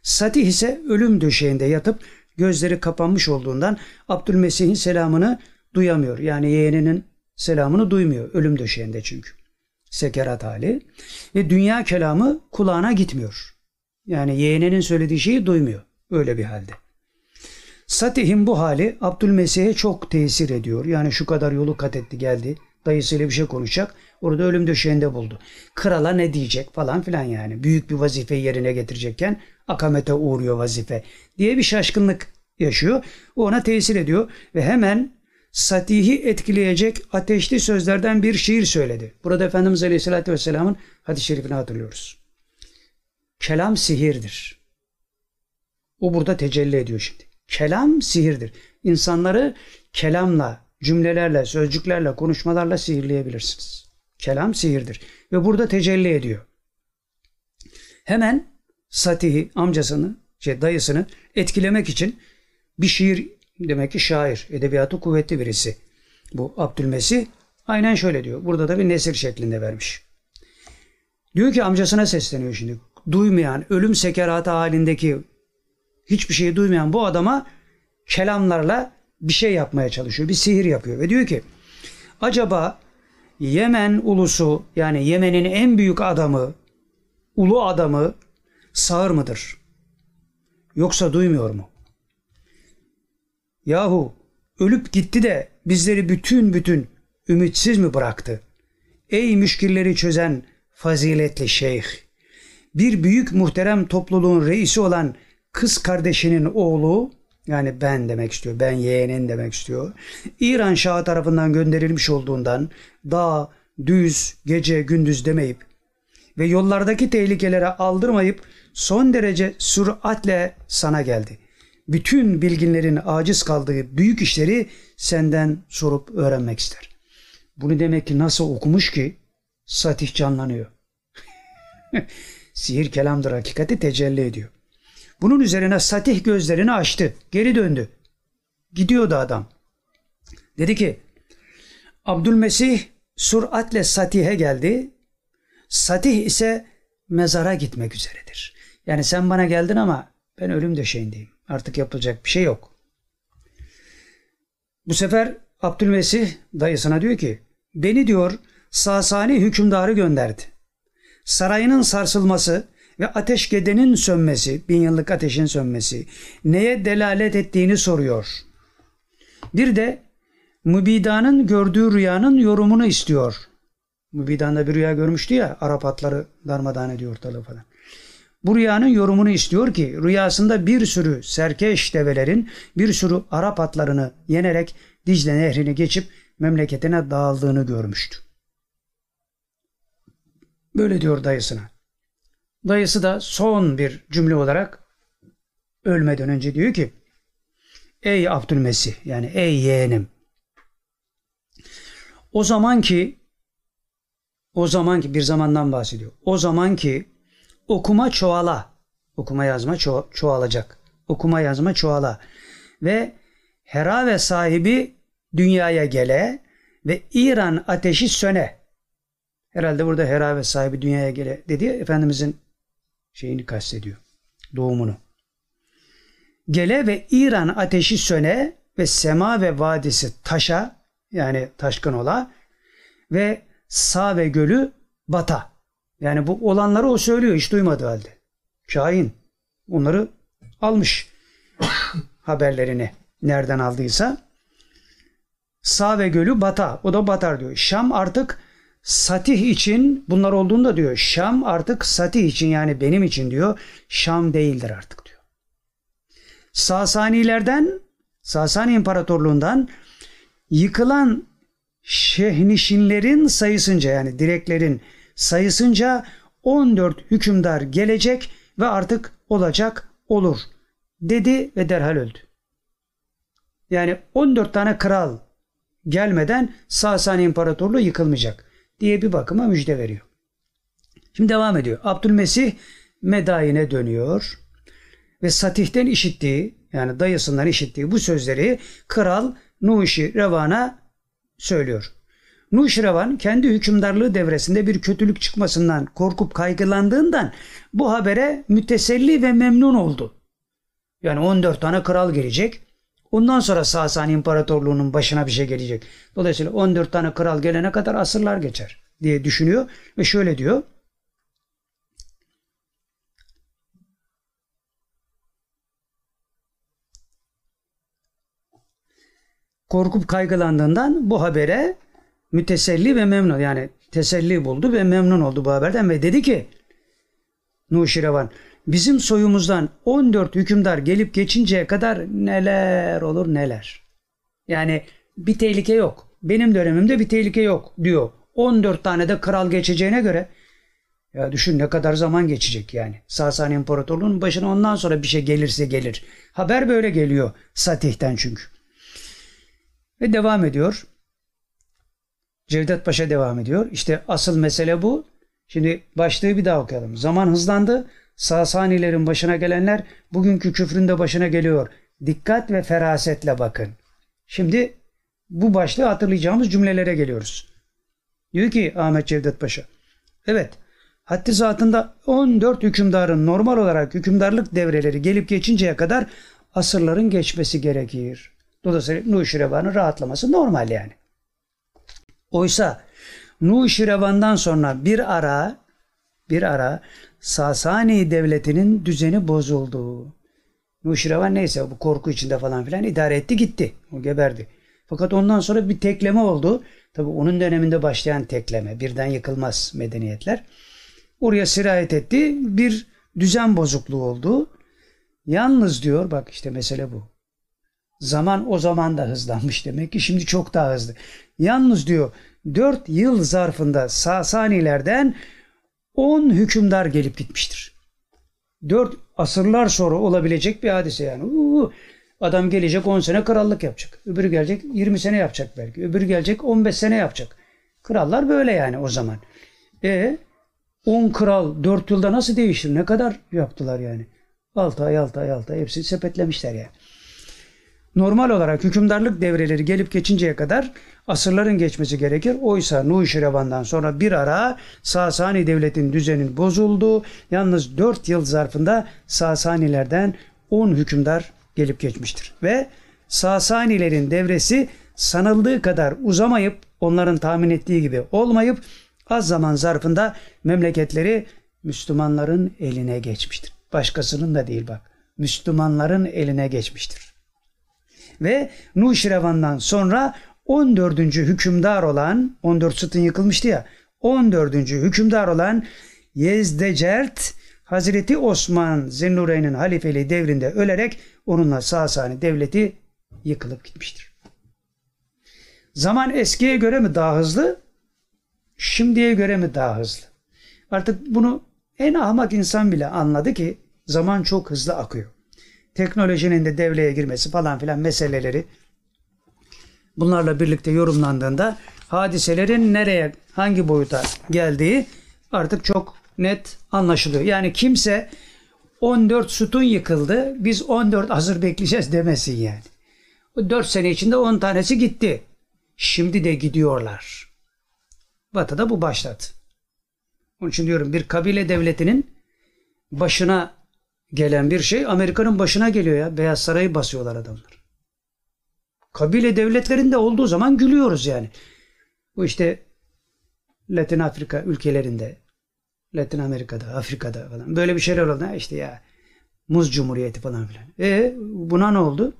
Satih ise ölüm döşeğinde yatıp gözleri kapanmış olduğundan Abdülmesih'in selamını duyamıyor. Yani yeğeninin selamını duymuyor. Ölüm döşeğinde çünkü. Sekerat hali. Ve dünya kelamı kulağına gitmiyor. Yani yeğeninin söylediği şeyi duymuyor. Öyle bir halde. Satih'in bu hali Abdülmesih'e çok tesir ediyor. Yani şu kadar yolu kat etti geldi. Dayısıyla bir şey konuşacak. Orada ölüm döşeğinde buldu. Krala ne diyecek falan filan yani. Büyük bir vazifeyi yerine getirecekken akamete uğruyor vazife diye bir şaşkınlık yaşıyor. O ona tesir ediyor ve hemen Satih'i etkileyecek ateşli sözlerden bir şiir söyledi. Burada Efendimiz Aleyhisselatü Vesselam'ın hadis-i şerifini hatırlıyoruz. Kelam sihirdir. O burada tecelli ediyor şimdi. Kelam sihirdir. İnsanları kelamla, cümlelerle, sözcüklerle, konuşmalarla sihirleyebilirsiniz. Kelam sihirdir. Ve burada tecelli ediyor. Hemen Satih'i, amcasını, şey, dayısını etkilemek için bir şiir demek ki şair, edebiyatı kuvvetli birisi. Bu Abdülmesih aynen şöyle diyor. Burada da bir nesir şeklinde vermiş. Diyor ki amcasına sesleniyor şimdi. Duymayan, ölüm sekeratı halindeki hiçbir şeyi duymayan bu adama kelamlarla bir şey yapmaya çalışıyor. Bir sihir yapıyor ve diyor ki acaba Yemen ulusu yani Yemen'in en büyük adamı, ulu adamı sağır mıdır? Yoksa duymuyor mu? Yahu ölüp gitti de bizleri bütün bütün ümitsiz mi bıraktı? Ey müşkilleri çözen faziletli şeyh! Bir büyük muhterem topluluğun reisi olan kız kardeşinin oğlu yani ben demek istiyor, ben yeğenin demek istiyor. İran Şahı tarafından gönderilmiş olduğundan dağ, düz, gece, gündüz demeyip ve yollardaki tehlikelere aldırmayıp son derece süratle sana geldi bütün bilginlerin aciz kaldığı büyük işleri senden sorup öğrenmek ister. Bunu demek ki nasıl okumuş ki Satih canlanıyor. Sihir kelamdır hakikati tecelli ediyor. Bunun üzerine Satih gözlerini açtı. Geri döndü. Gidiyordu adam. Dedi ki Abdülmesih suratle Satih'e geldi. Satih ise mezara gitmek üzeredir. Yani sen bana geldin ama ben ölüm döşeğindeyim. Artık yapılacak bir şey yok. Bu sefer Abdülmesih dayısına diyor ki beni diyor Sasani hükümdarı gönderdi. Sarayının sarsılması ve ateşgedenin sönmesi, bin yıllık ateşin sönmesi neye delalet ettiğini soruyor. Bir de Mübida'nın gördüğü rüyanın yorumunu istiyor. Mübida'nda bir rüya görmüştü ya Arap atları darmadağın ediyor ortalığı falan. Bu rüyanın yorumunu istiyor ki rüyasında bir sürü serkeş develerin bir sürü Arap atlarını yenerek Dicle nehrini geçip memleketine dağıldığını görmüştü. Böyle diyor dayısına. Dayısı da son bir cümle olarak ölmeden önce diyor ki Ey Abdülmesih yani ey yeğenim o zaman ki o zaman ki bir zamandan bahsediyor. O zaman ki okuma çoğala. Okuma yazma ço çoğalacak. Okuma yazma çoğala. Ve Hera ve sahibi dünyaya gele ve İran ateşi söne. Herhalde burada Hera ve sahibi dünyaya gele dedi Efendimizin şeyini kastediyor. Doğumunu. Gele ve İran ateşi söne ve sema ve vadisi taşa yani taşkın ola ve sağ ve gölü bata. Yani bu olanları o söylüyor hiç duymadığı halde. Şahin onları almış haberlerini nereden aldıysa. Sağ ve gölü bata. O da batar diyor. Şam artık Satih için bunlar olduğunda diyor. Şam artık Satih için yani benim için diyor. Şam değildir artık diyor. Sasanilerden Sasani İmparatorluğundan yıkılan şehnişinlerin sayısınca yani direklerin sayısınca 14 hükümdar gelecek ve artık olacak olur dedi ve derhal öldü. Yani 14 tane kral gelmeden Sasani İmparatorluğu yıkılmayacak diye bir bakıma müjde veriyor. Şimdi devam ediyor. Abdülmesih Medayin'e dönüyor ve Satih'ten işittiği yani dayısından işittiği bu sözleri kral Nuşi Revan'a söylüyor. Nuşrevan kendi hükümdarlığı devresinde bir kötülük çıkmasından korkup kaygılandığından bu habere müteselli ve memnun oldu. Yani 14 tane kral gelecek. Ondan sonra Sasani İmparatorluğu'nun başına bir şey gelecek. Dolayısıyla 14 tane kral gelene kadar asırlar geçer diye düşünüyor ve şöyle diyor. Korkup kaygılandığından bu habere müteselli ve memnun yani teselli buldu ve memnun oldu bu haberden ve dedi ki Nuşirevan bizim soyumuzdan 14 hükümdar gelip geçinceye kadar neler olur neler. Yani bir tehlike yok. Benim dönemimde bir tehlike yok diyor. 14 tane de kral geçeceğine göre ya düşün ne kadar zaman geçecek yani. Sasani İmparatorluğu'nun başına ondan sonra bir şey gelirse gelir. Haber böyle geliyor Satih'ten çünkü. Ve devam ediyor. Cevdet Paşa devam ediyor. İşte asıl mesele bu. Şimdi başlığı bir daha okuyalım. Zaman hızlandı. Sasanilerin başına gelenler bugünkü küfrün de başına geliyor. Dikkat ve ferasetle bakın. Şimdi bu başlığı hatırlayacağımız cümlelere geliyoruz. Diyor ki Ahmet Cevdet Paşa. Evet haddi zatında 14 hükümdarın normal olarak hükümdarlık devreleri gelip geçinceye kadar asırların geçmesi gerekir. Dolayısıyla Nuşirevan'ın rahatlaması normal yani. Oysa Nuşirevan'dan sonra bir ara bir ara Sasani devletinin düzeni bozuldu. Nuşirevan neyse bu korku içinde falan filan idare etti gitti. O geberdi. Fakat ondan sonra bir tekleme oldu. Tabi onun döneminde başlayan tekleme. Birden yıkılmaz medeniyetler. Oraya sirayet etti. Bir düzen bozukluğu oldu. Yalnız diyor bak işte mesele bu. Zaman o zaman da hızlanmış demek ki şimdi çok daha hızlı. Yalnız diyor 4 yıl zarfında Sasanilerden 10 hükümdar gelip gitmiştir. 4 asırlar sonra olabilecek bir hadise yani. Uu, adam gelecek 10 sene krallık yapacak. Öbürü gelecek 20 sene yapacak belki. Öbürü gelecek 15 sene yapacak. Krallar böyle yani o zaman. E 10 kral 4 yılda nasıl değişir? Ne kadar yaptılar yani? 6 ay 6 ay 6 ay hepsini sepetlemişler yani. Normal olarak hükümdarlık devreleri gelip geçinceye kadar asırların geçmesi gerekir. Oysa Nuşirevan'dan sonra bir ara Sasani devletin düzenin bozuldu. Yalnız 4 yıl zarfında Sasanilerden 10 hükümdar gelip geçmiştir. Ve Sasanilerin devresi sanıldığı kadar uzamayıp onların tahmin ettiği gibi olmayıp az zaman zarfında memleketleri Müslümanların eline geçmiştir. Başkasının da değil bak. Müslümanların eline geçmiştir. Ve Nuşirevan'dan sonra 14. hükümdar olan 14 sütun yıkılmıştı ya 14. hükümdar olan Yezdecert Hazreti Osman Zennureyn'in halifeliği devrinde ölerek onunla Sasani devleti yıkılıp gitmiştir. Zaman eskiye göre mi daha hızlı? Şimdiye göre mi daha hızlı? Artık bunu en ahmak insan bile anladı ki zaman çok hızlı akıyor. Teknolojinin de devreye girmesi falan filan meseleleri bunlarla birlikte yorumlandığında hadiselerin nereye, hangi boyuta geldiği artık çok net anlaşılıyor. Yani kimse 14 sütun yıkıldı, biz 14 hazır bekleyeceğiz demesin yani. O 4 sene içinde 10 tanesi gitti. Şimdi de gidiyorlar. Batı'da bu başladı. Onun için diyorum bir kabile devletinin başına gelen bir şey Amerika'nın başına geliyor ya. Beyaz Sarayı basıyorlar adamlar. Kabile devletlerinde olduğu zaman gülüyoruz yani. Bu işte Latin Afrika ülkelerinde, Latin Amerika'da, Afrika'da falan böyle bir şeyler oldu. İşte ya Muz Cumhuriyeti falan filan. E buna ne oldu?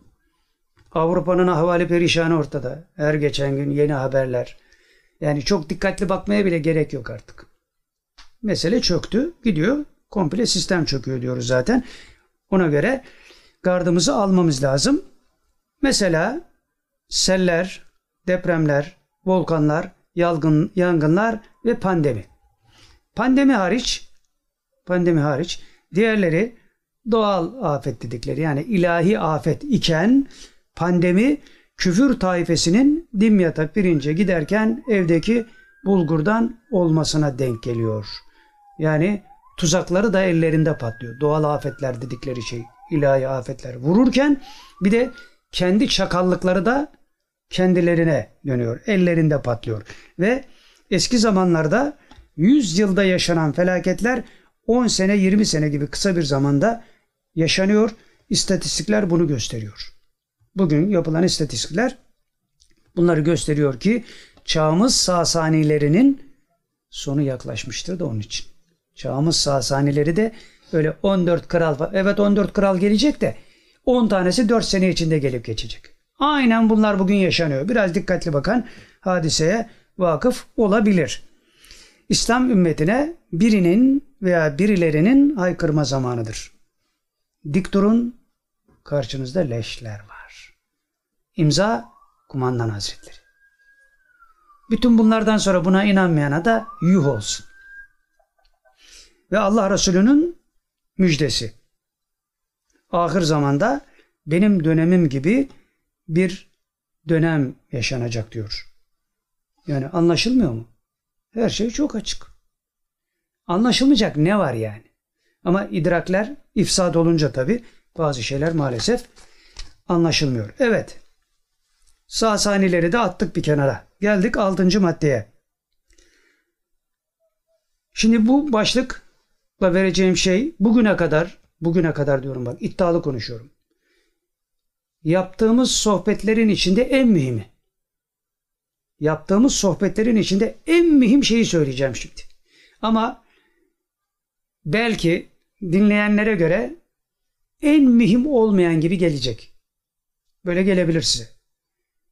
Avrupa'nın ahvali perişanı ortada. Her geçen gün yeni haberler. Yani çok dikkatli bakmaya bile gerek yok artık. Mesele çöktü. Gidiyor. Komple sistem çöküyor diyoruz zaten. Ona göre gardımızı almamız lazım. Mesela seller, depremler, volkanlar, yalgın, yangınlar ve pandemi. Pandemi hariç, pandemi hariç diğerleri doğal afet dedikleri yani ilahi afet iken pandemi küfür taifesinin dimyata pirince giderken evdeki bulgurdan olmasına denk geliyor. Yani tuzakları da ellerinde patlıyor. Doğal afetler dedikleri şey ilahi afetler vururken bir de kendi çakallıkları da kendilerine dönüyor. Ellerinde patlıyor. Ve eski zamanlarda 100 yılda yaşanan felaketler 10 sene 20 sene gibi kısa bir zamanda yaşanıyor. İstatistikler bunu gösteriyor. Bugün yapılan istatistikler bunları gösteriyor ki çağımız Sasanilerinin sonu yaklaşmıştır da onun için. Çağımız Sasanileri de öyle 14 kral. Evet 14 kral gelecek de 10 tanesi 4 sene içinde gelip geçecek. Aynen bunlar bugün yaşanıyor. Biraz dikkatli bakan hadiseye vakıf olabilir. İslam ümmetine birinin veya birilerinin haykırma zamanıdır. Dik durun, karşınızda leşler var. İmza Kumandan Hazretleri. Bütün bunlardan sonra buna inanmayana da yuh olsun. Ve Allah Resulü'nün müjdesi. Ahir zamanda benim dönemim gibi bir dönem yaşanacak diyor. Yani anlaşılmıyor mu? Her şey çok açık. Anlaşılmayacak ne var yani? Ama idrakler ifsad olunca tabi bazı şeyler maalesef anlaşılmıyor. Evet. Sağ sanileri de attık bir kenara. Geldik altıncı maddeye. Şimdi bu başlıkla vereceğim şey bugüne kadar, bugüne kadar diyorum bak iddialı konuşuyorum. Yaptığımız sohbetlerin içinde en mühimi. Yaptığımız sohbetlerin içinde en mühim şeyi söyleyeceğim şimdi. Ama belki dinleyenlere göre en mühim olmayan gibi gelecek. Böyle gelebilir size.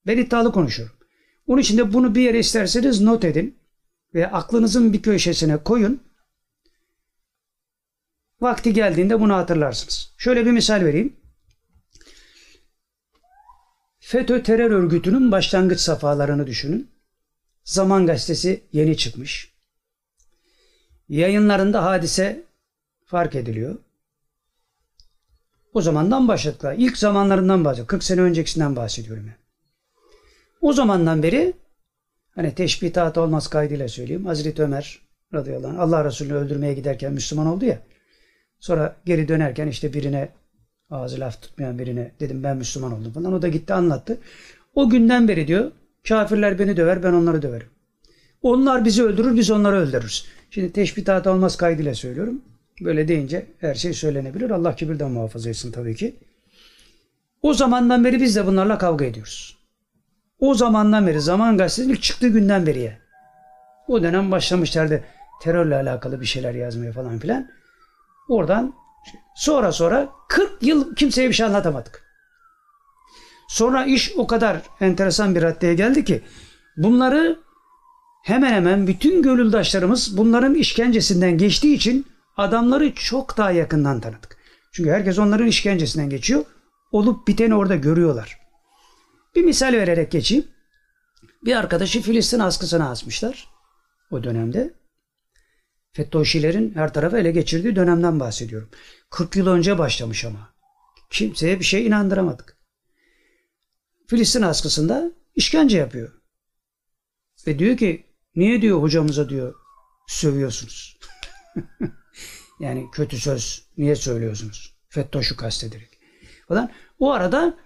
Ben iddialı konuşuyorum. Onun için de bunu bir yere isterseniz not edin ve aklınızın bir köşesine koyun. Vakti geldiğinde bunu hatırlarsınız. Şöyle bir misal vereyim. FETÖ terör örgütünün başlangıç safhalarını düşünün. Zaman gazetesi yeni çıkmış. Yayınlarında hadise fark ediliyor. O zamandan başladılar. İlk zamanlarından bahsediyorum. 40 sene öncekisinden bahsediyorum. Yani. O zamandan beri hani teşbihat olmaz kaydıyla söyleyeyim. Hazreti Ömer radıyallahu anh Allah Resulü'nü öldürmeye giderken Müslüman oldu ya. Sonra geri dönerken işte birine ağzı laf tutmayan birine dedim ben Müslüman oldum falan. O da gitti anlattı. O günden beri diyor kafirler beni döver ben onları döverim. Onlar bizi öldürür biz onları öldürürüz. Şimdi teşbihat olmaz kaydıyla söylüyorum. Böyle deyince her şey söylenebilir. Allah kibirden muhafaza etsin tabii ki. O zamandan beri biz de bunlarla kavga ediyoruz. O zamandan beri, Zaman Gazetesi ilk çıktığı günden beriye. O dönem başlamışlardı terörle alakalı bir şeyler yazmaya falan filan. Oradan sonra sonra 40 yıl kimseye bir şey anlatamadık. Sonra iş o kadar enteresan bir raddeye geldi ki bunları hemen hemen bütün gönüldaşlarımız bunların işkencesinden geçtiği için adamları çok daha yakından tanıdık. Çünkü herkes onların işkencesinden geçiyor. Olup biteni orada görüyorlar. Bir misal vererek geçeyim. Bir arkadaşı Filistin askısına asmışlar o dönemde. Fettoşilerin her tarafı ele geçirdiği dönemden bahsediyorum. 40 yıl önce başlamış ama. Kimseye bir şey inandıramadık. Filistin askısında işkence yapıyor. Ve diyor ki niye diyor hocamıza diyor sövüyorsunuz. yani kötü söz niye söylüyorsunuz? Fettoş'u kastederek. Falan. O arada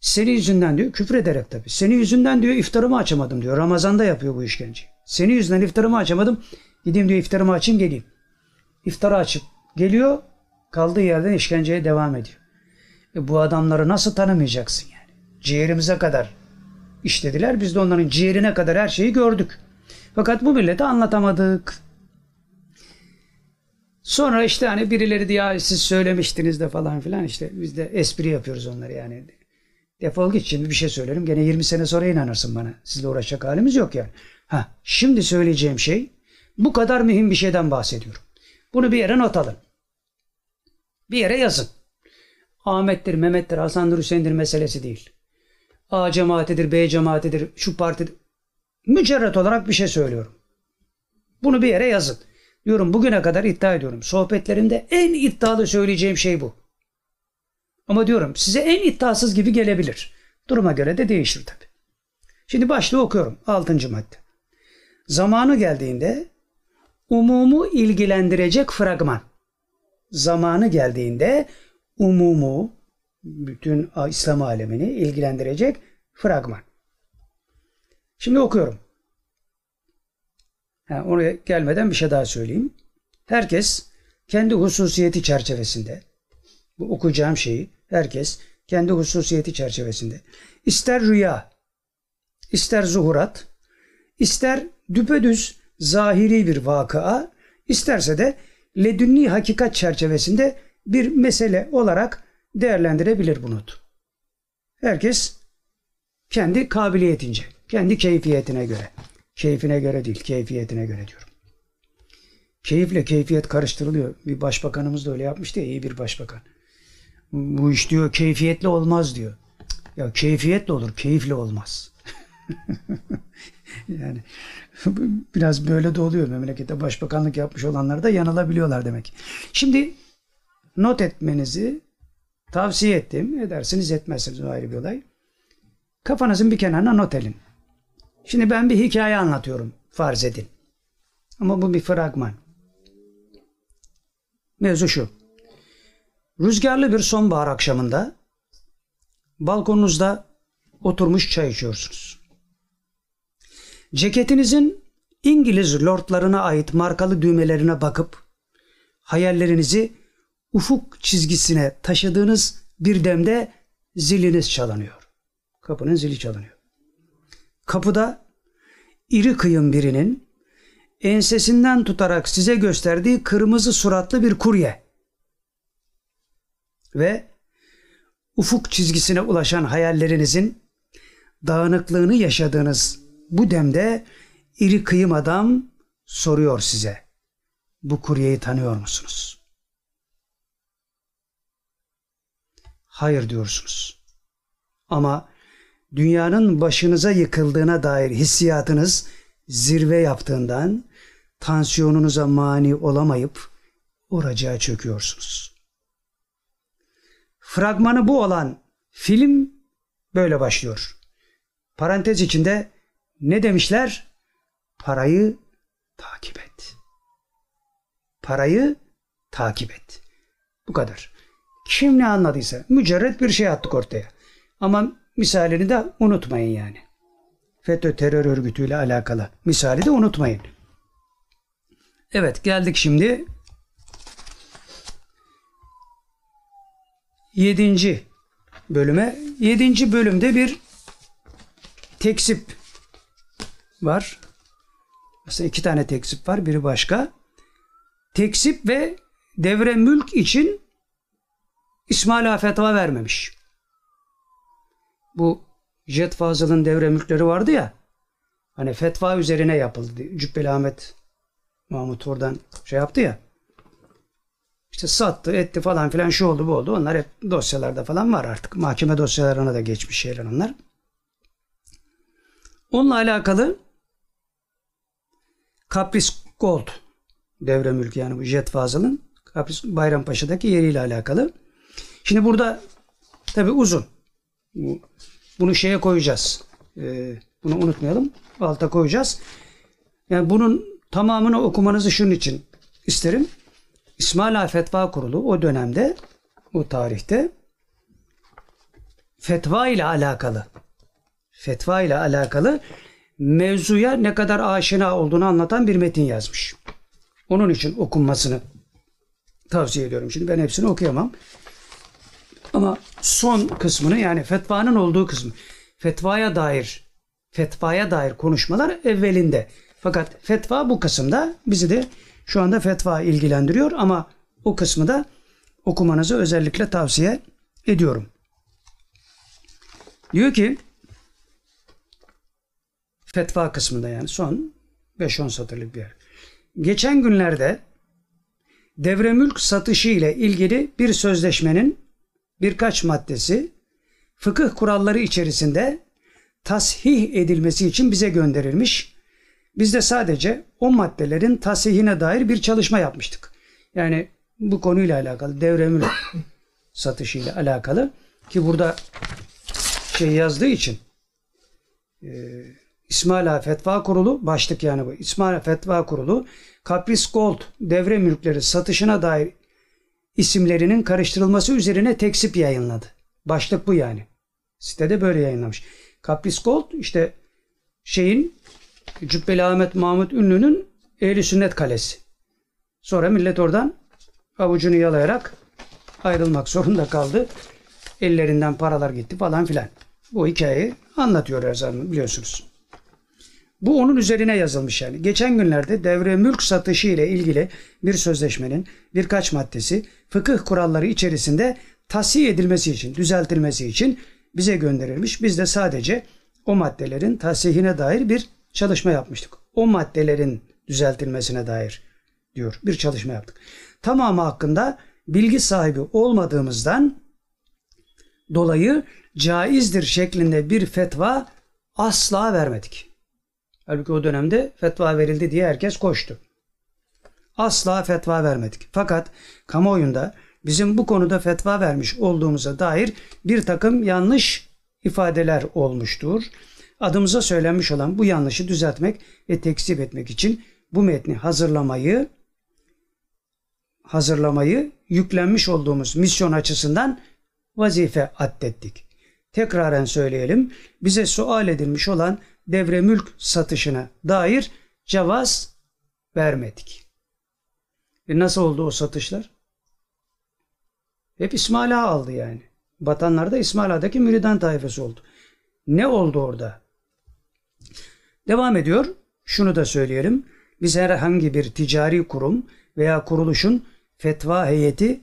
senin yüzünden diyor küfür ederek tabii. Senin yüzünden diyor iftarımı açamadım diyor. Ramazanda yapıyor bu işkenceyi. Senin yüzünden iftarımı açamadım. Gideyim diyor iftarımı açayım geleyim. İftarı açıp geliyor kaldığı yerden işkenceye devam ediyor. E bu adamları nasıl tanımayacaksın yani? Ciğerimize kadar işlediler. Biz de onların ciğerine kadar her şeyi gördük. Fakat bu millete anlatamadık. Sonra işte hani birileri diye siz söylemiştiniz de falan filan işte biz de espri yapıyoruz onları yani. Defol git şimdi bir şey söylerim. Gene 20 sene sonra inanırsın bana. Sizle uğraşacak halimiz yok yani. Ha, şimdi söyleyeceğim şey bu kadar mühim bir şeyden bahsediyorum. Bunu bir yere not alın. Bir yere yazın. Ahmet'tir, Mehmet'tir, Hasan'dır, Hüseyin'dir meselesi değil. A cemaatidir, B cemaatidir, şu partidir. Mücerret olarak bir şey söylüyorum. Bunu bir yere yazın. Diyorum bugüne kadar iddia ediyorum. Sohbetlerimde en iddialı söyleyeceğim şey bu. Ama diyorum size en iddiasız gibi gelebilir. Duruma göre de değişir tabi. Şimdi başlığı okuyorum. Altıncı madde. Zamanı geldiğinde umumu ilgilendirecek fragman. Zamanı geldiğinde umumu bütün İslam alemini ilgilendirecek fragman. Şimdi okuyorum. Ha, oraya gelmeden bir şey daha söyleyeyim. Herkes kendi hususiyeti çerçevesinde bu okuyacağım şeyi herkes kendi hususiyeti çerçevesinde ister rüya, ister zuhurat, ister düpedüz zahiri bir vakıa, isterse de ledünni hakikat çerçevesinde bir mesele olarak değerlendirebilir bunu. Herkes kendi kabiliyetince, kendi keyfiyetine göre. Keyfine göre değil, keyfiyetine göre diyorum. Keyifle keyfiyet karıştırılıyor. Bir başbakanımız da öyle yapmıştı ya, iyi bir başbakan. Bu iş diyor keyfiyetle olmaz diyor. Ya keyfiyetle olur, keyifle olmaz. yani biraz böyle de oluyor. Memlekette başbakanlık yapmış olanlar da yanılabiliyorlar demek. Şimdi not etmenizi tavsiye ettim. Edersiniz etmezsiniz o ayrı bir olay. Kafanızın bir kenarına not edin. Şimdi ben bir hikaye anlatıyorum. Farz edin. Ama bu bir fragman. Mevzu şu. Rüzgarlı bir sonbahar akşamında balkonunuzda oturmuş çay içiyorsunuz. Ceketinizin İngiliz lordlarına ait markalı düğmelerine bakıp hayallerinizi ufuk çizgisine taşıdığınız bir demde ziliniz çalınıyor. Kapının zili çalınıyor. Kapıda iri kıyım birinin ensesinden tutarak size gösterdiği kırmızı suratlı bir kurye ve ufuk çizgisine ulaşan hayallerinizin dağınıklığını yaşadığınız bu demde iri kıyım adam soruyor size. Bu kuryeyi tanıyor musunuz? Hayır diyorsunuz. Ama dünyanın başınıza yıkıldığına dair hissiyatınız zirve yaptığından tansiyonunuza mani olamayıp oracığa çöküyorsunuz. Fragmanı bu olan film böyle başlıyor. Parantez içinde ne demişler? Parayı takip et. Parayı takip et. Bu kadar. Kim ne anladıysa mücerret bir şey attık ortaya. Ama misalini de unutmayın yani. FETÖ terör örgütüyle alakalı. Misali de unutmayın. Evet geldik şimdi yedinci bölüme. Yedinci bölümde bir teksip var. Aslında iki tane teksip var. Biri başka. Teksip ve devre mülk için İsmaila fetva vermemiş. Bu Jet Fazıl'ın devre mülkleri vardı ya. Hani fetva üzerine yapıldı. Cübbeli Ahmet Mahmut oradan şey yaptı ya. İşte sattı, etti falan filan şu oldu bu oldu. Onlar hep dosyalarda falan var artık. Mahkeme dosyalarına da geçmiş şeyler onlar. Onunla alakalı Kapris Gold devre mülkü yani bu Jet Fazıl'ın Kapris Bayrampaşa'daki yeriyle alakalı. Şimdi burada tabi uzun. Bunu şeye koyacağız. Ee, bunu unutmayalım. Alta koyacağız. Yani bunun tamamını okumanızı şunun için isterim. İsmaila Fetva Kurulu o dönemde, o tarihte fetva ile alakalı fetva ile alakalı mevzuya ne kadar aşina olduğunu anlatan bir metin yazmış. Onun için okunmasını tavsiye ediyorum. Şimdi ben hepsini okuyamam. Ama son kısmını yani fetvanın olduğu kısmı fetvaya dair fetvaya dair konuşmalar evvelinde. Fakat fetva bu kısımda bizi de şu anda fetva ilgilendiriyor ama o kısmı da okumanızı özellikle tavsiye ediyorum. Diyor ki fetva kısmında yani son 5-10 satırlık bir yer. Geçen günlerde devre mülk satışı ile ilgili bir sözleşmenin birkaç maddesi fıkıh kuralları içerisinde tasih edilmesi için bize gönderilmiş. Biz de sadece o maddelerin tasihine dair bir çalışma yapmıştık. Yani bu konuyla alakalı devre mülk satışı ile alakalı ki burada şey yazdığı için e, İsmaila Fetva Kurulu başlık yani bu. İsmaila Fetva Kurulu Kapris Gold devre mülkleri satışına dair isimlerinin karıştırılması üzerine teksip yayınladı. Başlık bu yani. Sitede böyle yayınlamış. Kapris Gold işte şeyin Cübbeli Ahmet Mahmut Ünlü'nün Ehli Sünnet Kalesi. Sonra millet oradan avucunu yalayarak ayrılmak zorunda kaldı. Ellerinden paralar gitti falan filan. Bu hikayeyi anlatıyor her zaman biliyorsunuz. Bu onun üzerine yazılmış yani. Geçen günlerde devre mülk satışı ile ilgili bir sözleşmenin birkaç maddesi fıkıh kuralları içerisinde tasih edilmesi için, düzeltilmesi için bize gönderilmiş. Biz de sadece o maddelerin tasihine dair bir çalışma yapmıştık. O maddelerin düzeltilmesine dair diyor. Bir çalışma yaptık. Tamamı hakkında bilgi sahibi olmadığımızdan dolayı caizdir şeklinde bir fetva asla vermedik. Halbuki o dönemde fetva verildi diye herkes koştu. Asla fetva vermedik. Fakat kamuoyunda bizim bu konuda fetva vermiş olduğumuza dair bir takım yanlış ifadeler olmuştur. Adımıza söylenmiş olan bu yanlışı düzeltmek ve tekzip etmek için bu metni hazırlamayı hazırlamayı yüklenmiş olduğumuz misyon açısından vazife addettik. Tekraren söyleyelim. Bize sual edilmiş olan devre mülk satışına dair cevaz vermedik. E nasıl oldu o satışlar? Hep İsmail Ağa aldı yani. Batanlar da İsmail Ağa'daki müridan tayfası oldu. Ne oldu orada? Devam ediyor. Şunu da söyleyelim. Biz herhangi bir ticari kurum veya kuruluşun fetva heyeti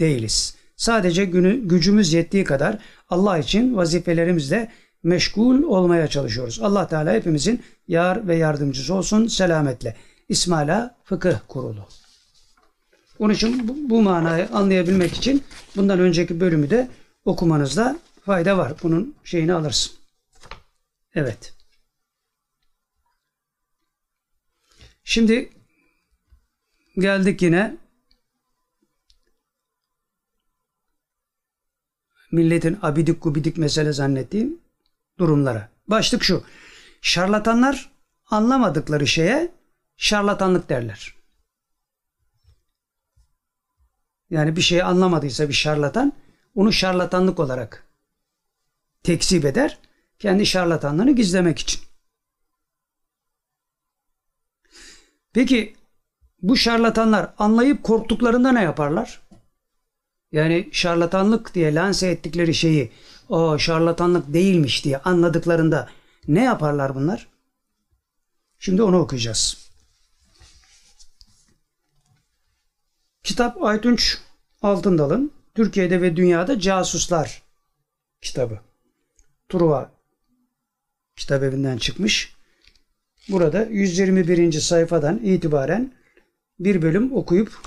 değiliz. Sadece günü, gücümüz yettiği kadar Allah için vazifelerimizle meşgul olmaya çalışıyoruz. Allah Teala hepimizin yar ve yardımcısı olsun selametle. İsmaila Fıkıh Kurulu. Onun için bu, bu manayı anlayabilmek için bundan önceki bölümü de okumanızda fayda var. Bunun şeyini alırsın. Evet. Şimdi geldik yine milletin abidik gubidik mesele zannettiğim durumlara. Başlık şu. Şarlatanlar anlamadıkları şeye şarlatanlık derler. Yani bir şeyi anlamadıysa bir şarlatan onu şarlatanlık olarak tekzip eder. Kendi şarlatanlığını gizlemek için. Peki bu şarlatanlar anlayıp korktuklarında ne yaparlar? Yani şarlatanlık diye lanse ettikleri şeyi o şarlatanlık değilmiş diye anladıklarında ne yaparlar bunlar? Şimdi onu okuyacağız. Kitap Aytunç Altındal'ın Türkiye'de ve Dünyada Casuslar kitabı. Truva kitap evinden çıkmış. Burada 121. sayfadan itibaren bir bölüm okuyup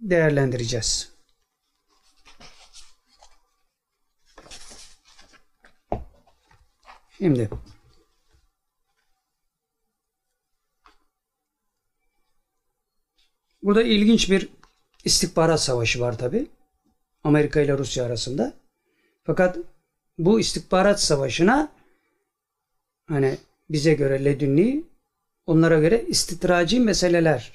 değerlendireceğiz. Şimdi burada ilginç bir istihbarat savaşı var tabi. Amerika ile Rusya arasında. Fakat bu istihbarat savaşına hani bize göre ledünni, onlara göre istitraci meseleler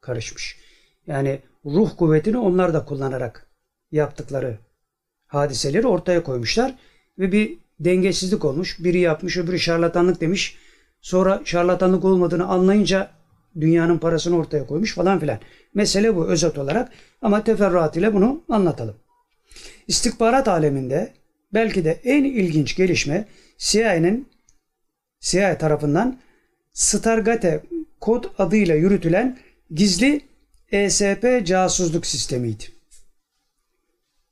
karışmış. Yani ruh kuvvetini onlar da kullanarak yaptıkları hadiseleri ortaya koymuşlar ve bir dengesizlik olmuş. Biri yapmış, öbürü şarlatanlık demiş. Sonra şarlatanlık olmadığını anlayınca dünyanın parasını ortaya koymuş falan filan. Mesele bu özet olarak ama teferruatıyla bunu anlatalım. İstihbarat aleminde belki de en ilginç gelişme CIA'nin CIA tarafından Stargate kod adıyla yürütülen gizli ESP casusluk sistemiydi.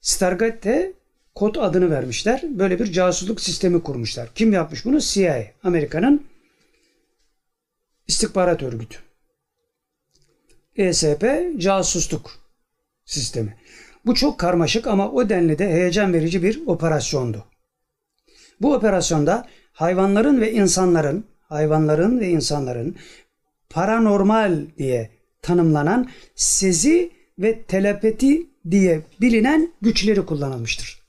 Stargate kod adını vermişler. Böyle bir casusluk sistemi kurmuşlar. Kim yapmış bunu? CIA. Amerika'nın istihbarat örgütü. ESP casusluk sistemi. Bu çok karmaşık ama o denli de heyecan verici bir operasyondu. Bu operasyonda hayvanların ve insanların, hayvanların ve insanların paranormal diye tanımlanan sezi ve telepati diye bilinen güçleri kullanılmıştır.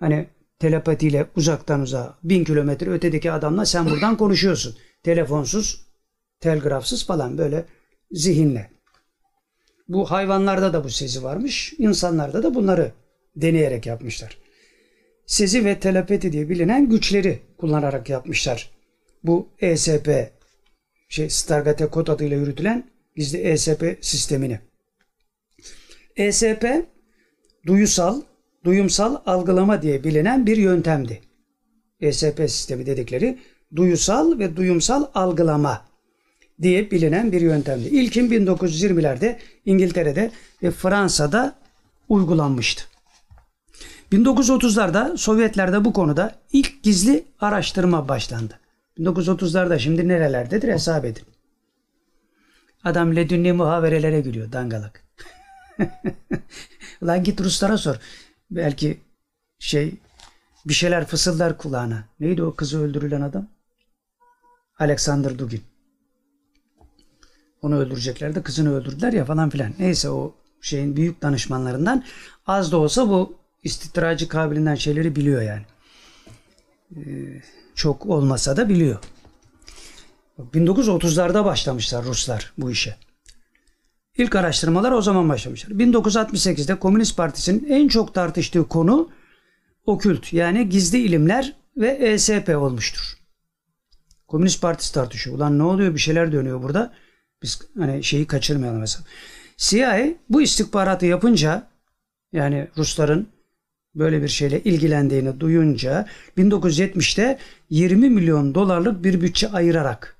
Hani telepatiyle uzaktan uzağa bin kilometre ötedeki adamla sen buradan konuşuyorsun. Telefonsuz, telgrafsız falan böyle zihinle. Bu hayvanlarda da bu sezi varmış. insanlarda da bunları deneyerek yapmışlar. Sezi ve telepati diye bilinen güçleri kullanarak yapmışlar. Bu ESP, şey Stargate kod adıyla yürütülen gizli ESP sistemini. ESP duyusal, duyumsal algılama diye bilinen bir yöntemdi. ESP sistemi dedikleri duyusal ve duyumsal algılama diye bilinen bir yöntemdi. İlkin 1920'lerde İngiltere'de ve Fransa'da uygulanmıştı. 1930'larda Sovyetlerde bu konuda ilk gizli araştırma başlandı. 1930'larda şimdi nerelerdedir hesap edin. Adam ledünni muhaverelere gülüyor dangalak. Ulan git Ruslara sor. Belki şey bir şeyler fısıldar kulağına. Neydi o kızı öldürülen adam? Alexander Dugin. Onu öldüreceklerdi. Kızını öldürdüler ya falan filan. Neyse o şeyin büyük danışmanlarından az da olsa bu istitracı kabilinden şeyleri biliyor yani. Ee, çok olmasa da biliyor. 1930'larda başlamışlar Ruslar bu işe. İlk araştırmalar o zaman başlamışlar. 1968'de Komünist Partisi'nin en çok tartıştığı konu okült yani gizli ilimler ve ESP olmuştur. Komünist Partisi tartışıyor. Ulan ne oluyor bir şeyler dönüyor burada. Biz hani şeyi kaçırmayalım mesela. CIA bu istihbaratı yapınca yani Rusların böyle bir şeyle ilgilendiğini duyunca 1970'te 20 milyon dolarlık bir bütçe ayırarak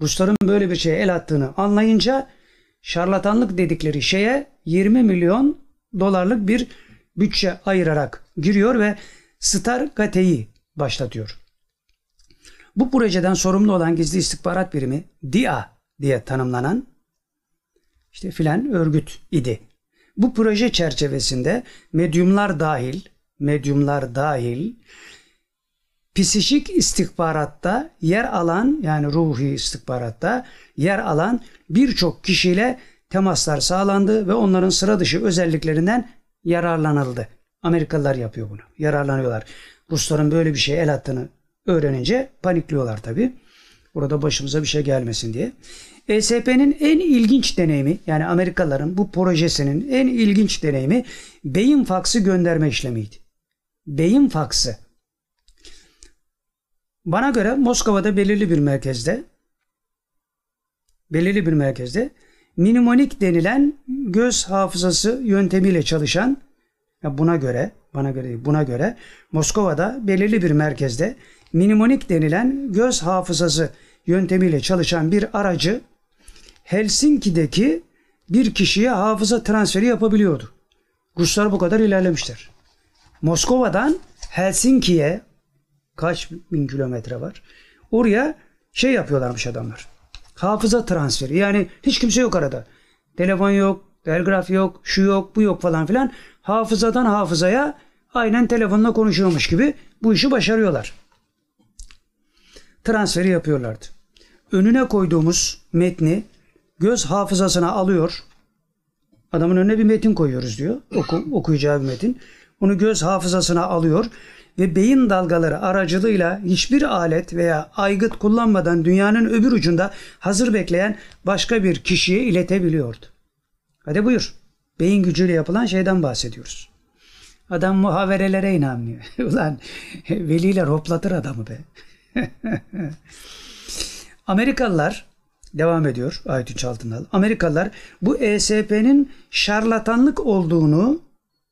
Rusların böyle bir şeye el attığını anlayınca şarlatanlık dedikleri şeye 20 milyon dolarlık bir bütçe ayırarak giriyor ve Star Gate'yi başlatıyor. Bu projeden sorumlu olan gizli istihbarat birimi DIA diye tanımlanan işte filan örgüt idi. Bu proje çerçevesinde medyumlar dahil, medyumlar dahil psikik istihbaratta yer alan yani ruhi istihbaratta yer alan birçok kişiyle temaslar sağlandı ve onların sıra dışı özelliklerinden yararlanıldı. Amerikalılar yapıyor bunu. Yararlanıyorlar. Rusların böyle bir şeye el attığını öğrenince panikliyorlar tabi. Burada başımıza bir şey gelmesin diye. ESP'nin en ilginç deneyimi yani Amerikalıların bu projesinin en ilginç deneyimi beyin faksı gönderme işlemiydi. Beyin faksı. Bana göre Moskova'da belirli bir merkezde belirli bir merkezde minimonik denilen göz hafızası yöntemiyle çalışan buna göre bana göre buna göre Moskova'da belirli bir merkezde minimonik denilen göz hafızası yöntemiyle çalışan bir aracı Helsinki'deki bir kişiye hafıza transferi yapabiliyordu. Ruslar bu kadar ilerlemişler. Moskova'dan Helsinki'ye kaç bin kilometre var. Oraya şey yapıyorlarmış adamlar. Hafıza transferi. Yani hiç kimse yok arada. Telefon yok, telgraf yok, şu yok, bu yok falan filan. Hafızadan hafızaya aynen telefonla konuşuyormuş gibi bu işi başarıyorlar. Transferi yapıyorlardı. Önüne koyduğumuz metni göz hafızasına alıyor. Adamın önüne bir metin koyuyoruz diyor. Oku, okuyacağı bir metin. Onu göz hafızasına alıyor ve beyin dalgaları aracılığıyla hiçbir alet veya aygıt kullanmadan dünyanın öbür ucunda hazır bekleyen başka bir kişiye iletebiliyordu. Hadi buyur. Beyin gücüyle yapılan şeyden bahsediyoruz. Adam muhaverelere inanmıyor. Ulan veliler hoplatır adamı be. Amerikalılar devam ediyor Aytun Altınal. Amerikalılar bu ESP'nin şarlatanlık olduğunu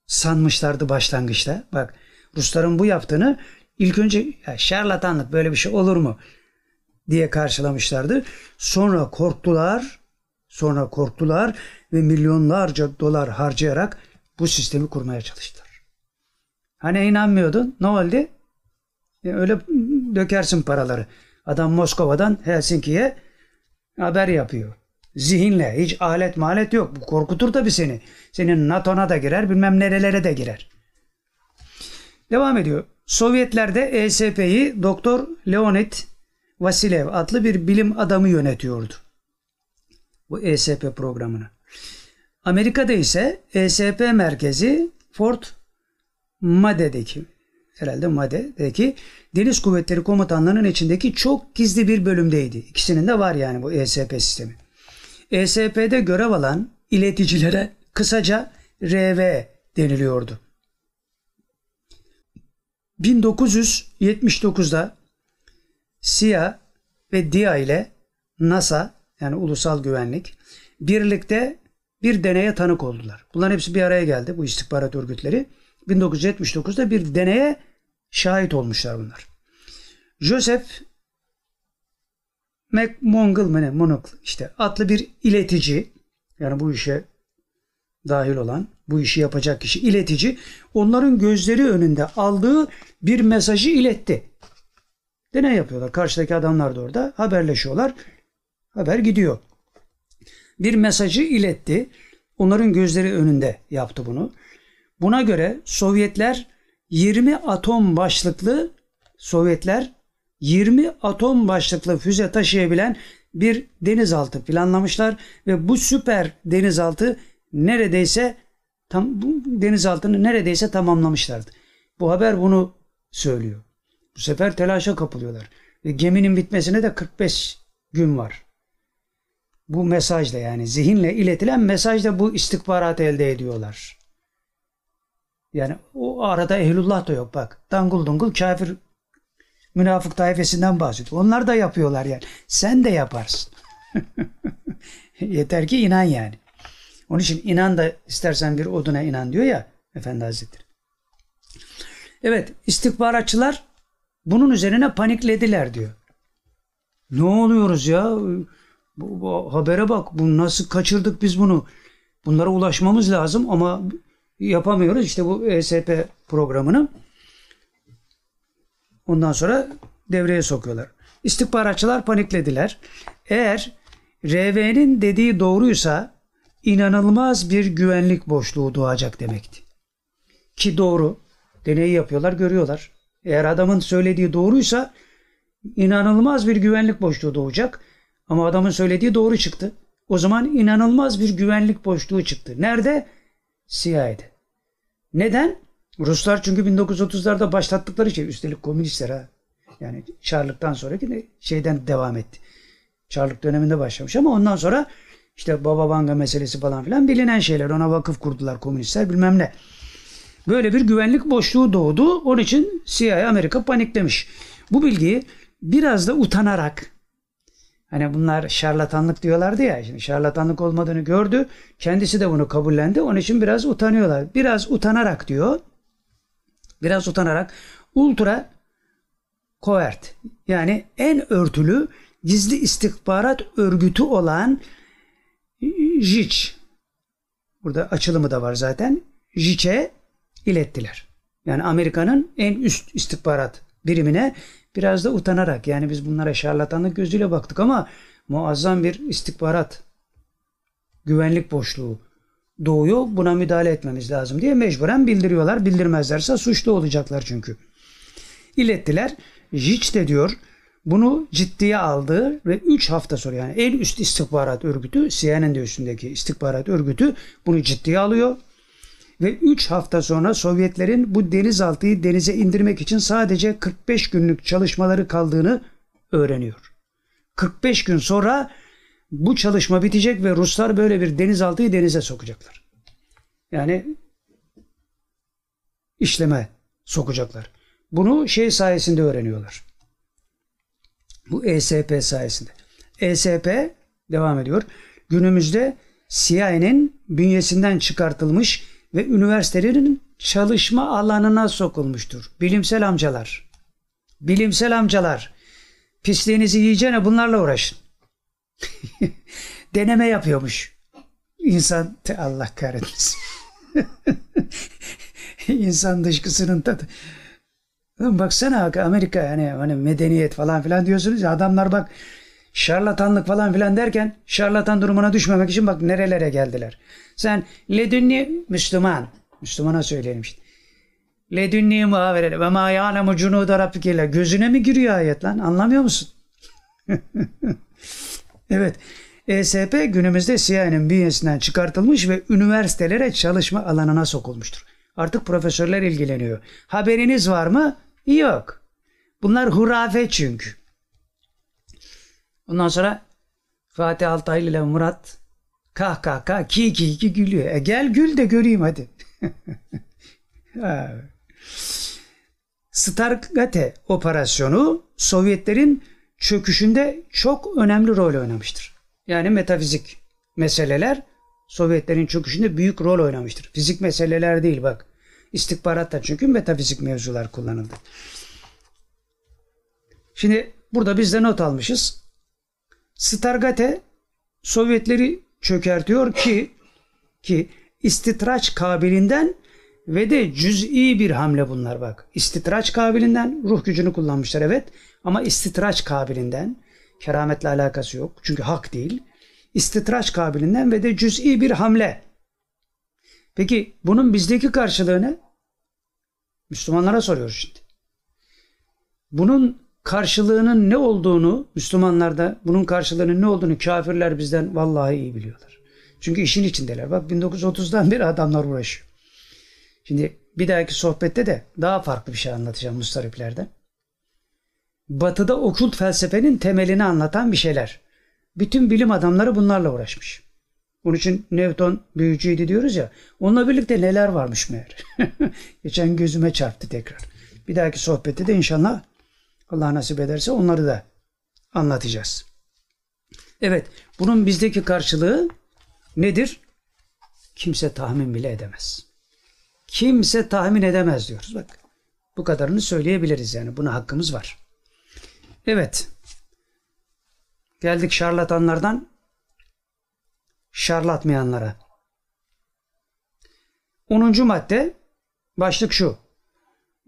sanmışlardı başlangıçta. Bak Rusların bu yaptığını ilk önce ya şarlatanlık böyle bir şey olur mu diye karşılamışlardı. Sonra korktular. Sonra korktular ve milyonlarca dolar harcayarak bu sistemi kurmaya çalıştılar. Hani inanmıyordun? Ne oldu? E öyle dökersin paraları. Adam Moskova'dan Helsinki'ye haber yapıyor. Zihinle hiç alet malet yok. Bu korkutur tabii seni. Senin NATO'na da girer bilmem nerelere de girer. Devam ediyor. Sovyetlerde ESP'yi Doktor Leonid Vasilev adlı bir bilim adamı yönetiyordu. Bu ESP programını. Amerika'da ise ESP merkezi Fort Made'deki herhalde Made'deki Deniz Kuvvetleri Komutanlığı'nın içindeki çok gizli bir bölümdeydi. İkisinin de var yani bu ESP sistemi. ESP'de görev alan ileticilere kısaca RV deniliyordu. 1979'da CIA ve DIA ile NASA yani ulusal güvenlik birlikte bir deneye tanık oldular. Bunların hepsi bir araya geldi bu istihbarat örgütleri. 1979'da bir deneye şahit olmuşlar bunlar. Joseph McMongle mı ne? Monocle işte adlı bir iletici yani bu işe dahil olan bu işi yapacak kişi iletici onların gözleri önünde aldığı bir mesajı iletti. Deney yapıyorlar. Karşıdaki adamlar da orada haberleşiyorlar. Haber gidiyor. Bir mesajı iletti. Onların gözleri önünde yaptı bunu. Buna göre Sovyetler 20 atom başlıklı Sovyetler 20 atom başlıklı füze taşıyabilen bir denizaltı planlamışlar ve bu süper denizaltı neredeyse tam bu denizaltını neredeyse tamamlamışlardı. Bu haber bunu söylüyor. Bu sefer telaşa kapılıyorlar. Ve geminin bitmesine de 45 gün var. Bu mesajla yani zihinle iletilen mesajla bu istihbaratı elde ediyorlar. Yani o arada ehlullah da yok bak. Dangul dungul kafir münafık tayfesinden bahsediyor. Onlar da yapıyorlar yani. Sen de yaparsın. Yeter ki inan yani. Onun için inan da istersen bir oduna inan diyor ya Efendi Hazretleri. Evet istihbaratçılar bunun üzerine paniklediler diyor. Ne oluyoruz ya? Bu, bu habere bak. Bu nasıl kaçırdık biz bunu? Bunlara ulaşmamız lazım ama yapamıyoruz. İşte bu ESP programını. Ondan sonra devreye sokuyorlar. İstihbaratçılar paniklediler. Eğer RV'nin dediği doğruysa inanılmaz bir güvenlik boşluğu doğacak demekti. Ki doğru. Deneyi yapıyorlar, görüyorlar. Eğer adamın söylediği doğruysa inanılmaz bir güvenlik boşluğu doğacak. Ama adamın söylediği doğru çıktı. O zaman inanılmaz bir güvenlik boşluğu çıktı. Nerede? CIA'de. Neden? Ruslar çünkü 1930'larda başlattıkları şey üstelik komünistler ha. Yani Çarlık'tan sonraki de şeyden devam etti. Çarlık döneminde başlamış ama ondan sonra işte Baba Vanga meselesi falan filan bilinen şeyler. Ona vakıf kurdular komünistler bilmem ne. Böyle bir güvenlik boşluğu doğdu. Onun için CIA Amerika paniklemiş. Bu bilgiyi biraz da utanarak hani bunlar şarlatanlık diyorlardı ya şimdi şarlatanlık olmadığını gördü. Kendisi de bunu kabullendi. Onun için biraz utanıyorlar. Biraz utanarak diyor. Biraz utanarak ultra covert yani en örtülü gizli istihbarat örgütü olan JIC burada açılımı da var zaten. JIC'e ilettiler. Yani Amerika'nın en üst istihbarat birimine biraz da utanarak yani biz bunlara şarlatanlık gözüyle baktık ama muazzam bir istihbarat güvenlik boşluğu doğuyor. Buna müdahale etmemiz lazım diye mecburen bildiriyorlar. Bildirmezlerse suçlu olacaklar çünkü. İlettiler. JIC de diyor bunu ciddiye aldı ve 3 hafta sonra yani en üst istihbarat örgütü CNN'in de üstündeki istihbarat örgütü bunu ciddiye alıyor. Ve 3 hafta sonra Sovyetlerin bu denizaltıyı denize indirmek için sadece 45 günlük çalışmaları kaldığını öğreniyor. 45 gün sonra bu çalışma bitecek ve Ruslar böyle bir denizaltıyı denize sokacaklar. Yani işleme sokacaklar. Bunu şey sayesinde öğreniyorlar. Bu ESP sayesinde. ESP devam ediyor. Günümüzde CIA'nin bünyesinden çıkartılmış ve üniversitelerin çalışma alanına sokulmuştur. Bilimsel amcalar. Bilimsel amcalar. Pisliğinizi yiyeceğine bunlarla uğraşın. Deneme yapıyormuş. İnsan Allah kahretmesin. İnsan dışkısının tadı. Baksana Amerika yani hani medeniyet falan filan diyorsunuz ya adamlar bak şarlatanlık falan filan derken şarlatan durumuna düşmemek için bak nerelere geldiler. Sen ledünni Müslüman. Müslümana söyleyelim işte. Ledünni muhaverele ve ma ya'lemu cunuda rabbikele. Gözüne mi giriyor ayet lan? Anlamıyor musun? evet. ESP günümüzde CIA'nin bünyesinden çıkartılmış ve üniversitelere çalışma alanına sokulmuştur. Artık profesörler ilgileniyor. Haberiniz var mı? Yok. Bunlar hurafe çünkü. Ondan sonra Fatih Altaylı ile Murat kah kah kah ki ki ki gülüyor. E gel gül de göreyim hadi. Stargate operasyonu Sovyetlerin çöküşünde çok önemli rol oynamıştır. Yani metafizik meseleler Sovyetlerin çöküşünde büyük rol oynamıştır. Fizik meseleler değil bak. İstihbaratta çünkü metafizik mevzular kullanıldı. Şimdi burada biz de not almışız. Stargate Sovyetleri çökertiyor ki ki istitraç kabilinden ve de cüz'i bir hamle bunlar bak. İstitraç kabilinden ruh gücünü kullanmışlar evet ama istitraç kabilinden kerametle alakası yok. Çünkü hak değil. İstitraç kabilinden ve de cüz'i bir hamle. Peki bunun bizdeki karşılığı ne? Müslümanlara soruyoruz şimdi. Bunun karşılığının ne olduğunu Müslümanlarda bunun karşılığının ne olduğunu kafirler bizden vallahi iyi biliyorlar. Çünkü işin içindeler. Bak 1930'dan beri adamlar uğraşıyor. Şimdi bir dahaki sohbette de daha farklı bir şey anlatacağım mustariplerden. Batı'da okült felsefenin temelini anlatan bir şeyler. Bütün bilim adamları bunlarla uğraşmış. Onun için Newton büyücüydü diyoruz ya. Onunla birlikte neler varmış meğer. Geçen gözüme çarptı tekrar. Bir dahaki sohbette de inşallah Allah nasip ederse onları da anlatacağız. Evet, bunun bizdeki karşılığı nedir? Kimse tahmin bile edemez. Kimse tahmin edemez diyoruz. Bak, bu kadarını söyleyebiliriz yani. Buna hakkımız var. Evet. Geldik şarlatanlardan şarlatmayanlara. 10. madde başlık şu.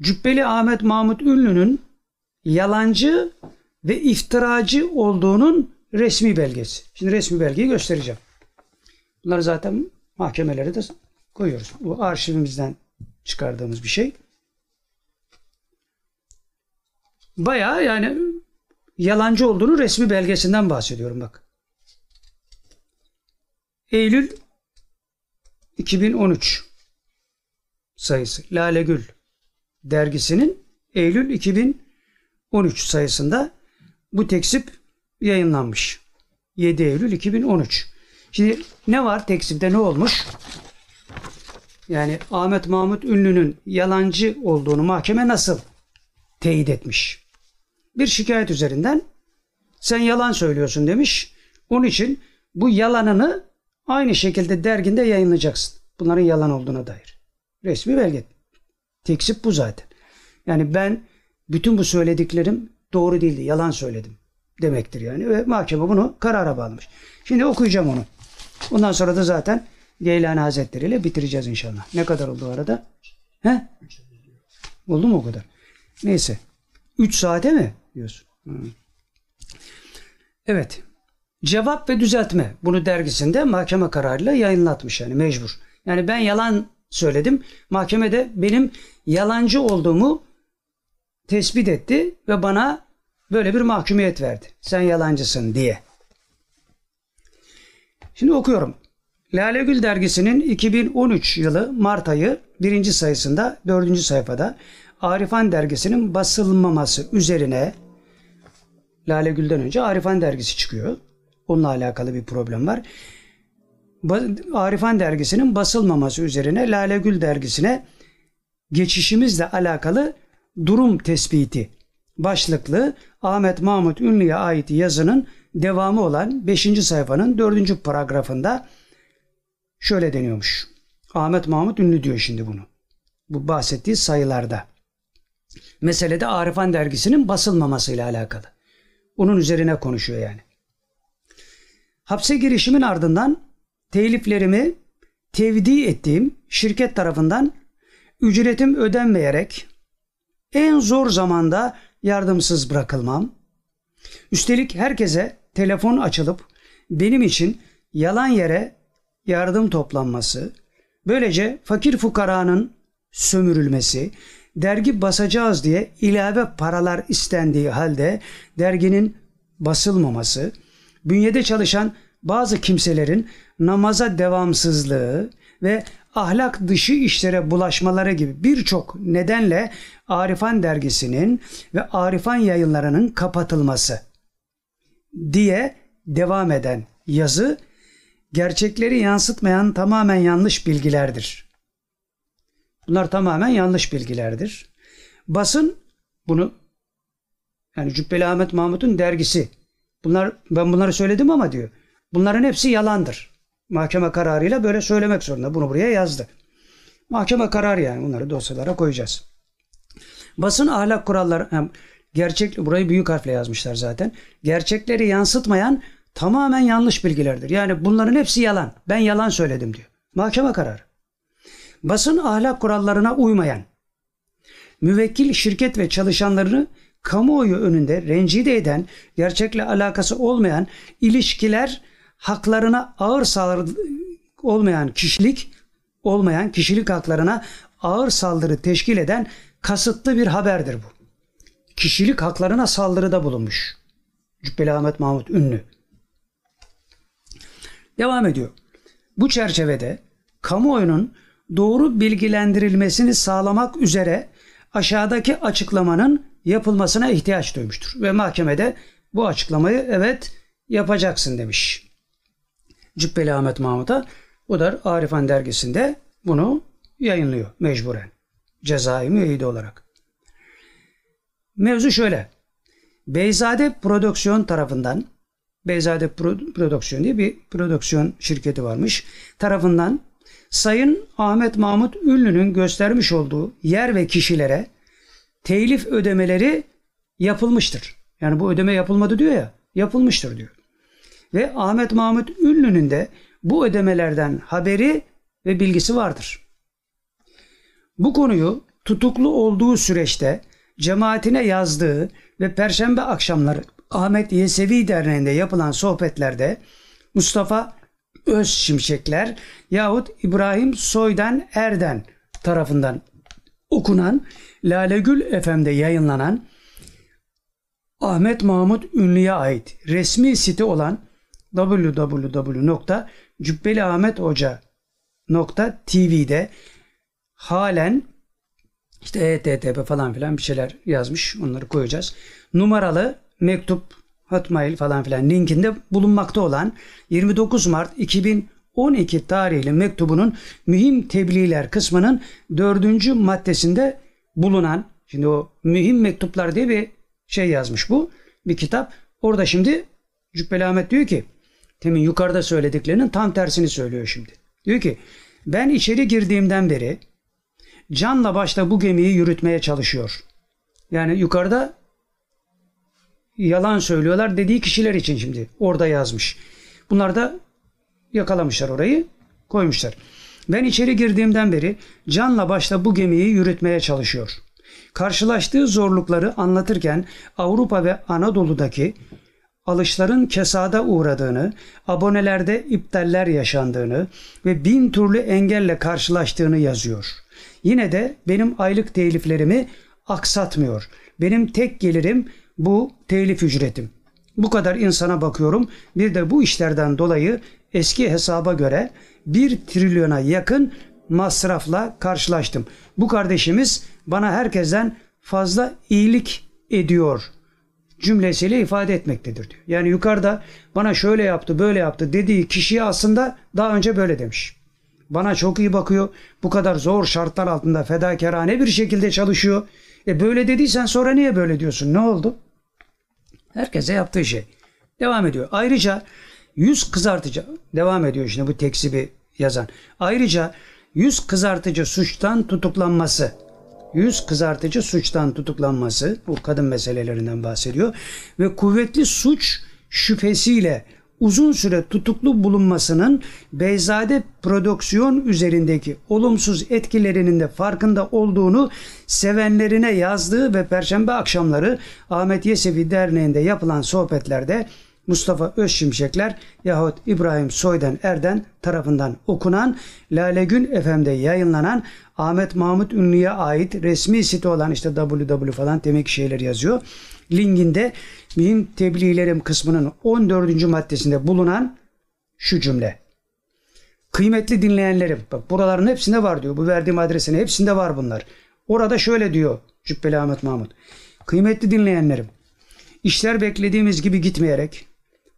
Cübbeli Ahmet Mahmut Ünlü'nün yalancı ve iftiracı olduğunun resmi belgesi. Şimdi resmi belgeyi göstereceğim. Bunları zaten mahkemelere de koyuyoruz. Bu arşivimizden çıkardığımız bir şey. Baya yani yalancı olduğunu resmi belgesinden bahsediyorum bak. Eylül 2013 sayısı Lale Gül dergisinin Eylül 2013 sayısında bu tekzip yayınlanmış. 7 Eylül 2013. Şimdi ne var tekzipte ne olmuş? Yani Ahmet Mahmut Ünlü'nün yalancı olduğunu mahkeme nasıl teyit etmiş? Bir şikayet üzerinden sen yalan söylüyorsun demiş. Onun için bu yalanını aynı şekilde derginde yayınlayacaksın. Bunların yalan olduğuna dair. Resmi belge. Teksip bu zaten. Yani ben bütün bu söylediklerim doğru değildi. Yalan söyledim demektir yani. Ve mahkeme bunu karara bağlamış. Şimdi okuyacağım onu. Ondan sonra da zaten Geylani Hazretleri ile bitireceğiz inşallah. Ne kadar oldu arada? He? Oldu mu o kadar? Neyse. 3 saate mi diyorsun? Hı. Evet. Cevap ve düzeltme. Bunu dergisinde mahkeme kararıyla yayınlatmış yani mecbur. Yani ben yalan söyledim. Mahkeme de benim yalancı olduğumu tespit etti ve bana böyle bir mahkumiyet verdi. Sen yalancısın diye. Şimdi okuyorum. Lale Gül dergisinin 2013 yılı Mart ayı birinci sayısında dördüncü sayfada Arifan dergisinin basılmaması üzerine Lale Gül'den önce Arifan dergisi çıkıyor. Onunla alakalı bir problem var. Arifan dergisinin basılmaması üzerine Lale Gül dergisine geçişimizle alakalı durum tespiti başlıklı Ahmet Mahmut Ünlü'ye ait yazının devamı olan 5. sayfanın 4. paragrafında şöyle deniyormuş. Ahmet Mahmut Ünlü diyor şimdi bunu. Bu bahsettiği sayılarda. Meselede Arifan dergisinin basılmamasıyla alakalı. Onun üzerine konuşuyor yani. Hapse girişimin ardından teliflerimi tevdi ettiğim şirket tarafından ücretim ödenmeyerek en zor zamanda yardımsız bırakılmam. Üstelik herkese telefon açılıp benim için yalan yere yardım toplanması, böylece fakir fukaranın sömürülmesi, dergi basacağız diye ilave paralar istendiği halde derginin basılmaması, bünyede çalışan bazı kimselerin namaza devamsızlığı ve ahlak dışı işlere bulaşmaları gibi birçok nedenle Arifan dergisinin ve Arifan yayınlarının kapatılması diye devam eden yazı gerçekleri yansıtmayan tamamen yanlış bilgilerdir. Bunlar tamamen yanlış bilgilerdir. Basın bunu yani Cübbeli Ahmet Mahmut'un dergisi. Bunlar ben bunları söyledim ama diyor. Bunların hepsi yalandır. Mahkeme kararıyla böyle söylemek zorunda. Bunu buraya yazdı. Mahkeme kararı yani bunları dosyalara koyacağız. Basın ahlak kuralları hem gerçek burayı büyük harfle yazmışlar zaten. Gerçekleri yansıtmayan tamamen yanlış bilgilerdir. Yani bunların hepsi yalan. Ben yalan söyledim diyor. Mahkeme kararı. basın ahlak kurallarına uymayan, müvekkil şirket ve çalışanlarını kamuoyu önünde rencide eden, gerçekle alakası olmayan ilişkiler haklarına ağır saldırı olmayan kişilik olmayan kişilik haklarına ağır saldırı teşkil eden kasıtlı bir haberdir bu. Kişilik haklarına saldırıda bulunmuş. Cübbeli Ahmet Mahmut Ünlü. Devam ediyor. Bu çerçevede kamuoyunun doğru bilgilendirilmesini sağlamak üzere aşağıdaki açıklamanın yapılmasına ihtiyaç duymuştur. Ve mahkemede bu açıklamayı evet yapacaksın demiş. Cübbeli Ahmet Mahmut'a. O da Arifan dergisinde bunu yayınlıyor mecburen. Cezai müeyyide olarak. Mevzu şöyle. Beyzade Prodüksiyon tarafından Beyzade Prodüksiyon diye bir prodüksiyon şirketi varmış. Tarafından Sayın Ahmet Mahmut Ünlü'nün göstermiş olduğu yer ve kişilere telif ödemeleri yapılmıştır. Yani bu ödeme yapılmadı diyor ya, yapılmıştır diyor. Ve Ahmet Mahmut Ünlü'nün de bu ödemelerden haberi ve bilgisi vardır. Bu konuyu tutuklu olduğu süreçte cemaatine yazdığı ve perşembe akşamları Ahmet Yesevi Derneği'nde yapılan sohbetlerde Mustafa Öz Şimşekler yahut İbrahim Soydan Erden tarafından okunan Lalegül FM'de yayınlanan Ahmet Mahmut Ünlü'ye ait resmi site olan www.cübbeliahmethoca.tv'de halen işte HTTP falan filan bir şeyler yazmış. Onları koyacağız. Numaralı mektup Hotmail falan filan linkinde bulunmakta olan 29 Mart 2012 tarihli mektubunun mühim tebliğler kısmının dördüncü maddesinde bulunan şimdi o mühim mektuplar diye bir şey yazmış bu bir kitap. Orada şimdi Cübbeli Ahmet diyor ki temin yukarıda söylediklerinin tam tersini söylüyor şimdi. Diyor ki ben içeri girdiğimden beri canla başla bu gemiyi yürütmeye çalışıyor. Yani yukarıda yalan söylüyorlar dediği kişiler için şimdi orada yazmış. Bunlar da yakalamışlar orayı koymuşlar. Ben içeri girdiğimden beri canla başla bu gemiyi yürütmeye çalışıyor. Karşılaştığı zorlukları anlatırken Avrupa ve Anadolu'daki alışların kesada uğradığını, abonelerde iptaller yaşandığını ve bin türlü engelle karşılaştığını yazıyor. Yine de benim aylık teliflerimi aksatmıyor. Benim tek gelirim bu telif ücretim. Bu kadar insana bakıyorum. Bir de bu işlerden dolayı eski hesaba göre 1 trilyona yakın masrafla karşılaştım. Bu kardeşimiz bana herkesten fazla iyilik ediyor cümlesiyle ifade etmektedir diyor. Yani yukarıda bana şöyle yaptı böyle yaptı dediği kişiye aslında daha önce böyle demiş. Bana çok iyi bakıyor. Bu kadar zor şartlar altında fedakarane bir şekilde çalışıyor. E böyle dediysen sonra niye böyle diyorsun? Ne oldu? Herkese yaptığı şey. Devam ediyor. Ayrıca yüz kızartıcı devam ediyor şimdi bu tekzibi yazan. Ayrıca yüz kızartıcı suçtan tutuklanması yüz kızartıcı suçtan tutuklanması bu kadın meselelerinden bahsediyor ve kuvvetli suç şüphesiyle uzun süre tutuklu bulunmasının Beyzade prodüksiyon üzerindeki olumsuz etkilerinin de farkında olduğunu sevenlerine yazdığı ve Perşembe akşamları Ahmet Yesevi Derneği'nde yapılan sohbetlerde Mustafa Özşimşekler yahut İbrahim Soydan Erden tarafından okunan Lale Gün FM'de yayınlanan Ahmet Mahmut Ünlü'ye ait resmi site olan işte www falan demek şeyler yazıyor. Linkinde benim tebliğlerim kısmının 14. maddesinde bulunan şu cümle. Kıymetli dinleyenlerim, bak buraların hepsinde var diyor. Bu verdiğim adresin hepsinde var bunlar. Orada şöyle diyor Cübbeli Ahmet Mahmut. Kıymetli dinleyenlerim, işler beklediğimiz gibi gitmeyerek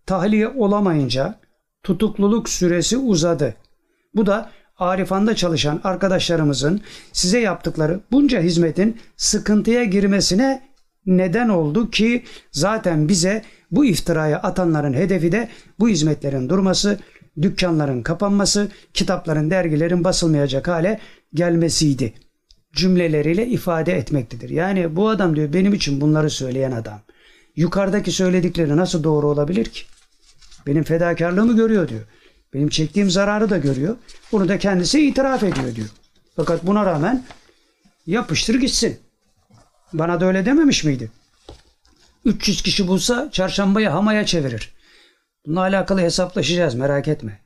tahliye olamayınca tutukluluk süresi uzadı. Bu da Arifan'da çalışan arkadaşlarımızın size yaptıkları bunca hizmetin sıkıntıya girmesine neden oldu ki zaten bize bu iftiraya atanların hedefi de bu hizmetlerin durması, dükkanların kapanması, kitapların, dergilerin basılmayacak hale gelmesiydi. Cümleleriyle ifade etmektedir. Yani bu adam diyor benim için bunları söyleyen adam. Yukarıdaki söyledikleri nasıl doğru olabilir ki? Benim fedakarlığımı görüyor diyor. Benim çektiğim zararı da görüyor. Bunu da kendisi itiraf ediyor diyor. Fakat buna rağmen yapıştır gitsin. Bana da öyle dememiş miydi? 300 kişi bulsa çarşambayı hamaya çevirir. Bununla alakalı hesaplaşacağız merak etme.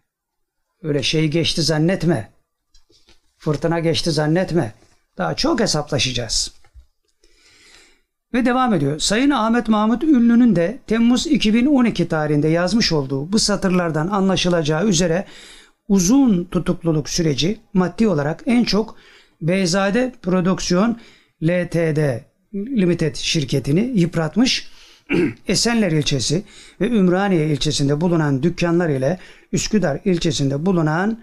Öyle şey geçti zannetme. Fırtına geçti zannetme. Daha çok hesaplaşacağız. Ve devam ediyor. Sayın Ahmet Mahmut Ünlü'nün de Temmuz 2012 tarihinde yazmış olduğu bu satırlardan anlaşılacağı üzere uzun tutukluluk süreci maddi olarak en çok Beyzade Prodüksiyon LTD Limited şirketini yıpratmış. Esenler ilçesi ve Ümraniye ilçesinde bulunan dükkanlar ile Üsküdar ilçesinde bulunan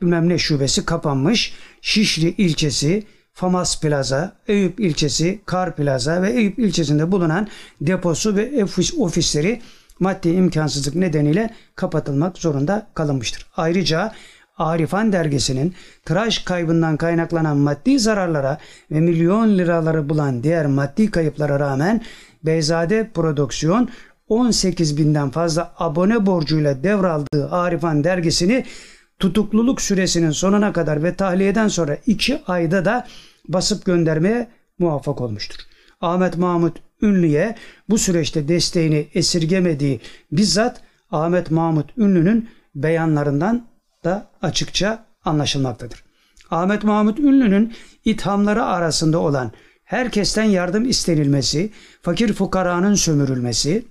bilmem ne şubesi kapanmış. Şişli ilçesi, Famas Plaza, Eyüp ilçesi, Kar Plaza ve Eyüp ilçesinde bulunan deposu ve ofis, ofisleri maddi imkansızlık nedeniyle kapatılmak zorunda kalınmıştır. Ayrıca Arifan dergisinin tıraş kaybından kaynaklanan maddi zararlara ve milyon liraları bulan diğer maddi kayıplara rağmen Beyzade Prodüksiyon 18 binden fazla abone borcuyla devraldığı Arifan dergisini tutukluluk süresinin sonuna kadar ve tahliyeden sonra 2 ayda da basıp göndermeye muvaffak olmuştur. Ahmet Mahmut Ünlü'ye bu süreçte desteğini esirgemediği bizzat Ahmet Mahmut Ünlü'nün beyanlarından da açıkça anlaşılmaktadır. Ahmet Mahmut Ünlü'nün ithamları arasında olan herkesten yardım istenilmesi, fakir fukaranın sömürülmesi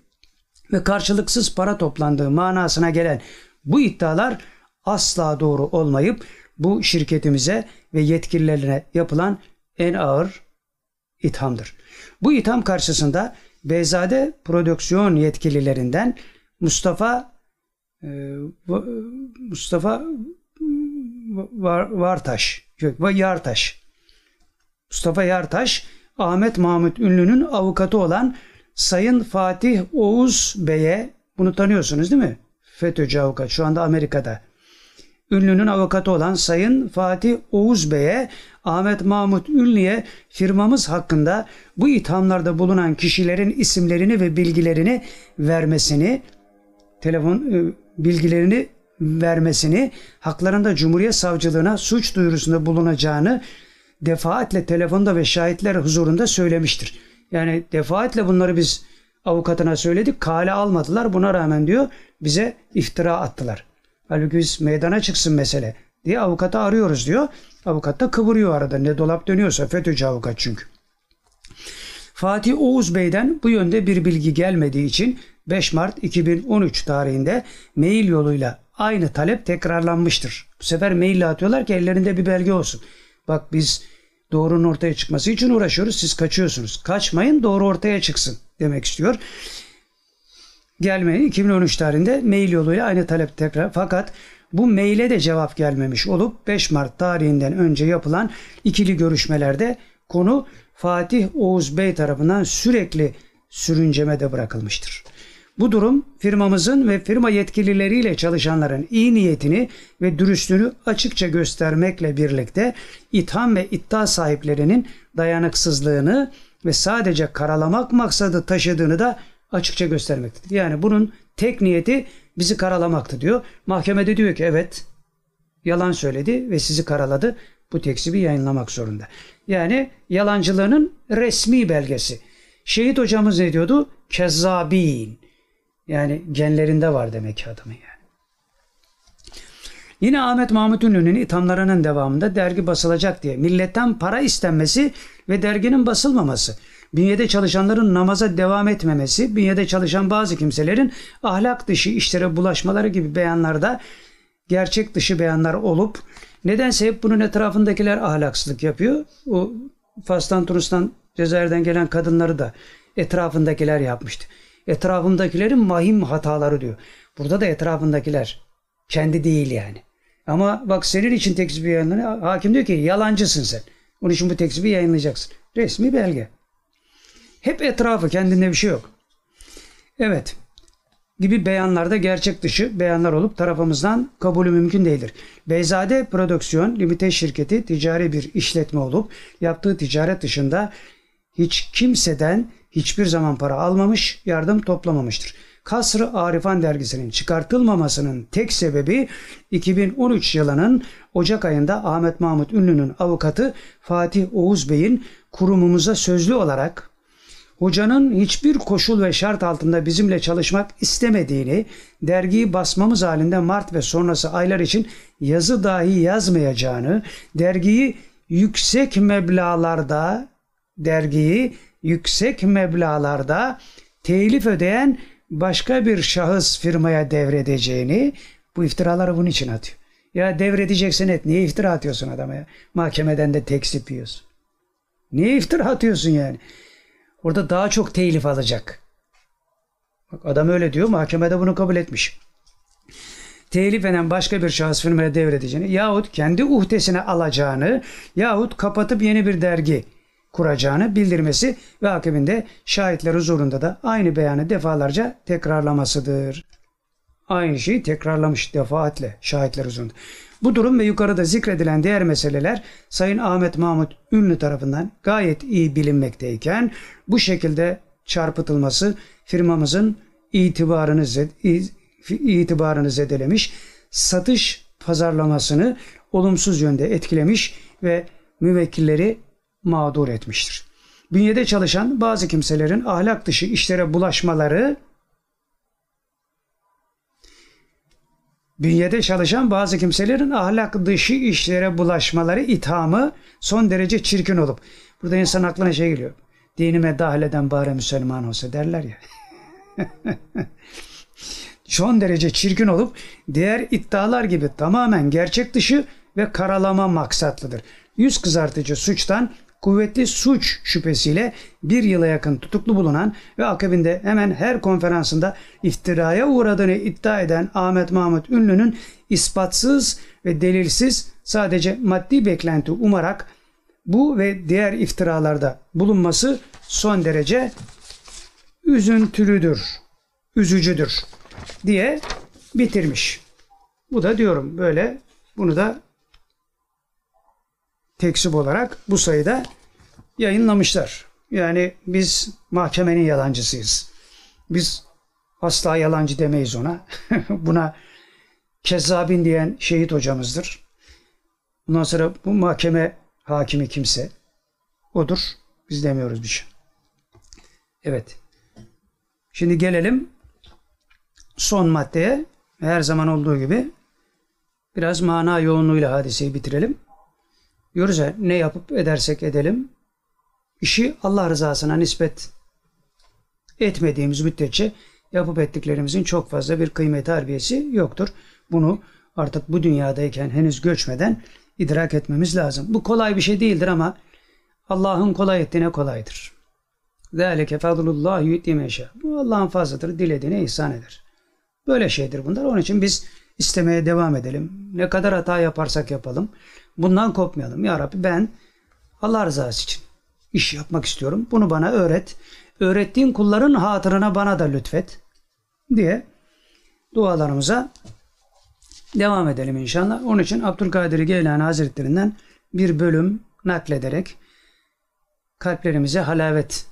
ve karşılıksız para toplandığı manasına gelen bu iddialar asla doğru olmayıp bu şirketimize ve yetkililerine yapılan en ağır ithamdır. Bu itham karşısında Beyzade prodüksiyon yetkililerinden Mustafa e, Mustafa Vartaş ve Yartaş Mustafa Yartaş Ahmet Mahmut Ünlü'nün avukatı olan Sayın Fatih Oğuz Bey'e bunu tanıyorsunuz değil mi? FETÖ'cü avukat şu anda Amerika'da. Ünlü'nün avukatı olan Sayın Fatih Oğuz Bey'e Ahmet Mahmut Ünlü'ye firmamız hakkında bu ithamlarda bulunan kişilerin isimlerini ve bilgilerini vermesini telefon e, bilgilerini vermesini haklarında Cumhuriyet Savcılığına suç duyurusunda bulunacağını defaatle telefonda ve şahitler huzurunda söylemiştir. Yani defaatle bunları biz avukatına söyledik. Kale almadılar. Buna rağmen diyor bize iftira attılar. Halbuki biz meydana çıksın mesele diye avukatı arıyoruz diyor. Avukat da kıvırıyor arada. Ne dolap dönüyorsa FETÖ'cü avukat çünkü. Fatih Oğuz Bey'den bu yönde bir bilgi gelmediği için 5 Mart 2013 tarihinde mail yoluyla aynı talep tekrarlanmıştır. Bu sefer maille atıyorlar ki ellerinde bir belge olsun. Bak biz doğrunun ortaya çıkması için uğraşıyoruz. Siz kaçıyorsunuz. Kaçmayın doğru ortaya çıksın demek istiyor. Gelmeyin 2013 tarihinde mail yoluyla aynı talep tekrar fakat bu maile de cevap gelmemiş olup 5 Mart tarihinden önce yapılan ikili görüşmelerde konu Fatih Oğuz Bey tarafından sürekli sürüncemede bırakılmıştır. Bu durum firmamızın ve firma yetkilileriyle çalışanların iyi niyetini ve dürüstlüğünü açıkça göstermekle birlikte itham ve iddia sahiplerinin dayanıksızlığını ve sadece karalamak maksadı taşıdığını da açıkça göstermektedir. Yani bunun tek niyeti bizi karalamaktı diyor. Mahkemede diyor ki evet yalan söyledi ve sizi karaladı. Bu tekzibi yayınlamak zorunda. Yani yalancılığının resmi belgesi. Şehit hocamız ne diyordu? Kezzabin. Yani genlerinde var demek ki adamın yani. Yine Ahmet Mahmut Ünlü'nün ithamlarının devamında dergi basılacak diye milletten para istenmesi ve derginin basılmaması, bünyede çalışanların namaza devam etmemesi, bünyede çalışan bazı kimselerin ahlak dışı işlere bulaşmaları gibi beyanlarda gerçek dışı beyanlar olup nedense hep bunun etrafındakiler ahlaksızlık yapıyor. O Fas'tan, Tunus'tan, Cezayir'den gelen kadınları da etrafındakiler yapmıştı etrafındakilerin mahim hataları diyor. Burada da etrafındakiler. Kendi değil yani. Ama bak senin için tekzibi yayınlanıyor. Hakim diyor ki yalancısın sen. Onun için bu tekzibi yayınlayacaksın. Resmi belge. Hep etrafı kendinde bir şey yok. Evet. Gibi beyanlarda gerçek dışı beyanlar olup tarafımızdan kabulü mümkün değildir. Beyzade Prodüksiyon Limited şirketi ticari bir işletme olup yaptığı ticaret dışında hiç kimseden hiçbir zaman para almamış, yardım toplamamıştır. Kasr-ı Arifan dergisinin çıkartılmamasının tek sebebi 2013 yılının Ocak ayında Ahmet Mahmut Ünlü'nün avukatı Fatih Oğuz Bey'in kurumumuza sözlü olarak hocanın hiçbir koşul ve şart altında bizimle çalışmak istemediğini, dergiyi basmamız halinde Mart ve sonrası aylar için yazı dahi yazmayacağını, dergiyi yüksek meblalarda dergiyi yüksek meblalarda telif ödeyen başka bir şahıs firmaya devredeceğini bu iftiraları bunun için atıyor. Ya devredeceksin et. Niye iftira atıyorsun adama ya? Mahkemeden de tekzip yiyorsun. Niye iftira atıyorsun yani? Orada daha çok telif alacak. Bak adam öyle diyor. Mahkemede bunu kabul etmiş. Telif eden başka bir şahıs firmaya devredeceğini yahut kendi uhdesine alacağını yahut kapatıp yeni bir dergi kuracağını bildirmesi ve akabinde şahitler huzurunda da aynı beyanı defalarca tekrarlamasıdır. Aynı şeyi tekrarlamış defaatle şahitler huzurunda. Bu durum ve yukarıda zikredilen diğer meseleler Sayın Ahmet Mahmut Ünlü tarafından gayet iyi bilinmekteyken bu şekilde çarpıtılması firmamızın itibarını, zed, itibarını zedelemiş, satış pazarlamasını olumsuz yönde etkilemiş ve müvekkilleri mağdur etmiştir. Bünyede çalışan bazı kimselerin ahlak dışı işlere bulaşmaları bünyede çalışan bazı kimselerin ahlak dışı işlere bulaşmaları ithamı son derece çirkin olup burada insan aklına şey geliyor. Dinime dahil eden bari Müslüman olsa derler ya. son derece çirkin olup diğer iddialar gibi tamamen gerçek dışı ve karalama maksatlıdır. Yüz kızartıcı suçtan kuvvetli suç şüphesiyle bir yıla yakın tutuklu bulunan ve akabinde hemen her konferansında iftiraya uğradığını iddia eden Ahmet Mahmut Ünlü'nün ispatsız ve delilsiz sadece maddi beklenti umarak bu ve diğer iftiralarda bulunması son derece üzüntülüdür, üzücüdür diye bitirmiş. Bu da diyorum böyle bunu da tekzip olarak bu sayıda yayınlamışlar. Yani biz mahkemenin yalancısıyız. Biz asla yalancı demeyiz ona. Buna kezzabin diyen şehit hocamızdır. Bundan sonra bu mahkeme hakimi kimse odur. Biz demiyoruz bir şey. Evet. Şimdi gelelim son maddeye. Her zaman olduğu gibi biraz mana yoğunluğuyla hadiseyi bitirelim diyoruz ya ne yapıp edersek edelim işi Allah rızasına nispet etmediğimiz müddetçe yapıp ettiklerimizin çok fazla bir kıymet harbiyesi yoktur. Bunu artık bu dünyadayken henüz göçmeden idrak etmemiz lazım. Bu kolay bir şey değildir ama Allah'ın kolay ettiğine kolaydır. Zâleke fadlullah yü'ti meşâ. Bu Allah'ın fazladır, dilediğine ihsan eder. Böyle şeydir bunlar. Onun için biz istemeye devam edelim. Ne kadar hata yaparsak yapalım. Bundan kopmayalım. Ya Rabbi ben Allah rızası için iş yapmak istiyorum. Bunu bana öğret. Öğrettiğin kulların hatırına bana da lütfet diye dualarımıza devam edelim inşallah. Onun için Abdülkadir Geylani Hazretlerinden bir bölüm naklederek kalplerimize halavet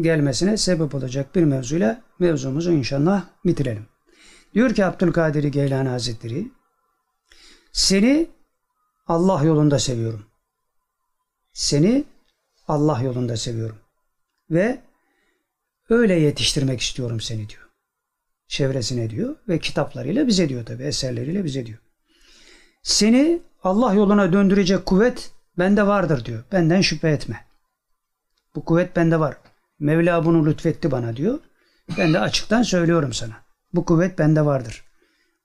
gelmesine sebep olacak bir mevzuyla mevzumuzu inşallah bitirelim. Diyor ki Abdülkadir Geylani Hazretleri seni Allah yolunda seviyorum. Seni Allah yolunda seviyorum. Ve öyle yetiştirmek istiyorum seni diyor. Çevresine diyor ve kitaplarıyla bize diyor tabi eserleriyle bize diyor. Seni Allah yoluna döndürecek kuvvet bende vardır diyor. Benden şüphe etme. Bu kuvvet bende var. Mevla bunu lütfetti bana diyor. Ben de açıktan söylüyorum sana. Bu kuvvet bende vardır.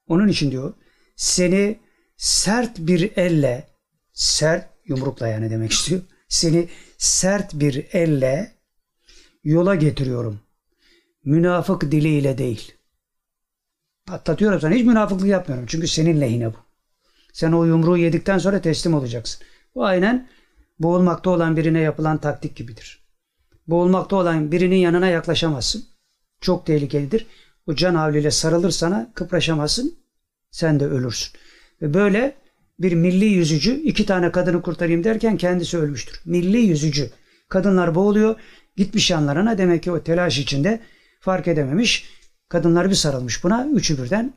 Onun için diyor seni sert bir elle sert yumrukla yani demek istiyor. Seni sert bir elle yola getiriyorum. Münafık diliyle değil. Patlatıyorum sana. Hiç münafıklık yapmıyorum. Çünkü senin lehine bu. Sen o yumruğu yedikten sonra teslim olacaksın. Bu aynen boğulmakta olan birine yapılan taktik gibidir. Boğulmakta olan birinin yanına yaklaşamazsın. Çok tehlikelidir. O can havliyle sarılır sana kıpraşamazsın. Sen de ölürsün. Ve böyle bir milli yüzücü iki tane kadını kurtarayım derken kendisi ölmüştür. Milli yüzücü. Kadınlar boğuluyor. Gitmiş yanlarına demek ki o telaş içinde fark edememiş. Kadınlar bir sarılmış buna. Üçü birden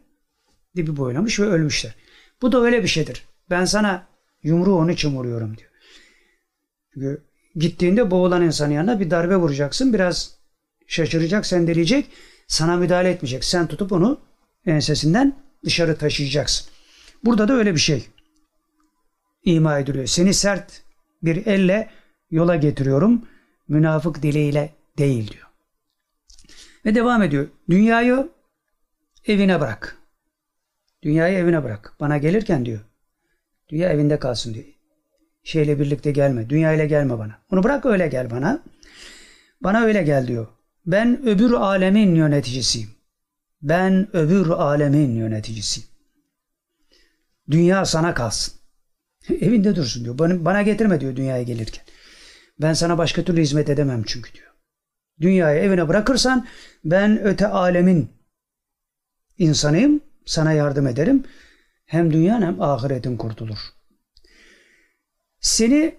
dibi boylamış ve ölmüşler. Bu da öyle bir şeydir. Ben sana yumruğu onun için vuruyorum diyor. Çünkü gittiğinde boğulan insanın yanına bir darbe vuracaksın. Biraz şaşıracak, sendeleyecek. Sana müdahale etmeyecek. Sen tutup onu ensesinden dışarı taşıyacaksın. Burada da öyle bir şey ima ediliyor. Seni sert bir elle yola getiriyorum. Münafık diliyle değil diyor. Ve devam ediyor. Dünyayı evine bırak. Dünyayı evine bırak. Bana gelirken diyor. Dünya evinde kalsın diyor. Şeyle birlikte gelme. Dünya ile gelme bana. Onu bırak öyle gel bana. Bana öyle gel diyor. Ben öbür alemin yöneticisiyim. Ben öbür alemin yöneticisiyim. Dünya sana kalsın. Evinde dursun diyor. Bana, bana getirme diyor dünyaya gelirken. Ben sana başka türlü hizmet edemem çünkü diyor. Dünyayı evine bırakırsan ben öte alemin insanıyım. Sana yardım ederim. Hem dünyan hem ahiretin kurtulur. Seni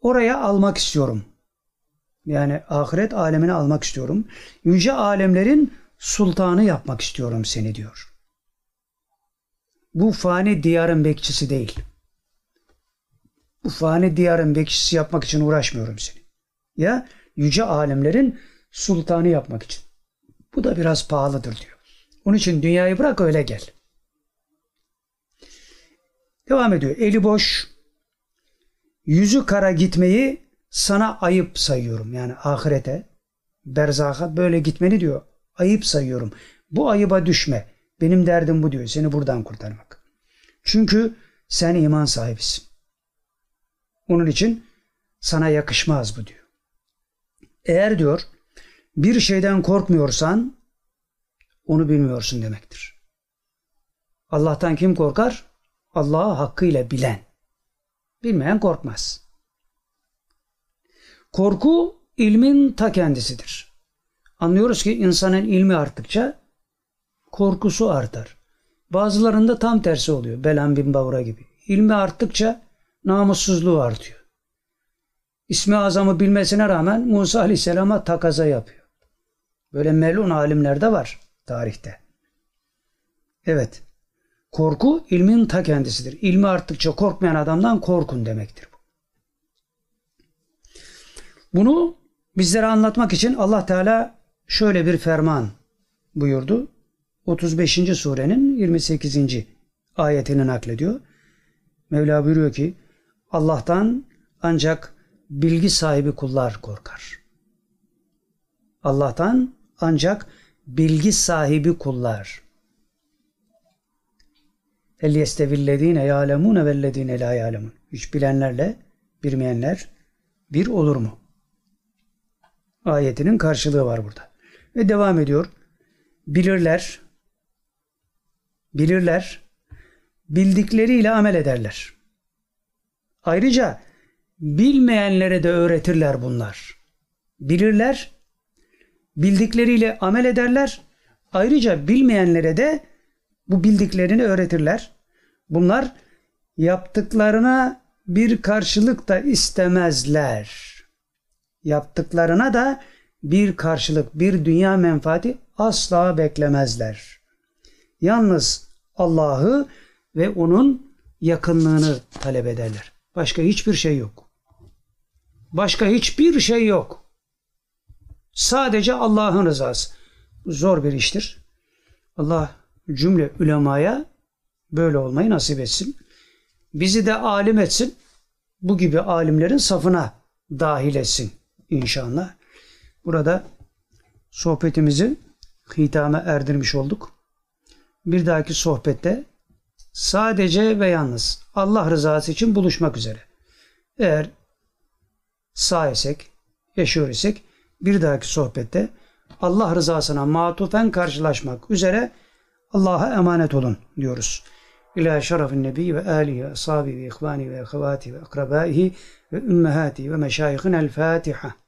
oraya almak istiyorum. Yani ahiret alemine almak istiyorum. Yüce alemlerin sultanı yapmak istiyorum seni diyor. Bu fani diyarın bekçisi değil. Bu fani diyarın bekçisi yapmak için uğraşmıyorum seni. Ya yüce alemlerin sultanı yapmak için. Bu da biraz pahalıdır diyor. Onun için dünyayı bırak öyle gel. Devam ediyor. Eli boş, yüzü kara gitmeyi sana ayıp sayıyorum. Yani ahirete, berzaka böyle gitmeni diyor. Ayıp sayıyorum. Bu ayıba düşme. Benim derdim bu diyor. Seni buradan kurtarmak. Çünkü sen iman sahibisin. Onun için sana yakışmaz bu diyor. Eğer diyor bir şeyden korkmuyorsan onu bilmiyorsun demektir. Allah'tan kim korkar? Allah'ı hakkıyla bilen. Bilmeyen korkmaz. Korku ilmin ta kendisidir. Anlıyoruz ki insanın ilmi arttıkça korkusu artar. Bazılarında tam tersi oluyor. Belan bin Bavra gibi. İlmi arttıkça namussuzluğu artıyor. İsmi azamı bilmesine rağmen Musa Aleyhisselam'a takaza yapıyor. Böyle melun alimler de var tarihte. Evet. Korku ilmin ta kendisidir. İlmi arttıkça korkmayan adamdan korkun demektir bu. Bunu bizlere anlatmak için Allah Teala şöyle bir ferman buyurdu. 35. surenin 28. ayetini naklediyor. Mevla buyuruyor ki Allah'tan ancak bilgi sahibi kullar korkar. Allah'tan ancak bilgi sahibi kullar. El yestevillezine ya'lemune vellezine la ya'lemun. Hiç bilenlerle bilmeyenler bir olur mu? Ayetinin karşılığı var burada. Ve devam ediyor. Bilirler, bilirler, bildikleriyle amel ederler. Ayrıca bilmeyenlere de öğretirler bunlar. Bilirler, bildikleriyle amel ederler. Ayrıca bilmeyenlere de bu bildiklerini öğretirler. Bunlar yaptıklarına bir karşılık da istemezler. Yaptıklarına da bir karşılık, bir dünya menfaati asla beklemezler. Yalnız Allah'ı ve onun yakınlığını talep ederler. Başka hiçbir şey yok. Başka hiçbir şey yok. Sadece Allah'ın rızası. Zor bir iştir. Allah cümle ulemaya böyle olmayı nasip etsin. Bizi de alim etsin. Bu gibi alimlerin safına dahil etsin inşallah. Burada sohbetimizi hitame erdirmiş olduk. Bir dahaki sohbette sadece ve yalnız Allah rızası için buluşmak üzere. Eğer sağ isek, yaşıyor isek bir dahaki sohbette Allah rızasına matufen karşılaşmak üzere Allah'a emanet olun diyoruz. İlâ şerefin nebi ve âlihi ve ashabi ve ihvani ve ehvati ve akrabaihi ve ümmehati ve meşayihin el Fatiha.